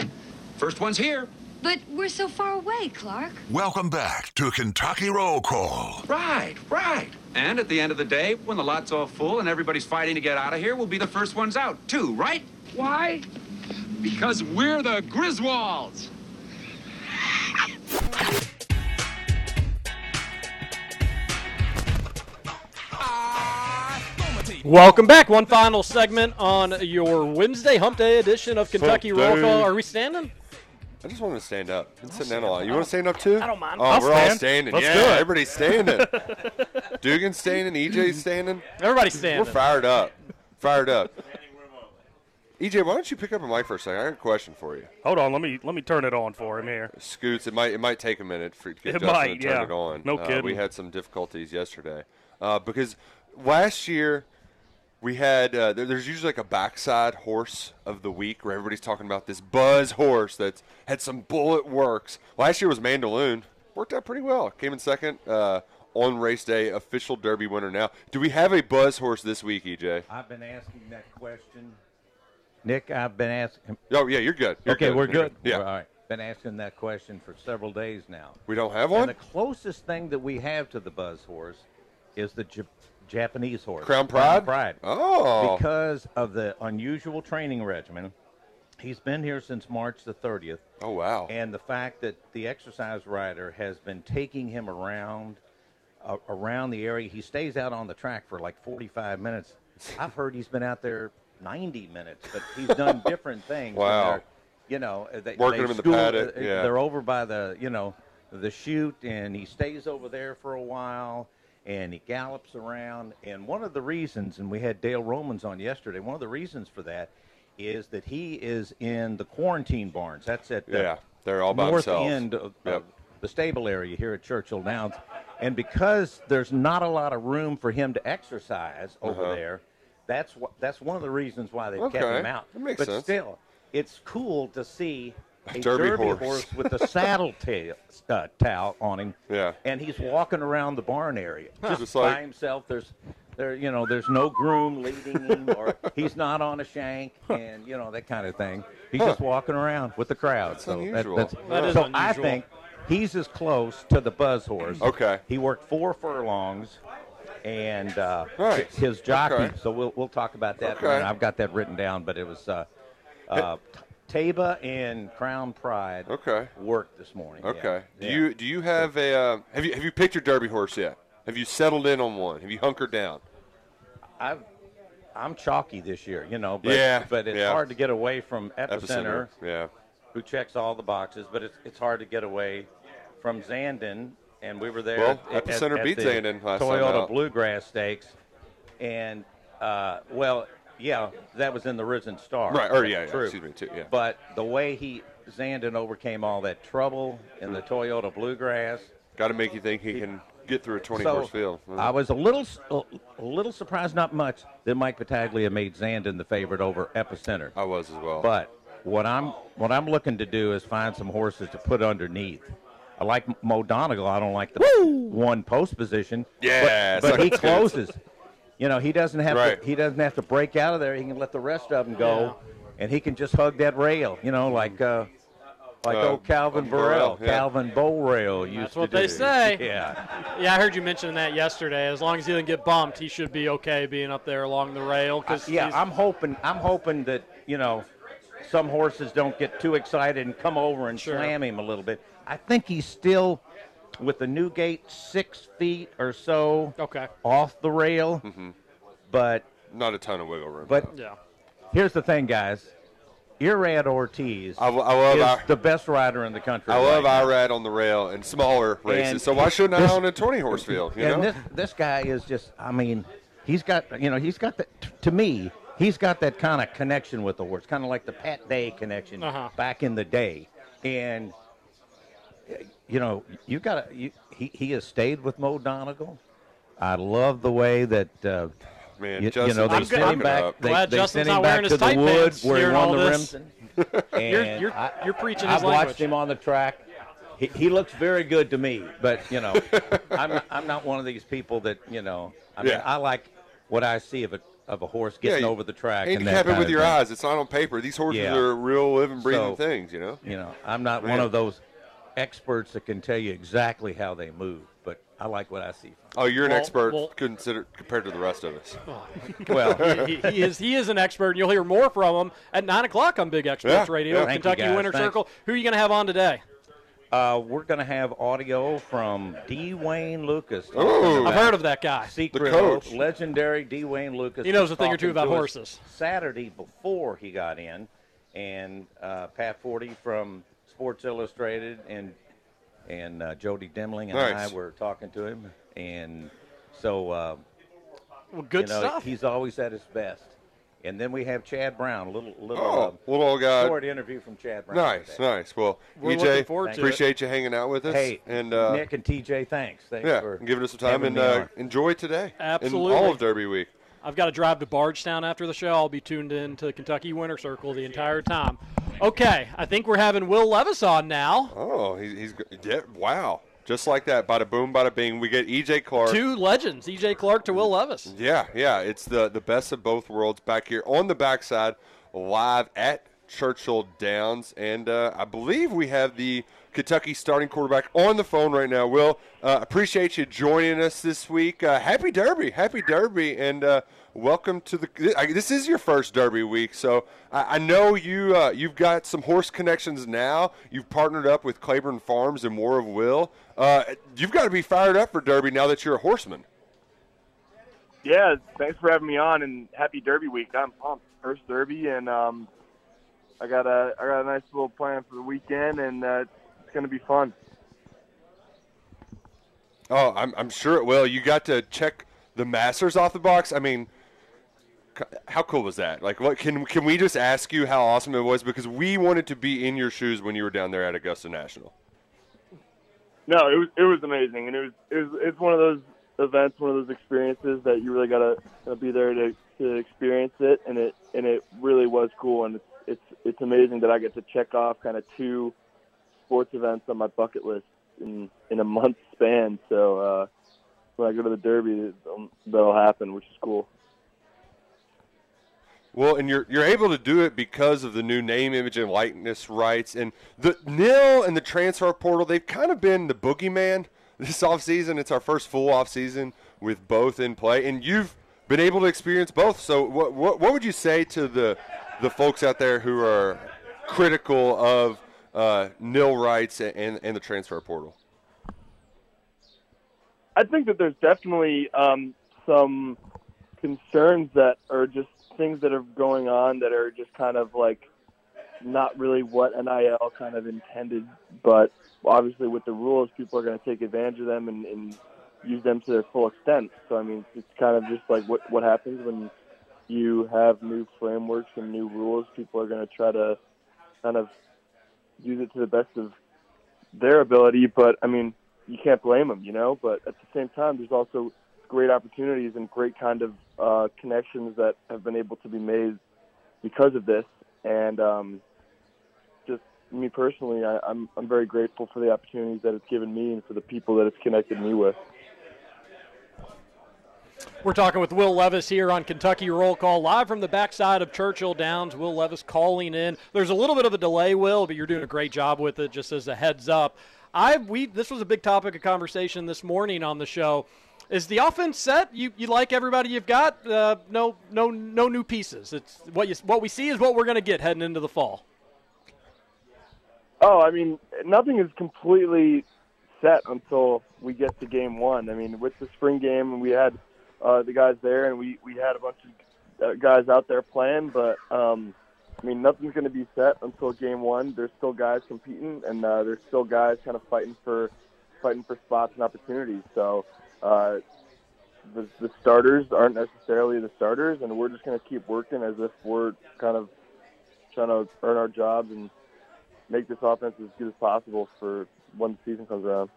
[SPEAKER 8] First one's here.
[SPEAKER 9] But we're so far away, Clark.
[SPEAKER 5] Welcome back to Kentucky Roll Call.
[SPEAKER 8] Right, right. And at the end of the day, when the lot's all full and everybody's fighting to get out of here, we'll be the first ones out, too, right? Why? Because we're the Griswolds. <laughs>
[SPEAKER 1] Welcome back. One final segment on your Wednesday Hump Day edition of Kentucky
[SPEAKER 2] Hump
[SPEAKER 1] Roll Call. Are we standing?
[SPEAKER 2] I just want to stand up. Been sitting down a lot. You want to stand up too?
[SPEAKER 1] I don't mind.
[SPEAKER 2] Oh,
[SPEAKER 1] I'll
[SPEAKER 2] we're all
[SPEAKER 1] stand.
[SPEAKER 2] standing.
[SPEAKER 1] Let's
[SPEAKER 2] yeah,
[SPEAKER 1] do it.
[SPEAKER 2] everybody's standing. <laughs> Dugan's standing. EJ's standing.
[SPEAKER 1] Everybody's standing.
[SPEAKER 2] We're fired up. Fired up. EJ, why don't you pick up a mic for a second? I got a question for you.
[SPEAKER 3] Hold on, let me let me turn it on for him here.
[SPEAKER 2] Scoots, it might it might take a minute for to get
[SPEAKER 3] It
[SPEAKER 2] Justin
[SPEAKER 3] might,
[SPEAKER 2] to turn
[SPEAKER 3] yeah.
[SPEAKER 2] it on.
[SPEAKER 3] No
[SPEAKER 2] Uh,
[SPEAKER 3] kidding.
[SPEAKER 2] we had some difficulties yesterday uh, because last year we had uh, there, there's usually like a backside horse of the week where everybody's talking about this buzz horse that's had some bullet works. Last year was Mandaloun, worked out pretty well. Came in second uh, on race day, official Derby winner. Now, do we have a buzz horse this week, EJ?
[SPEAKER 10] I've been asking that question. Nick, I've been asking.
[SPEAKER 2] Oh yeah, you're good. You're
[SPEAKER 10] okay,
[SPEAKER 2] good.
[SPEAKER 10] we're good.
[SPEAKER 2] Yeah.
[SPEAKER 10] All right. Been asking that question for several days now.
[SPEAKER 2] We don't have
[SPEAKER 10] And
[SPEAKER 2] one.
[SPEAKER 10] the closest thing that we have to the buzz horse is the J- Japanese horse,
[SPEAKER 2] Crown Pride?
[SPEAKER 10] Pride.
[SPEAKER 2] Oh.
[SPEAKER 10] because of the unusual training regimen. He's been here since March the 30th.
[SPEAKER 2] Oh wow.
[SPEAKER 10] And the fact that the exercise rider has been taking him around uh, around the area. He stays out on the track for like 45 minutes. <laughs> I've heard he's been out there 90 minutes, but he's done <laughs> different things.
[SPEAKER 2] Wow.
[SPEAKER 10] You know, they,
[SPEAKER 2] Working
[SPEAKER 10] they
[SPEAKER 2] in the paddock,
[SPEAKER 10] uh,
[SPEAKER 2] yeah.
[SPEAKER 10] They're over by the, you know, the chute, and he stays over there for a while, and he gallops around. And one of the reasons, and we had Dale Romans on yesterday, one of the reasons for that is that he is in the quarantine barns. That's at the
[SPEAKER 2] Yeah, they're all by
[SPEAKER 10] north
[SPEAKER 2] themselves.
[SPEAKER 10] end of,
[SPEAKER 2] Yep.
[SPEAKER 10] of the stable area here at Churchill Downs. And because there's not a lot of room for him to exercise over
[SPEAKER 2] Uh-huh.
[SPEAKER 10] there, that's wh- that's one of the reasons why they've
[SPEAKER 2] Okay,
[SPEAKER 10] kept him out.
[SPEAKER 2] that makes
[SPEAKER 10] but
[SPEAKER 2] sense.
[SPEAKER 10] still, it's cool to see a
[SPEAKER 2] Derby
[SPEAKER 10] derby,
[SPEAKER 2] horse.
[SPEAKER 10] horse. with a <laughs> saddle tail, uh, towel on him.
[SPEAKER 2] Yeah.
[SPEAKER 10] And he's walking around the barn area
[SPEAKER 2] Huh.
[SPEAKER 10] just,
[SPEAKER 2] Just
[SPEAKER 10] by
[SPEAKER 2] like-
[SPEAKER 10] himself. There's there, you know, there's no groom leading him, or <laughs> he's not on a shank, and you know that kind of thing. He's
[SPEAKER 2] Huh.
[SPEAKER 10] just walking around with the crowd.
[SPEAKER 2] That's
[SPEAKER 10] so
[SPEAKER 2] unusual.
[SPEAKER 10] that's,
[SPEAKER 2] That is
[SPEAKER 10] so I think he's as close to the buzz horse.
[SPEAKER 2] Okay.
[SPEAKER 10] He worked four furlongs, and uh,
[SPEAKER 2] Right.
[SPEAKER 10] his jockey.
[SPEAKER 2] Okay.
[SPEAKER 10] So we'll we'll talk about that.
[SPEAKER 2] Okay.
[SPEAKER 10] I've got that written down, but it was uh, uh, Taba and Crown Pride.
[SPEAKER 2] Okay.
[SPEAKER 10] Worked this morning. yeah.
[SPEAKER 2] Okay. Do
[SPEAKER 10] Yeah.
[SPEAKER 2] you do you have a uh, have you have you picked your Derby horse yet? Have you settled in on one? Have you hunkered down?
[SPEAKER 10] I've, I'm chalky this year, you know, but,
[SPEAKER 2] Yeah,
[SPEAKER 10] but it's
[SPEAKER 2] yeah.
[SPEAKER 10] hard to get away from Epicenter, Epicenter.
[SPEAKER 2] Yeah.
[SPEAKER 10] who checks all the boxes, but it's, it's hard to get away from Zandon, and we were there.
[SPEAKER 2] Well,
[SPEAKER 10] at-
[SPEAKER 2] Epicenter
[SPEAKER 10] at
[SPEAKER 2] beat
[SPEAKER 10] the
[SPEAKER 2] Zandon last time
[SPEAKER 10] Toyota. Bluegrass Stakes, and uh, well, yeah, that was in the Risen Star.
[SPEAKER 2] Right, or yeah, yeah,
[SPEAKER 10] True.
[SPEAKER 2] excuse me, too, yeah.
[SPEAKER 10] But the way he Zandon overcame all that trouble in the Toyota Bluegrass.
[SPEAKER 2] Got to make you think he can get through a 20
[SPEAKER 10] So,
[SPEAKER 2] horse field. Uh-huh.
[SPEAKER 10] I was a little, a little surprised, not much, that Mike Battaglia made Zandon the favorite over Epicenter.
[SPEAKER 2] I was as well.
[SPEAKER 10] But what I'm what I'm looking to do is find some horses to put underneath. I like Mo Donegal. I don't like the one post position.
[SPEAKER 2] Yeah,
[SPEAKER 10] but, but he <laughs> closes. You know, he doesn't have
[SPEAKER 2] Right.
[SPEAKER 10] to. He doesn't have to break out of there. He can let the rest of them go, and he can just hug that rail. You know, like uh, like
[SPEAKER 2] uh,
[SPEAKER 10] old Calvin
[SPEAKER 2] um,
[SPEAKER 10] Borel,
[SPEAKER 2] yeah.
[SPEAKER 10] Calvin Bowrail used
[SPEAKER 1] That's
[SPEAKER 10] to
[SPEAKER 1] what they
[SPEAKER 10] do.
[SPEAKER 1] say. <laughs>
[SPEAKER 10] Yeah.
[SPEAKER 1] Yeah, I heard you mention that yesterday. As long as he didn't get bumped, he should be okay being up there along the rail. Cause
[SPEAKER 10] yeah, I'm hoping. I'm hoping that you know, some horses don't get too excited and come over and
[SPEAKER 1] Sure.
[SPEAKER 10] slam him a little bit. I think he's still with the new gate six feet or so
[SPEAKER 1] okay.
[SPEAKER 10] off the rail, but
[SPEAKER 2] Not a ton of wiggle room.
[SPEAKER 10] but
[SPEAKER 1] yeah.
[SPEAKER 10] here's the thing, guys. Irad Ortiz
[SPEAKER 2] I, I love
[SPEAKER 10] is
[SPEAKER 2] our,
[SPEAKER 10] the best rider in the country.
[SPEAKER 2] I love
[SPEAKER 10] right now.
[SPEAKER 2] Irad on the rail and smaller races.
[SPEAKER 10] And
[SPEAKER 2] so why shouldn't I
[SPEAKER 10] this-
[SPEAKER 2] own a 20 horse field? You
[SPEAKER 10] and
[SPEAKER 2] know?
[SPEAKER 10] this this guy is just I mean, he's got you know, he's got that t- to me, he's got that kind of connection with the horse, kind of like the Pat Day connection
[SPEAKER 1] Uh-huh.
[SPEAKER 10] back in the day. And you know, you've got to you, he he has stayed with Mo Donegal. I love the way that uh,
[SPEAKER 2] Man,
[SPEAKER 10] you, you
[SPEAKER 2] Justin's
[SPEAKER 10] know they
[SPEAKER 1] I'm
[SPEAKER 10] send
[SPEAKER 1] good-
[SPEAKER 10] him back. They,
[SPEAKER 1] glad
[SPEAKER 10] they
[SPEAKER 1] Justin's
[SPEAKER 10] send him
[SPEAKER 1] not
[SPEAKER 10] back
[SPEAKER 1] wearing his
[SPEAKER 10] to the
[SPEAKER 1] tight pants
[SPEAKER 10] where he
[SPEAKER 1] hearing
[SPEAKER 10] won
[SPEAKER 1] all
[SPEAKER 10] the
[SPEAKER 1] this.
[SPEAKER 10] Remsen. <laughs>
[SPEAKER 1] You're- you're- you're preaching his
[SPEAKER 10] I've watched him on the track. He, he looks very good to me, but you know, <laughs> I'm not, I'm not one of these people that you know. I mean,
[SPEAKER 2] Yeah.
[SPEAKER 10] I like what I see of a of a horse getting
[SPEAKER 2] you-
[SPEAKER 10] over the track.
[SPEAKER 2] And
[SPEAKER 10] and
[SPEAKER 2] you
[SPEAKER 10] that
[SPEAKER 2] have it with your
[SPEAKER 10] thing.
[SPEAKER 2] eyes. It's not on paper. These horses
[SPEAKER 10] Yeah.
[SPEAKER 2] are real, living, breathing
[SPEAKER 10] So,
[SPEAKER 2] things. You know.
[SPEAKER 10] You know, I'm not
[SPEAKER 2] Man.
[SPEAKER 10] one of those experts that can tell you exactly how they move, but I like what I see.
[SPEAKER 2] Oh, you're an
[SPEAKER 1] Well-
[SPEAKER 2] expert
[SPEAKER 1] well-
[SPEAKER 2] considered compared to the rest of us. <laughs>
[SPEAKER 10] Well,
[SPEAKER 1] he, he- he is he is an expert, and you'll hear more from him at nine o'clock on Big Experts
[SPEAKER 2] Yeah,
[SPEAKER 1] Radio,
[SPEAKER 2] yeah.
[SPEAKER 1] Kentucky
[SPEAKER 10] guys.
[SPEAKER 1] Winter
[SPEAKER 10] Thanks.
[SPEAKER 1] Circle. Who are you going to have on today?
[SPEAKER 10] Uh, we're going to have audio from D. Wayne Lukas. talking
[SPEAKER 2] Ooh.
[SPEAKER 1] I've heard of that guy.
[SPEAKER 10] Secret
[SPEAKER 2] coach.
[SPEAKER 10] legendary D. Wayne Lukas.
[SPEAKER 1] He knows a thing or two about horses.
[SPEAKER 10] Saturday before he got in, and uh, Pat Forde from Sports Illustrated and and uh, Jody Demling and
[SPEAKER 2] Nice.
[SPEAKER 10] I were talking to him, and so uh,
[SPEAKER 1] Well, good
[SPEAKER 10] you know,
[SPEAKER 1] stuff.
[SPEAKER 10] He's always at his best. And then we have Chad Brown, a little little
[SPEAKER 2] Oh,
[SPEAKER 10] uh,
[SPEAKER 2] little old guy.
[SPEAKER 10] short interview from Chad Brown.
[SPEAKER 2] Nice,
[SPEAKER 10] today.
[SPEAKER 2] nice. Well,
[SPEAKER 1] We're
[SPEAKER 2] EJ,
[SPEAKER 1] forward to
[SPEAKER 2] appreciate you hanging out with us.
[SPEAKER 10] Hey,
[SPEAKER 2] and uh,
[SPEAKER 10] Nick and TJ, thanks. Thanks
[SPEAKER 2] yeah,
[SPEAKER 10] for
[SPEAKER 2] giving us some time and uh, enjoy today.
[SPEAKER 1] Absolutely.
[SPEAKER 2] And all of Derby week.
[SPEAKER 1] I've got to drive to Bardstown after the show. I'll be tuned in to Kentucky Winter Circle the entire time. Okay, I think we're having Will Levis on now.
[SPEAKER 2] Oh, he's, he's yeah, wow. Just like that, bada boom, bada bing. We get EJ Clark.
[SPEAKER 1] Two legends, E.J. Clark to Will Levis.
[SPEAKER 2] Yeah, yeah. It's the the best of both worlds back here on the backside, live at Churchill Downs, and uh, I believe we have the Kentucky starting quarterback on the phone right now. Will, uh, appreciate you joining us this week. Uh, happy Derby, happy Derby, and uh, welcome to the. This is your first Derby week, so I, I know you uh, you've got some horse connections now. You've partnered up with Claiborne Farms and War of Will. Uh, you've got to be fired up for Derby now that you're a horseman.
[SPEAKER 11] Yeah, thanks for having me on and happy Derby week. I'm pumped. First Derby and um, I got a I got a nice little plan for the weekend and uh, it's gonna be fun.
[SPEAKER 2] Oh, I'm, I'm sure it will. You got to check the Masters off the box. I mean, how cool was that? Like, what can can we just ask you how awesome it was because we wanted to be in your shoes when you were down there at Augusta National.
[SPEAKER 11] No, it was it was amazing and it was it was it's one of those events, one of those experiences that you really gotta, gotta be there to, to experience it and it and it really was cool and it's it's it's amazing that I get to check off kind of two sports events on my bucket list in in a month span. So uh, when I go to the Derby, um, that'll happen, which is cool.
[SPEAKER 2] Well, and you're you're able to do it because of the new name, image, and likeness rights, and the nil and the transfer portal. They've kind of been the boogeyman <laughs> this offseason. It's our first full offseason with both in play, and you've been able to experience both. So, what what, what would you say to the the folks out there who are critical of uh, nil rights and and the transfer portal?
[SPEAKER 11] I think that there's definitely um, some concerns that are just things that are going on that are just kind of like not really what NIL kind of intended, but obviously with the rules, people are going to take advantage of them and, and use them to their full extent. So I mean, it's kind of just like what what happens when you have new frameworks and new rules. People are going to try to kind of use it to the best of their ability. But I mean, you can't blame them, you know. But at the same time, there's also great opportunities and great kind of uh, connections that have been able to be made because of this. And um, just me personally, I, I'm I'm very grateful for the opportunities that it's given me and for the people that it's connected me with.
[SPEAKER 1] We're talking with Will Levis here on Kentucky Roll Call, live from the backside of Churchill Downs. Will Levis calling in. There's a little bit of a delay, Will, but you're doing a great job with it. Just as a heads up, I we this was a big topic of conversation this morning on the show. Is the offense set? You you like everybody you've got? Uh, no no no new pieces. It's what you what we see is what we're going to get heading into the fall.
[SPEAKER 11] Oh, I mean, nothing is completely set until we get to game one. I mean, with the spring game, we had uh, the guys there, and we we had a bunch of uh, guys out there playing, but um, I mean, nothing's going to be set until game one. There's still guys competing, and uh, there's still guys kind of fighting for fighting for spots and opportunities. So. Uh, the, the starters aren't necessarily the starters, and we're just going to keep working as if we're kind of trying to earn our jobs and make this offense as good as possible for when the season comes around.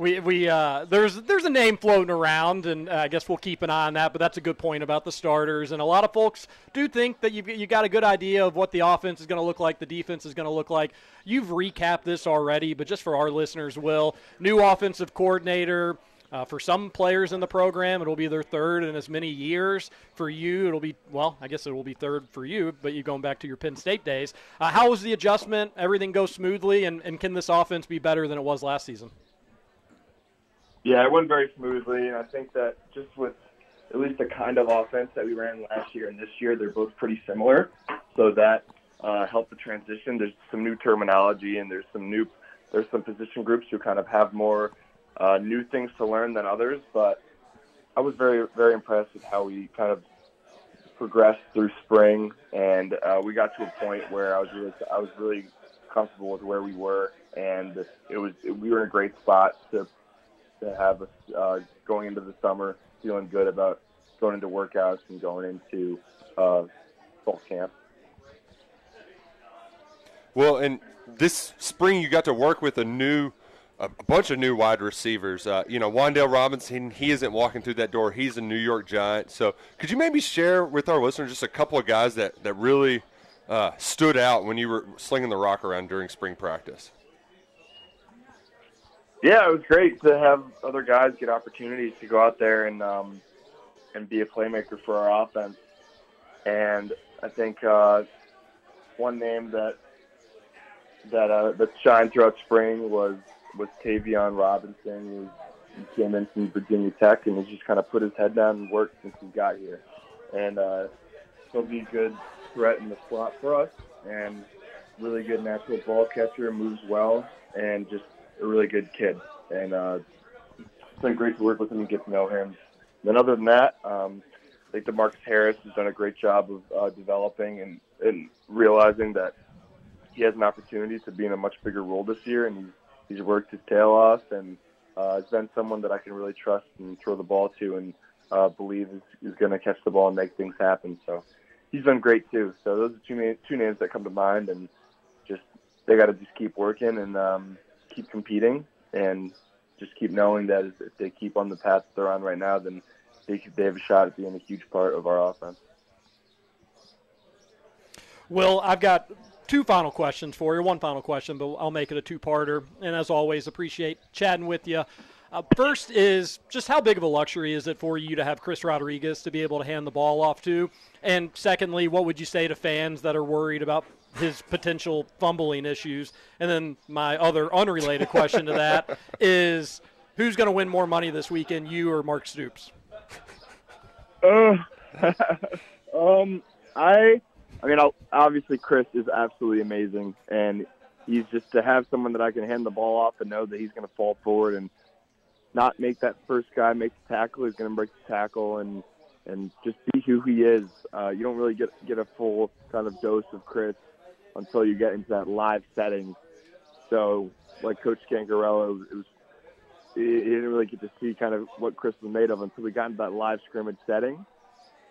[SPEAKER 1] We we uh, there's there's a name floating around, and uh, I guess we'll keep an eye on that. But that's a good point about the starters, and a lot of folks do think that you've you got a good idea of what the offense is going to look like, the defense is going to look like. You've recapped this already, but just for our listeners, will new offensive coordinator. Uh, for some players in the program, it'll be their third in as many years. For you, it'll be, well, I guess it will be third for you, but you're going back to your Penn State days. Uh, how was the adjustment? Everything goes smoothly, and, and can this offense be better than it was last season?
[SPEAKER 11] Yeah, it went very smoothly, and I think that just with at least the kind of offense that we ran last year and this year, they're both pretty similar. So that uh, helped the transition. There's some new terminology, and there's some new there's some position groups who kind of have more uh, new things to learn than others. But I was very very impressed with how we kind of progressed through spring, and uh, we got to a point where I was really I was really comfortable with where we were, and it was we were in a great spot to to have us uh, going into the summer feeling good about going into workouts and going into uh, fall camp.
[SPEAKER 2] Well, and this spring you got to work with a new, a bunch of new wide receivers. Uh, you know, Wan'Dale Robinson, he isn't walking through that door. He's a New York Giant. So, could you maybe share with our listeners just a couple of guys that that really uh, stood out when you were slinging the rock around during spring practice?
[SPEAKER 11] Yeah, it was great to have other guys get opportunities to go out there and um, and be a playmaker for our offense. And I think uh, one name that that uh, that shined throughout spring was was Tayvion Robinson. He, he came in from Virginia Tech and he's just kind of put his head down and worked since he got here. And uh, he'll be a good threat in the slot for us and really good natural ball catcher, moves well, and just a really good kid, and uh, it's been great to work with him and get to know him. Then other than that, um, I think DeMarcus Harris has done a great job of uh, developing and, and realizing that he has an opportunity to be in a much bigger role this year, and he's, he's worked his tail off, and uh, has been someone that I can really trust and throw the ball to, and uh, believe is, is going to catch the ball and make things happen. So he's been great too. So those are two, two names that come to mind, and just they got to just keep working and um, keep competing and just keep knowing that if they keep on the path they're on right now, then they they have a shot at being a huge part of our offense.
[SPEAKER 1] Well, I've got two final questions for you. One final question, but I'll make it a two-parter. And as always, appreciate chatting with you. Uh, first is just how big of a luxury is it for you to have Chris Rodriguez to be able to hand the ball off to? And secondly, what would you say to fans that are worried about his potential fumbling issues? And then my other unrelated question to that <laughs> is who's going to win more money this weekend, you or Mark Stoops? <laughs>
[SPEAKER 11] Uh, <laughs> um, I, I mean, I'll, obviously Chris is absolutely amazing, and he's just to have someone that I can hand the ball off and know that he's going to fall forward and not make that first guy make the tackle. He's going to break the tackle and and just be who he is. Uh, you don't really get get a full kind of dose of Chris until you get into that live setting. So, like Coach Scangarello, it was he didn't really get to see kind of what Chris was made of until we got into that live scrimmage setting.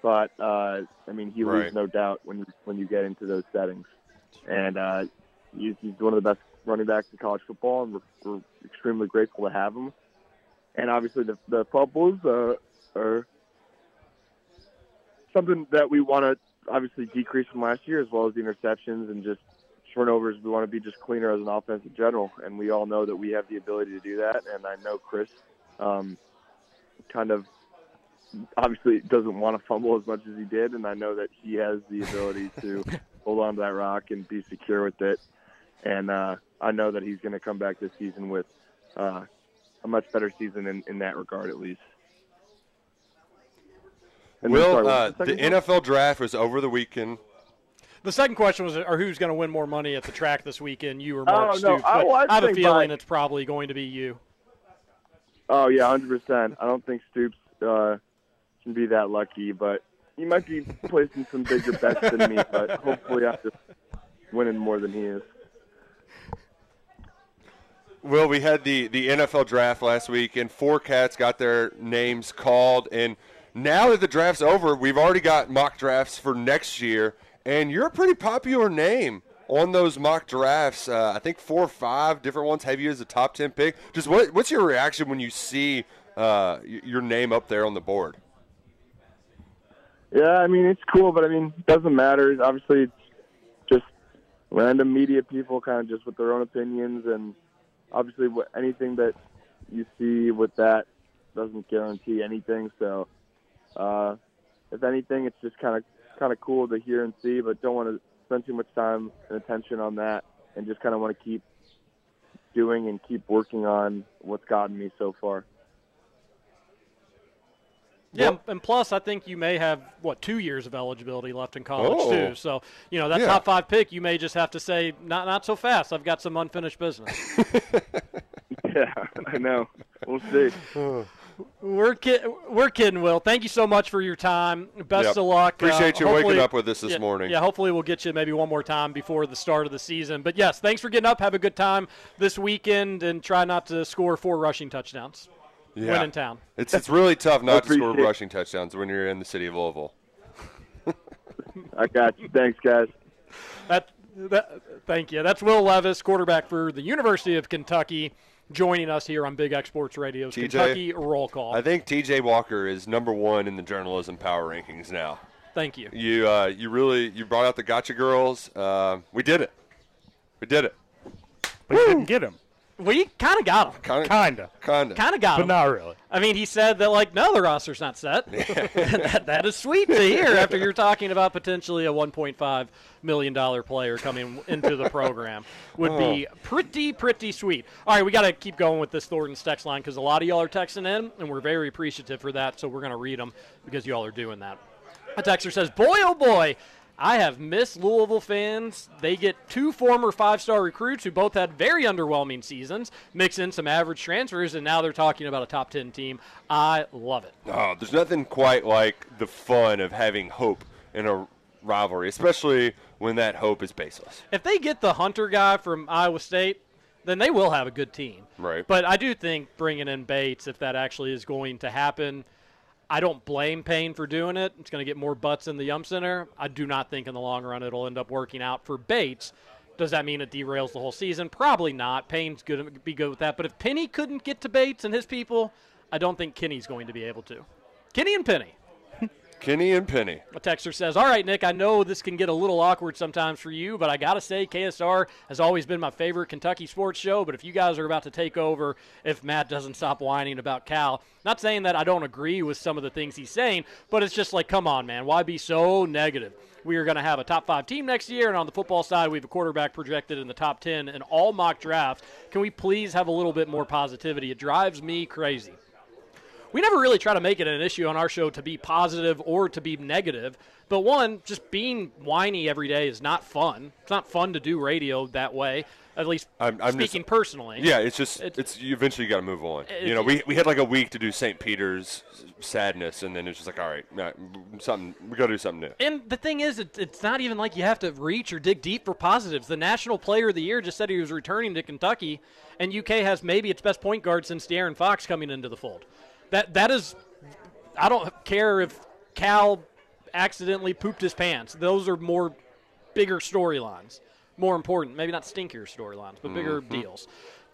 [SPEAKER 11] But uh, I mean, he
[SPEAKER 2] Right.
[SPEAKER 11] leaves no doubt when you when you get into those settings, and uh, he's, he's one of the best running backs in college football, and we're, we're extremely grateful to have him. And obviously, the the fumbles uh, are something that we want to obviously decrease from last year, as well as the interceptions and just turnovers. We want to be just cleaner as an offense in general, and we all know that we have the ability to do that. And I know Chris um, kind of obviously doesn't want to fumble as much as he did, and I know that he has the ability <laughs> to hold on to that rock and be secure with it. And uh, I know that he's going to come back this season with uh, a much better season in, in that regard, at least. And
[SPEAKER 2] Will,
[SPEAKER 11] sorry,
[SPEAKER 2] uh,
[SPEAKER 11] the
[SPEAKER 2] the? NFL draft was over the weekend.
[SPEAKER 1] The second question was, or who's going to win more money at the track this weekend, you or
[SPEAKER 11] Oh,
[SPEAKER 1] Mark
[SPEAKER 11] no,
[SPEAKER 1] Stoops?
[SPEAKER 11] I-
[SPEAKER 1] But
[SPEAKER 11] well, I'd
[SPEAKER 1] I have a feeling
[SPEAKER 11] by-
[SPEAKER 1] it's probably going to be you.
[SPEAKER 11] Oh yeah, hundred percent. I don't think Stoops uh, can be that lucky, but he might be placing some bigger bets than me. But hopefully, I'm just winning more than he is.
[SPEAKER 2] Will, we had the, the NFL draft last week, and four cats got their names called. And now that the draft's over, we've already got mock drafts for next year, and you're a pretty popular name on those mock drafts. Uh, I think four or five different ones have you as a top 10 pick. Just what, what's your reaction when you see uh, your name up there on the board?
[SPEAKER 11] Yeah, I mean it's cool, but I mean it doesn't matter. Obviously, it's just random media people, kind of just with their own opinions, and obviously anything that you see with that doesn't guarantee anything. So, uh, if anything, it's just kind of kind of cool to hear and see, but don't want to spend too much time and attention on that, and just kind of want to keep doing and keep working on what's gotten me so far.
[SPEAKER 1] Yeah, and plus, I think you may have what two years of eligibility left in college
[SPEAKER 11] Oh.
[SPEAKER 1] too. So you know that
[SPEAKER 11] Yeah.
[SPEAKER 1] top five pick, you may just have to say, not not so fast. I've got some unfinished business. <laughs>
[SPEAKER 11] yeah, I know. We'll see. <sighs>
[SPEAKER 1] we're kid- we're kidding, Will. Thank you so much for your time. Best
[SPEAKER 2] Yep.
[SPEAKER 1] of luck.
[SPEAKER 2] Appreciate uh, you waking up with us this
[SPEAKER 1] yeah,
[SPEAKER 2] morning.
[SPEAKER 1] Yeah, hopefully we'll get you maybe one more time before the start of the season. But yes, thanks for getting up. Have a good time this weekend, and try not to score four rushing touchdowns.
[SPEAKER 2] Yeah.
[SPEAKER 1] When in town.
[SPEAKER 2] It's, it's really tough not to score rushing touchdowns when you're in the city of Louisville.
[SPEAKER 11] I got you. Thanks, guys.
[SPEAKER 1] That, that, thank you. That's Will Levis, quarterback for the University of Kentucky, joining us here on Big X Sports Radio's
[SPEAKER 2] TJ,
[SPEAKER 1] Kentucky Roll Call.
[SPEAKER 2] I think TJ Walker is number one in the journalism power rankings now.
[SPEAKER 1] Thank you.
[SPEAKER 2] You uh, you really you brought out the gotcha girls. Uh, we did it. We did it.
[SPEAKER 3] But you didn't get him.
[SPEAKER 1] We kind of got him.
[SPEAKER 2] Kinda.
[SPEAKER 3] Kinda.
[SPEAKER 2] Kinda.
[SPEAKER 1] Kind of got
[SPEAKER 3] But
[SPEAKER 1] him.
[SPEAKER 3] not really.
[SPEAKER 1] I mean, he said that like, no, the roster's not set. <laughs> that, that is sweet to hear after you're talking about potentially a 1.5 million dollar player coming into the program. Would be oh. pretty pretty sweet. All right, we got to keep going with this Thornton's text line because a lot of y'all are texting in, and we're very appreciative for that. So we're gonna read them because y'all are doing that. A texter says, "Boy, oh boy." I have missed Louisville fans. They get two former five star recruits who both had very underwhelming seasons, mix in some average transfers, and now they're talking about a top 10 team. I love it.
[SPEAKER 2] Oh, there's nothing quite like the fun of having hope in a rivalry, especially when that hope is baseless.
[SPEAKER 1] If they get the Hunter guy from Iowa State, then they will have a good team.
[SPEAKER 2] Right.
[SPEAKER 1] But I do think bringing in Bates, if that actually is going to happen, I don't blame Payne for doing it. It's going to get more butts in the Yum Center. I do not think in the long run it'll end up working out for Bates. Does that mean it derails the whole season? Probably not. Payne's going to be good with that. But if Penny couldn't get to Bates and his people, I don't think Kenny's going to be able to. Kenny and Penny.
[SPEAKER 2] Kenny and Penny.
[SPEAKER 1] A texter says, All right, Nick, I know this can get a little awkward sometimes for you, but I got to say, KSR has always been my favorite Kentucky sports show. But if you guys are about to take over, if Matt doesn't stop whining about Cal, not saying that I don't agree with some of the things he's saying, but it's just like, come on, man, why be so negative? We are going to have a top five team next year, and on the football side, we have a quarterback projected in the top 10 in all mock drafts. Can we please have a little bit more positivity? It drives me crazy we never really try to make it an issue on our show to be positive or to be negative. But one, just being whiny every day is not fun. It's not fun to do radio that way. At least
[SPEAKER 2] I'm, I'm
[SPEAKER 1] speaking
[SPEAKER 2] just,
[SPEAKER 1] personally.
[SPEAKER 2] Yeah, it's just
[SPEAKER 1] It's-
[SPEAKER 2] it's, you eventually got to move on. You know, we, we had like a week to do St. Peter's sadness, and then it's just like, all right, something we got to do something new.
[SPEAKER 1] And the thing is, it, it's not even like you have to reach or dig deep for positives. The National Player of the Year just said he was returning to Kentucky, and UK has maybe its best point guard since De'Aaron Fox coming into the fold. That that is, I don't care if Cal accidentally pooped his pants. Those are more bigger storylines. more important, maybe not stinkier storylines, but bigger
[SPEAKER 2] Mhm.
[SPEAKER 1] deals.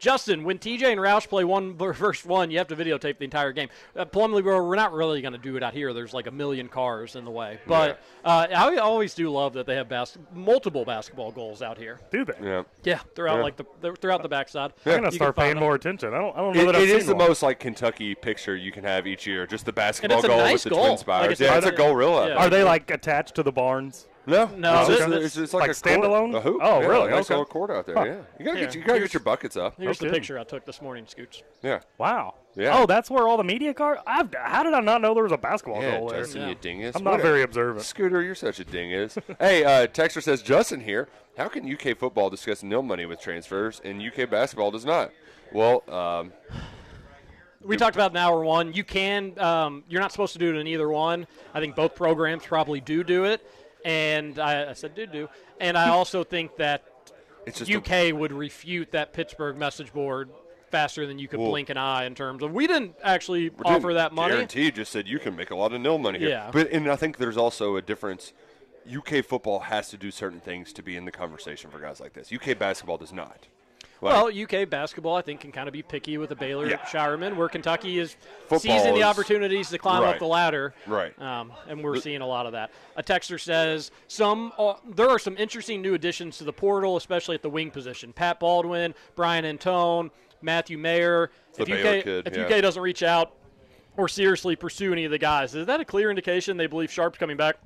[SPEAKER 1] Justin, when TJ and Roush play one versus one, you have to videotape the entire game. Uh, Plumley, Road, we're not really going to do it out here. There's like a million cars in the way. But uh, I always do love that they have bas- multiple basketball goals out here.
[SPEAKER 3] Do they?
[SPEAKER 2] Yeah.
[SPEAKER 1] Yeah, throughout
[SPEAKER 2] Yeah.
[SPEAKER 1] like the throughout the backside.
[SPEAKER 3] I'm gonna start paying more attention. I don't. I don't know
[SPEAKER 2] It,
[SPEAKER 3] that I've
[SPEAKER 2] it is
[SPEAKER 3] seen
[SPEAKER 2] the
[SPEAKER 3] one.
[SPEAKER 2] most like Kentucky picture you can have each year. Just the basketball
[SPEAKER 1] it's a
[SPEAKER 2] goal
[SPEAKER 1] nice
[SPEAKER 2] with the
[SPEAKER 1] goal.
[SPEAKER 2] twin spires.
[SPEAKER 1] Like, it's
[SPEAKER 2] yeah, it's a
[SPEAKER 1] a-
[SPEAKER 2] gorilla.
[SPEAKER 1] yeah.
[SPEAKER 3] Are they like attached to the barns?
[SPEAKER 2] No,
[SPEAKER 1] No,
[SPEAKER 2] It's, just,
[SPEAKER 1] this-
[SPEAKER 2] it's, it's
[SPEAKER 3] like
[SPEAKER 2] like, a
[SPEAKER 3] standalone?
[SPEAKER 2] Court, a hoop.
[SPEAKER 3] Oh,
[SPEAKER 2] yeah,
[SPEAKER 3] really?
[SPEAKER 2] Nice
[SPEAKER 3] Okay.
[SPEAKER 2] little court out there.
[SPEAKER 3] Huh.
[SPEAKER 2] Yeah, you gotta
[SPEAKER 1] Here,
[SPEAKER 2] get you gotta
[SPEAKER 1] here's-
[SPEAKER 2] get your buckets up.
[SPEAKER 1] Here's the
[SPEAKER 3] kidding.
[SPEAKER 1] picture I took this morning, Scoots.
[SPEAKER 2] Yeah.
[SPEAKER 3] Wow.
[SPEAKER 2] Yeah.
[SPEAKER 3] Oh, that's where all the media cars. I've, how did I not know there was a basketball
[SPEAKER 2] Yeah,
[SPEAKER 3] goal there?
[SPEAKER 2] Justin, you dingus.
[SPEAKER 3] I'm not
[SPEAKER 2] What a-
[SPEAKER 3] very observant.
[SPEAKER 2] Scooter, you're such a dingus. <laughs> hey, uh, Texter says Justin here. How can UK football discuss nil money with transfers and UK basketball does not? Well, um,
[SPEAKER 1] We talked about in hour one. You can. Um, you're not supposed to do it in either one. I think both programs probably do do it, and I, I said do do. And I also think that
[SPEAKER 2] just a-
[SPEAKER 1] UK would refute that Pittsburgh message board faster than you could
[SPEAKER 2] Well-
[SPEAKER 1] blink an eye in terms of we didn't actually
[SPEAKER 2] we
[SPEAKER 1] offer
[SPEAKER 2] didn't
[SPEAKER 1] that money.
[SPEAKER 2] Guarantee just said you can make a lot of nil money here.
[SPEAKER 1] Yeah.
[SPEAKER 2] But and I think there's also a difference. UK football has to do certain things to be in the conversation for guys like this. UK basketball does not. Like,
[SPEAKER 1] Well, UK basketball, I think, can kind of be picky with a Baylor
[SPEAKER 2] Yeah.
[SPEAKER 1] Scheierman, where Kentucky is
[SPEAKER 2] Football
[SPEAKER 1] seizing the opportunities to climb up the ladder.
[SPEAKER 2] Right.
[SPEAKER 1] Um, and we're seeing a lot of that. A texter says some uh, there are some interesting new additions to the portal, especially at the wing position. Pat Baldwin, Bryan Antoine, Matthew Mayer. If UK,
[SPEAKER 2] kid,
[SPEAKER 1] if
[SPEAKER 2] yeah.
[SPEAKER 1] UK doesn't reach out or seriously pursue any of the guys, is that a clear indication they believe Sharpe's coming back?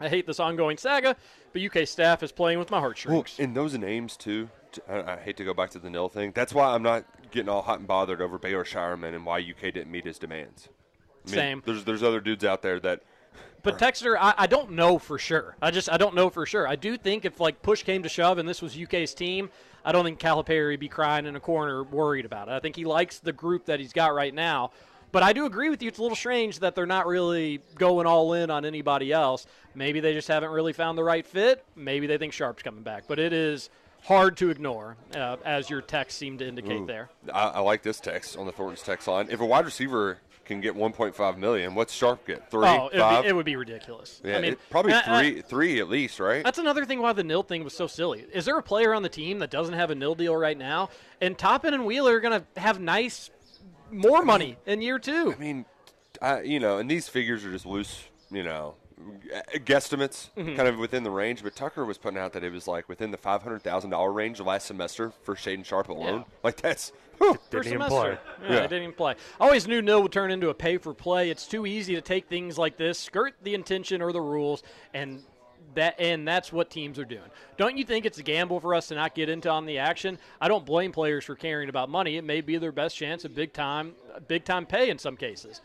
[SPEAKER 1] I hate this ongoing saga, but UK staff is playing with my heartstrings.
[SPEAKER 2] Well, and those names too. I hate to go back to the nil thing. That's why I'm not getting all hot and bothered over Baylor Scheierman and why UK didn't meet his demands. I mean,
[SPEAKER 1] Same.
[SPEAKER 2] There's there's other dudes out there that
[SPEAKER 1] But Texter, I, I don't know for sure. I just I don't know for sure. I do think if like push came to shove and this was UK's team, I don't think Calipari would be crying in a corner worried about it. I think he likes the group that he's got right now. But I do agree with you. It's a little strange that they're not really going all in on anybody else. Maybe they just haven't really found the right fit. Maybe they think Sharpe's coming back. But it is hard to ignore, uh, as your text seemed to indicate
[SPEAKER 2] Ooh.
[SPEAKER 1] there.
[SPEAKER 2] I, I like this text on the Thornton's text line. If a wide receiver can get 1.5 million, what's Sharpe get? Three,
[SPEAKER 1] oh, it would, be, it would be ridiculous.
[SPEAKER 2] yeah,
[SPEAKER 1] I mean,
[SPEAKER 2] it- probably
[SPEAKER 1] I-
[SPEAKER 2] three, three at least, right?
[SPEAKER 1] That's another thing why the nil thing was so silly. Is there a player on the team that doesn't have a nil deal right now? And Toppin and Wheeler are going to have nice, more money in year two.
[SPEAKER 2] I mean, you know, and these figures are just loose, you know, guesstimates,
[SPEAKER 1] Mhm.
[SPEAKER 2] kind of within the range. But Tucker was putting out that it was like within the five hundred thousand dollar range last semester for Shaedon Sharpe alone. Like that's whew.
[SPEAKER 1] per semester. Yeah,
[SPEAKER 2] Yeah.
[SPEAKER 1] didn't even play. I always knew nil would turn into a pay for play. It's too easy to take things like this, skirt the intention or the rules, and that and that's what teams are doing. Don't you think it's a gamble for us to not get into on the action? I don't blame players for caring about money. It may be their best chance of big time big time pay in some cases.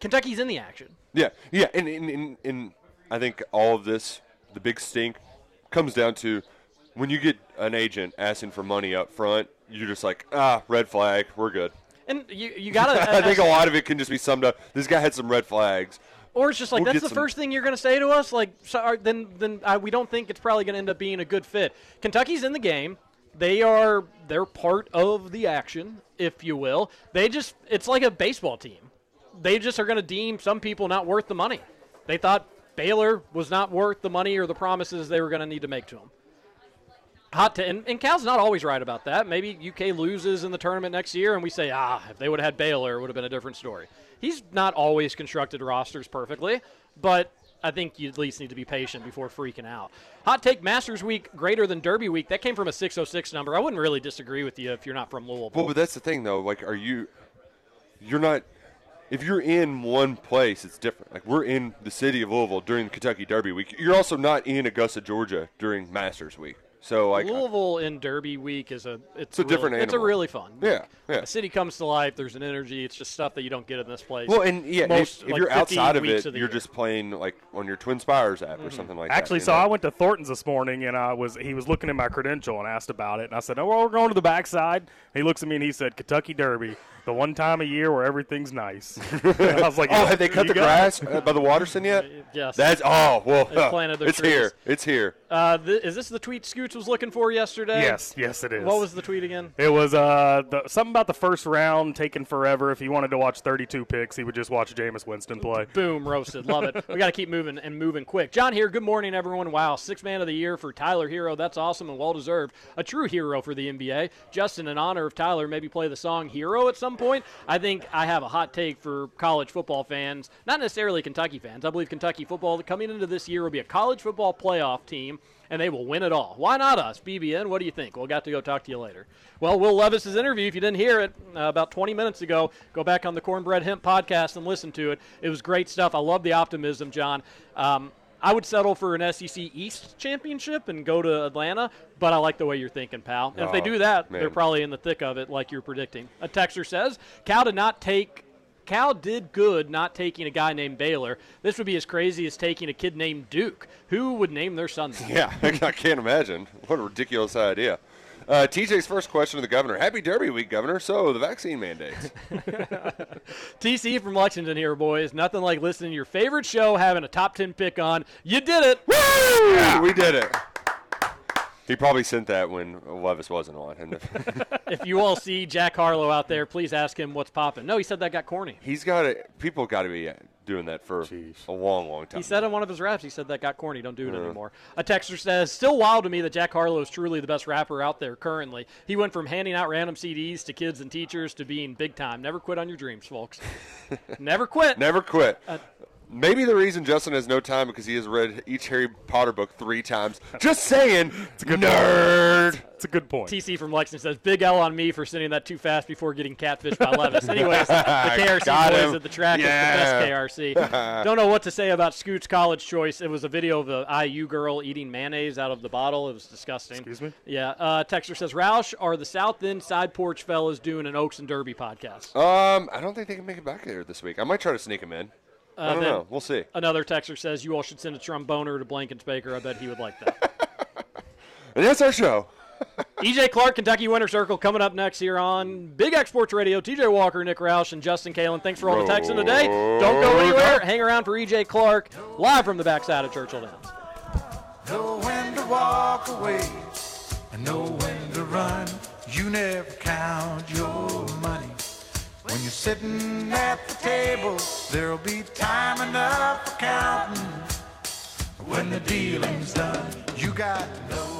[SPEAKER 1] Kentucky's in the action.
[SPEAKER 2] Yeah, yeah, and, and, and, and I think all of this, the big stink, comes down to when you get an agent asking for money up front, you're just like, ah, red flag, we're good.
[SPEAKER 1] And you you got to <laughs>
[SPEAKER 2] I think a lot of it can just be summed up. This guy had some red flags.
[SPEAKER 1] Or it's just like
[SPEAKER 2] We'll
[SPEAKER 1] that's the
[SPEAKER 2] some-
[SPEAKER 1] first thing you're going to say to us. Like, so, then then we don't think it's probably going to end up being a good fit. Kentucky's in the game. They are they're part of the action, if you will. They just it's like a baseball team. They just are going to deem some people not worth the money. They thought Baylor was not worth the money or the promises they were going to need to make to them. Hot to, and, and Cal's not always right about that. Maybe UK loses in the tournament next year, and we say, ah, if they would have had Baylor, it would have been a different story. He's not always constructed rosters perfectly, but I think you at least need to be patient before freaking out. Hot take Masters Week greater than Derby Week. That came from a 606 number. I wouldn't really disagree with you if you're not from Louisville.
[SPEAKER 2] Well, but that's the thing, though. Like, are you? You're not. If you're in one place, it's different. Like we're in the city of Louisville during Kentucky Derby week. You're also not in Augusta, Georgia during Masters week. So like, uh,
[SPEAKER 1] Louisville in Derby Week is a it's,
[SPEAKER 2] It's a different
[SPEAKER 1] really, It's a really fun.
[SPEAKER 2] Yeah, yeah.
[SPEAKER 1] The city comes to life. There's an energy. It's just stuff that you don't get in this place.
[SPEAKER 2] well, and yeah,
[SPEAKER 1] Most,
[SPEAKER 2] if, if
[SPEAKER 1] like,
[SPEAKER 2] you're outside of it,
[SPEAKER 1] of
[SPEAKER 2] you're
[SPEAKER 1] year.
[SPEAKER 2] just playing like on your Twin Spires app or mm-hmm. something like
[SPEAKER 3] Actually,
[SPEAKER 2] that.
[SPEAKER 3] Actually, so I went to Thornton's this morning, and I was he was looking at my credential and asked about it, and I said, "Oh, well, we're going to the backside." He looks at me and he said, "Kentucky Derby," The one time a year where everything's nice. <laughs> <laughs> I was like,
[SPEAKER 2] oh, have they cut the grass
[SPEAKER 3] it.
[SPEAKER 2] uh, by the Watterson yet? <laughs>
[SPEAKER 1] Yes.
[SPEAKER 2] That's oh well.
[SPEAKER 1] They planted their
[SPEAKER 2] it's here.
[SPEAKER 1] trees.
[SPEAKER 2] It's here.
[SPEAKER 1] Uh, th- is this the tweet Scoots was looking for yesterday?
[SPEAKER 3] Yes, yes, it is.
[SPEAKER 1] What was the tweet again?
[SPEAKER 3] It was uh the, something about the first round taking forever. If he wanted to watch 32 picks, he would just watch Jameis Winston play.
[SPEAKER 1] Boom, roasted. Love it. We got to keep moving and moving quick. John here. Good morning, everyone. Wow, six man of the year for Tyler Herro. That's awesome and well deserved. A true hero for the NBA. Justin, in honor of Tyler, maybe play the song "Hero" at some point. I think I have a hot take for college football fans, not necessarily Kentucky fans. I believe Kentucky football coming into this year will be a college football playoff team and they will win it all. Why not us? BBN, what do you think? We'll got to go talk to you later. Well, Will Levis's interview, if you didn't hear it uh, about 20 minutes ago, go back on the Cornbread Hemp podcast and listen to it. It was great stuff. I love the optimism, John. Um, I would settle for an SEC East championship and go to Atlanta, but I like the way you're thinking, pal. And if they
[SPEAKER 2] Oh,
[SPEAKER 1] do that,
[SPEAKER 2] man.
[SPEAKER 1] they're probably in the thick of it, like you're predicting. A texter says Cal did not take Cal did good not taking a guy named Baylor. This would be as crazy as taking a kid named Duke. Who would name their son that? <laughs>
[SPEAKER 2] Yeah, <laughs> I can't imagine. What a ridiculous idea. Uh, TJ's first question to the governor. Happy Derby week, Governor. So the vaccine mandates. <laughs>
[SPEAKER 1] TC from Lexington here, boys. Nothing like listening to your favorite show, having a top 10 pick on. You did it. Woo!
[SPEAKER 2] Yeah, we did it. He probably sent that when Levis wasn't on. <laughs>
[SPEAKER 1] If you all see Jack Harlow out there, please ask him what's popping. No, he said that got corny.
[SPEAKER 2] he's got to. People got to be doing that for a long, long time.
[SPEAKER 1] He said in one of his raps, he said that got corny. Don't do it
[SPEAKER 2] Yeah.
[SPEAKER 1] anymore. A texter says, still wild to me that Jack Harlow is truly the best rapper out there currently. He went from handing out random CDs to kids and teachers to being big time. Never quit on your dreams, folks. <laughs> Never quit.
[SPEAKER 2] Never quit.
[SPEAKER 1] Uh,
[SPEAKER 2] Maybe the reason Justin has no time because he has read each Harry Potter book three times. Just saying, it's a
[SPEAKER 3] good
[SPEAKER 2] nerd.
[SPEAKER 3] It's a good point.
[SPEAKER 1] TC from Lexington says, "Big L on me for sending that too fast before getting catfished by Levis." <laughs> Anyways, the KRC
[SPEAKER 2] Got
[SPEAKER 1] boys
[SPEAKER 2] him.
[SPEAKER 1] at the track
[SPEAKER 2] Yeah.
[SPEAKER 1] is the best KRC. Don't know what to say about Scoot's college choice. It was a video of a IU girl eating mayonnaise out of the bottle. It was disgusting.
[SPEAKER 3] Excuse me?
[SPEAKER 1] Yeah. Uh, Texter says, "Roush are the South End side porch fellas doing an Oaks and Derby podcast."
[SPEAKER 2] Um, I don't think they can make it back there this week. I might try to sneak them in. I
[SPEAKER 1] Uh,
[SPEAKER 2] don't know. We'll see.
[SPEAKER 1] Another texter says, "You all should send a tromboner to Blankenbaker. I bet he would like that." <laughs>
[SPEAKER 2] And that's our show. <laughs>
[SPEAKER 1] EJ Clark, Kentucky Winter Circle, coming up next here on Big X Sports Radio. TJ Walker, Nick Roush, and Justin Kalen. Thanks for all the texting today. Don't go anywhere. Hang around for EJ Clark live from the backside of Churchill Downs.
[SPEAKER 4] Know when to walk away and know when to run. You never count your money. When you're sitting at the table, there'll be time enough for counting. When the dealing's done, you got know